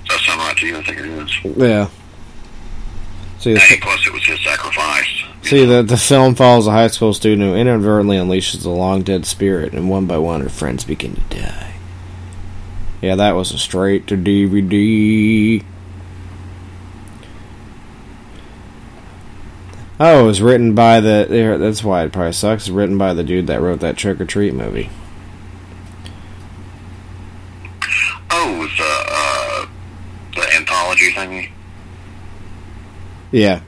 Does that sound right to you? I think it is. Yeah. See, And plus, it was his sacrifice. see the, the film follows a high school student who inadvertently unleashes a long dead spirit, and one by one her friends begin to die. Yeah, that was a straight to DVD. Oh, it was written by the. there- That's why it probably sucks. It's written by the dude that wrote that Trick or Treat movie. Oh, it was uh, uh, the anthology thingy. Yeah.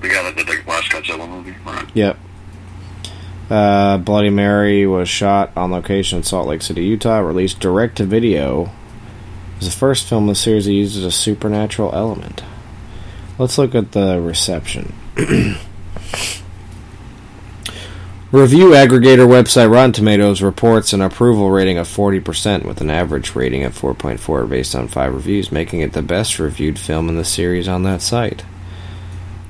The guy that did the last Godzilla movie, right? Yep. Uh, Bloody Mary was shot on location in Salt Lake City, Utah. Released direct to video. It was the first film in the series that uses a supernatural element. Let's look at the reception. Review aggregator website Rotten Tomatoes reports an approval rating of 40% with an average rating of 4.4 based on 5 reviews, making it the best reviewed film in the series on that site.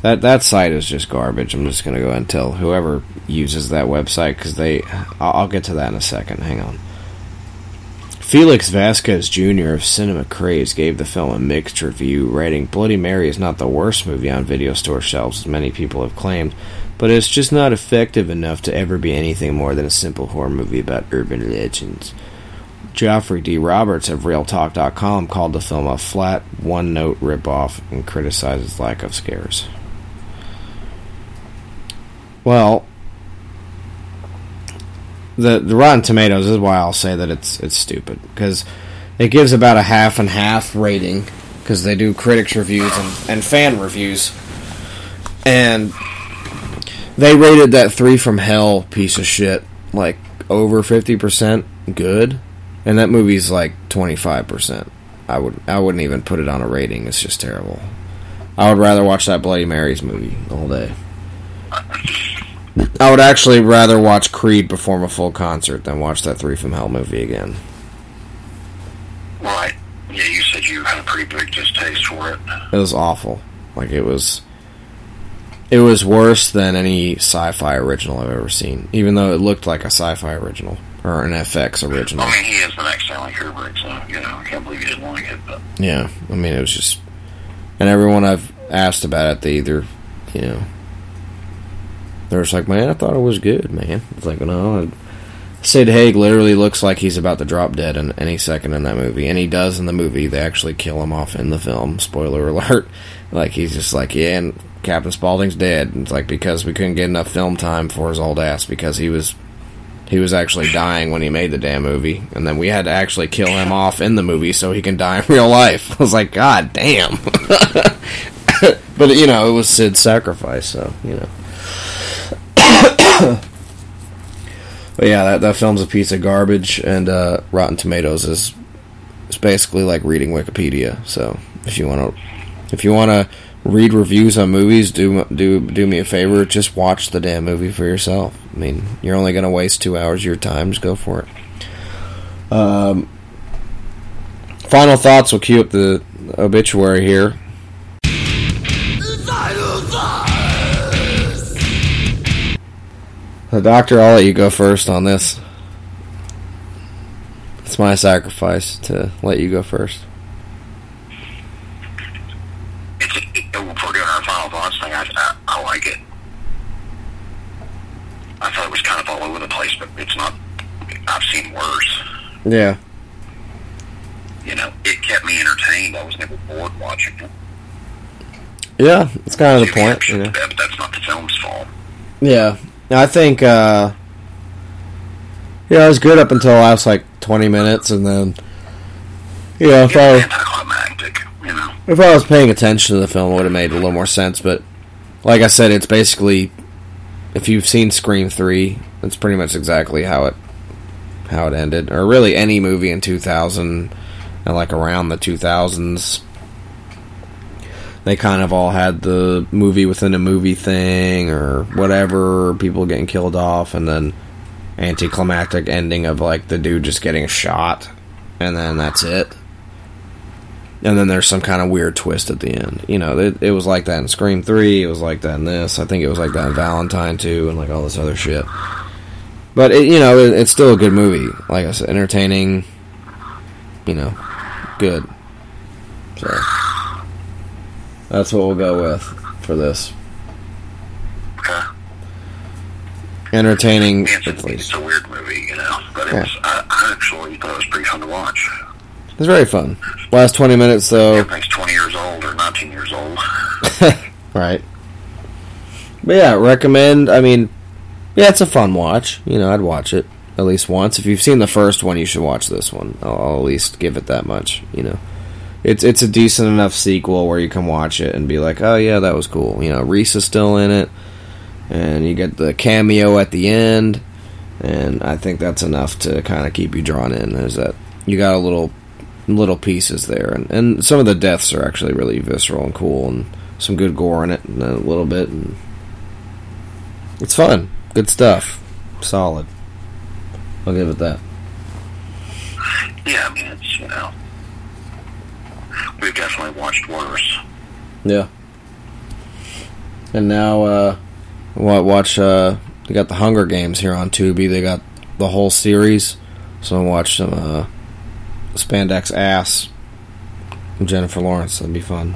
That that site is just garbage. I'm just gonna go and tell whoever uses that website because they. I'll, I'll get to that in a second. Hang on. Felix Vasquez Jr. of Cinema Craze gave the film a mixed review, writing, "Bloody Mary is not the worst movie on video store shelves, as many people have claimed, but it's just not effective enough to ever be anything more than a simple horror movie about urban legends." Geoffrey D. Roberts of RealTalk.com called the film a flat, one-note ripoff and criticized its lack of scares. Well, the the Rotten Tomatoes is why I'll say that it's it's stupid because it gives about a half and half rating because they do critics reviews and, and fan reviews, and they rated that three from hell piece of shit like over fifty percent good, and that movie's like twenty five percent. I would I wouldn't even put it on a rating. It's just terrible. I would rather watch that Bloody Marys movie all day. I would actually rather watch Creed perform a full concert than watch that Three from Hell movie again. Right. Yeah, you said you had a pretty big distaste for it. It was awful. Like it was it was worse than any sci-fi original I've ever seen, even though it looked like a sci-fi original or an FX original. I mean, he is the next Stanley Kubrick, so, you know, I can't believe you didn't like it, but... Yeah, I mean it was just and everyone I've asked about it they either, you know, they're just like, "Man, I thought it was good, man." It's like, "No, Sid Haig literally looks like he's about to drop dead in any second in that movie, and he does in the movie. They actually kill him off in the film. Spoiler alert! Like he's just like, yeah, and Captain Spaulding's dead. And it's like because we couldn't get enough film time for his old ass because he was he was actually dying when he made the damn movie, and then we had to actually kill him off in the movie so he can die in real life. I was like, God damn! but you know, it was Sid's sacrifice, so you know. But yeah, that, that film's a piece of garbage, and uh, Rotten Tomatoes is it's basically like reading Wikipedia. So if you want to, if you want to read reviews on movies, do do do me a favor, just watch the damn movie for yourself. I mean, you're only going to waste two hours of your time. Just go for it. Um, final thoughts. We'll cue up the obituary here. The doctor, I'll let you go first on this. It's my sacrifice to let you go first. It's, it, if we're doing our final thoughts thing, I, I, I like it. I thought it was kind of all over the place, but it's not. I've seen worse. Yeah. You know, it kept me entertained. I was never bored watching it. Yeah, it's kind of the point. You know? But that's not the film's fault. Yeah, I think. uh Yeah, it was good up until the last like twenty minutes, and then. Yeah, if I Anticlimactic, you know. if I was paying attention to the film, it would have made a little more sense. But like I said, it's basically if you've seen Scream three, it's pretty much exactly how it how it ended, or really any movie in two thousand and like around the two thousands. They kind of all had the movie within a movie thing, or whatever. People getting killed off, and then anticlimactic ending of like the dude just getting shot, and then that's it and then there's some kind of weird twist at the end. You know, it, it was like that in Scream Three. It was like that in this. I think it was like that in Valentine Two, and like all this other shit. But it, you know, it, it's still a good movie. Like I said, entertaining. You know, good. So that's what we'll go with for this. Okay. Entertaining, It's, at least. it's a weird movie, you know. But it Yeah. was, I, I actually thought it was pretty fun to watch. It's very fun. Last twenty minutes, though. Everything's 20 years old or 19 years old. right. But yeah, recommend. I mean, yeah, it's a fun watch. You know, I'd watch it at least once. If you've seen the first one, you should watch this one. I'll, I'll at least give it that much. You know, it's it's a decent enough sequel where you can watch it and be like, oh yeah, that was cool. You know, Reese is still in it, and you get the cameo at the end, and I think that's enough to kind of keep you drawn in. Is that you got a little little pieces there, and, and some of the deaths are actually really visceral and cool, and some good gore in it, and a little bit, and it's fun, good stuff, solid. I'll give it that. Yeah, I mean, it's, you know. We've definitely watched worse. Yeah. And now, uh, wa- watch. Uh, they got the Hunger Games here on Tubi. They got the whole series, so I'll watch some uh, Spandex Ass. Jennifer Lawrence. That'd be fun.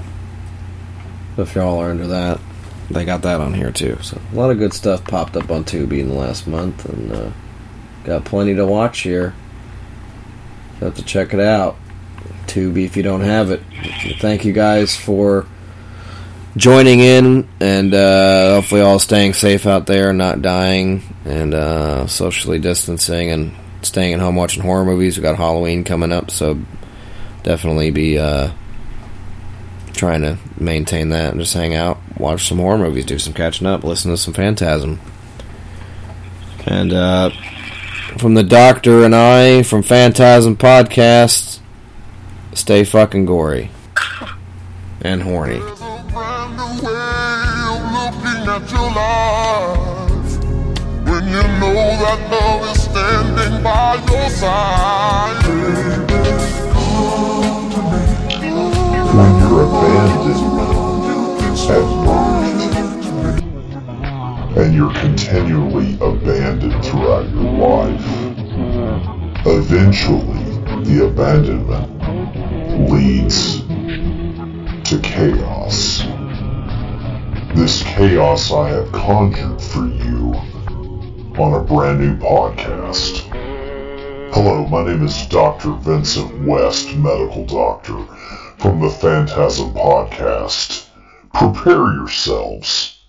If y'all are into that, they got that on here too. So a lot of good stuff popped up on Tubi in the last month, and uh, got plenty to watch here. Have to check it out. Tubi if you don't have it. Thank you guys for joining in, and uh, hopefully all staying safe out there, not dying, and uh, socially distancing, and staying at home watching horror movies. We got Halloween coming up, so definitely be uh, trying to maintain that and just hang out, watch some horror movies, do some catching up, listen to some Phantasm. And uh, from the Doctor and I from Phantasm Podcast, stay fucking gory and horny. looking at your life when you know that love is standing by your side. When you're abandoned at birth and you're continually abandoned throughout your life, eventually the abandonment leads to chaos. This chaos I have conjured for you on a brand new podcast. Hello, my name is Dr. Vincent West, medical doctor, from the Phantasm Podcast. Prepare yourselves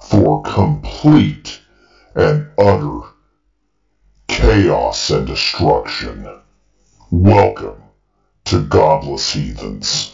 for complete and utter chaos and destruction. Welcome to Godless Heathens.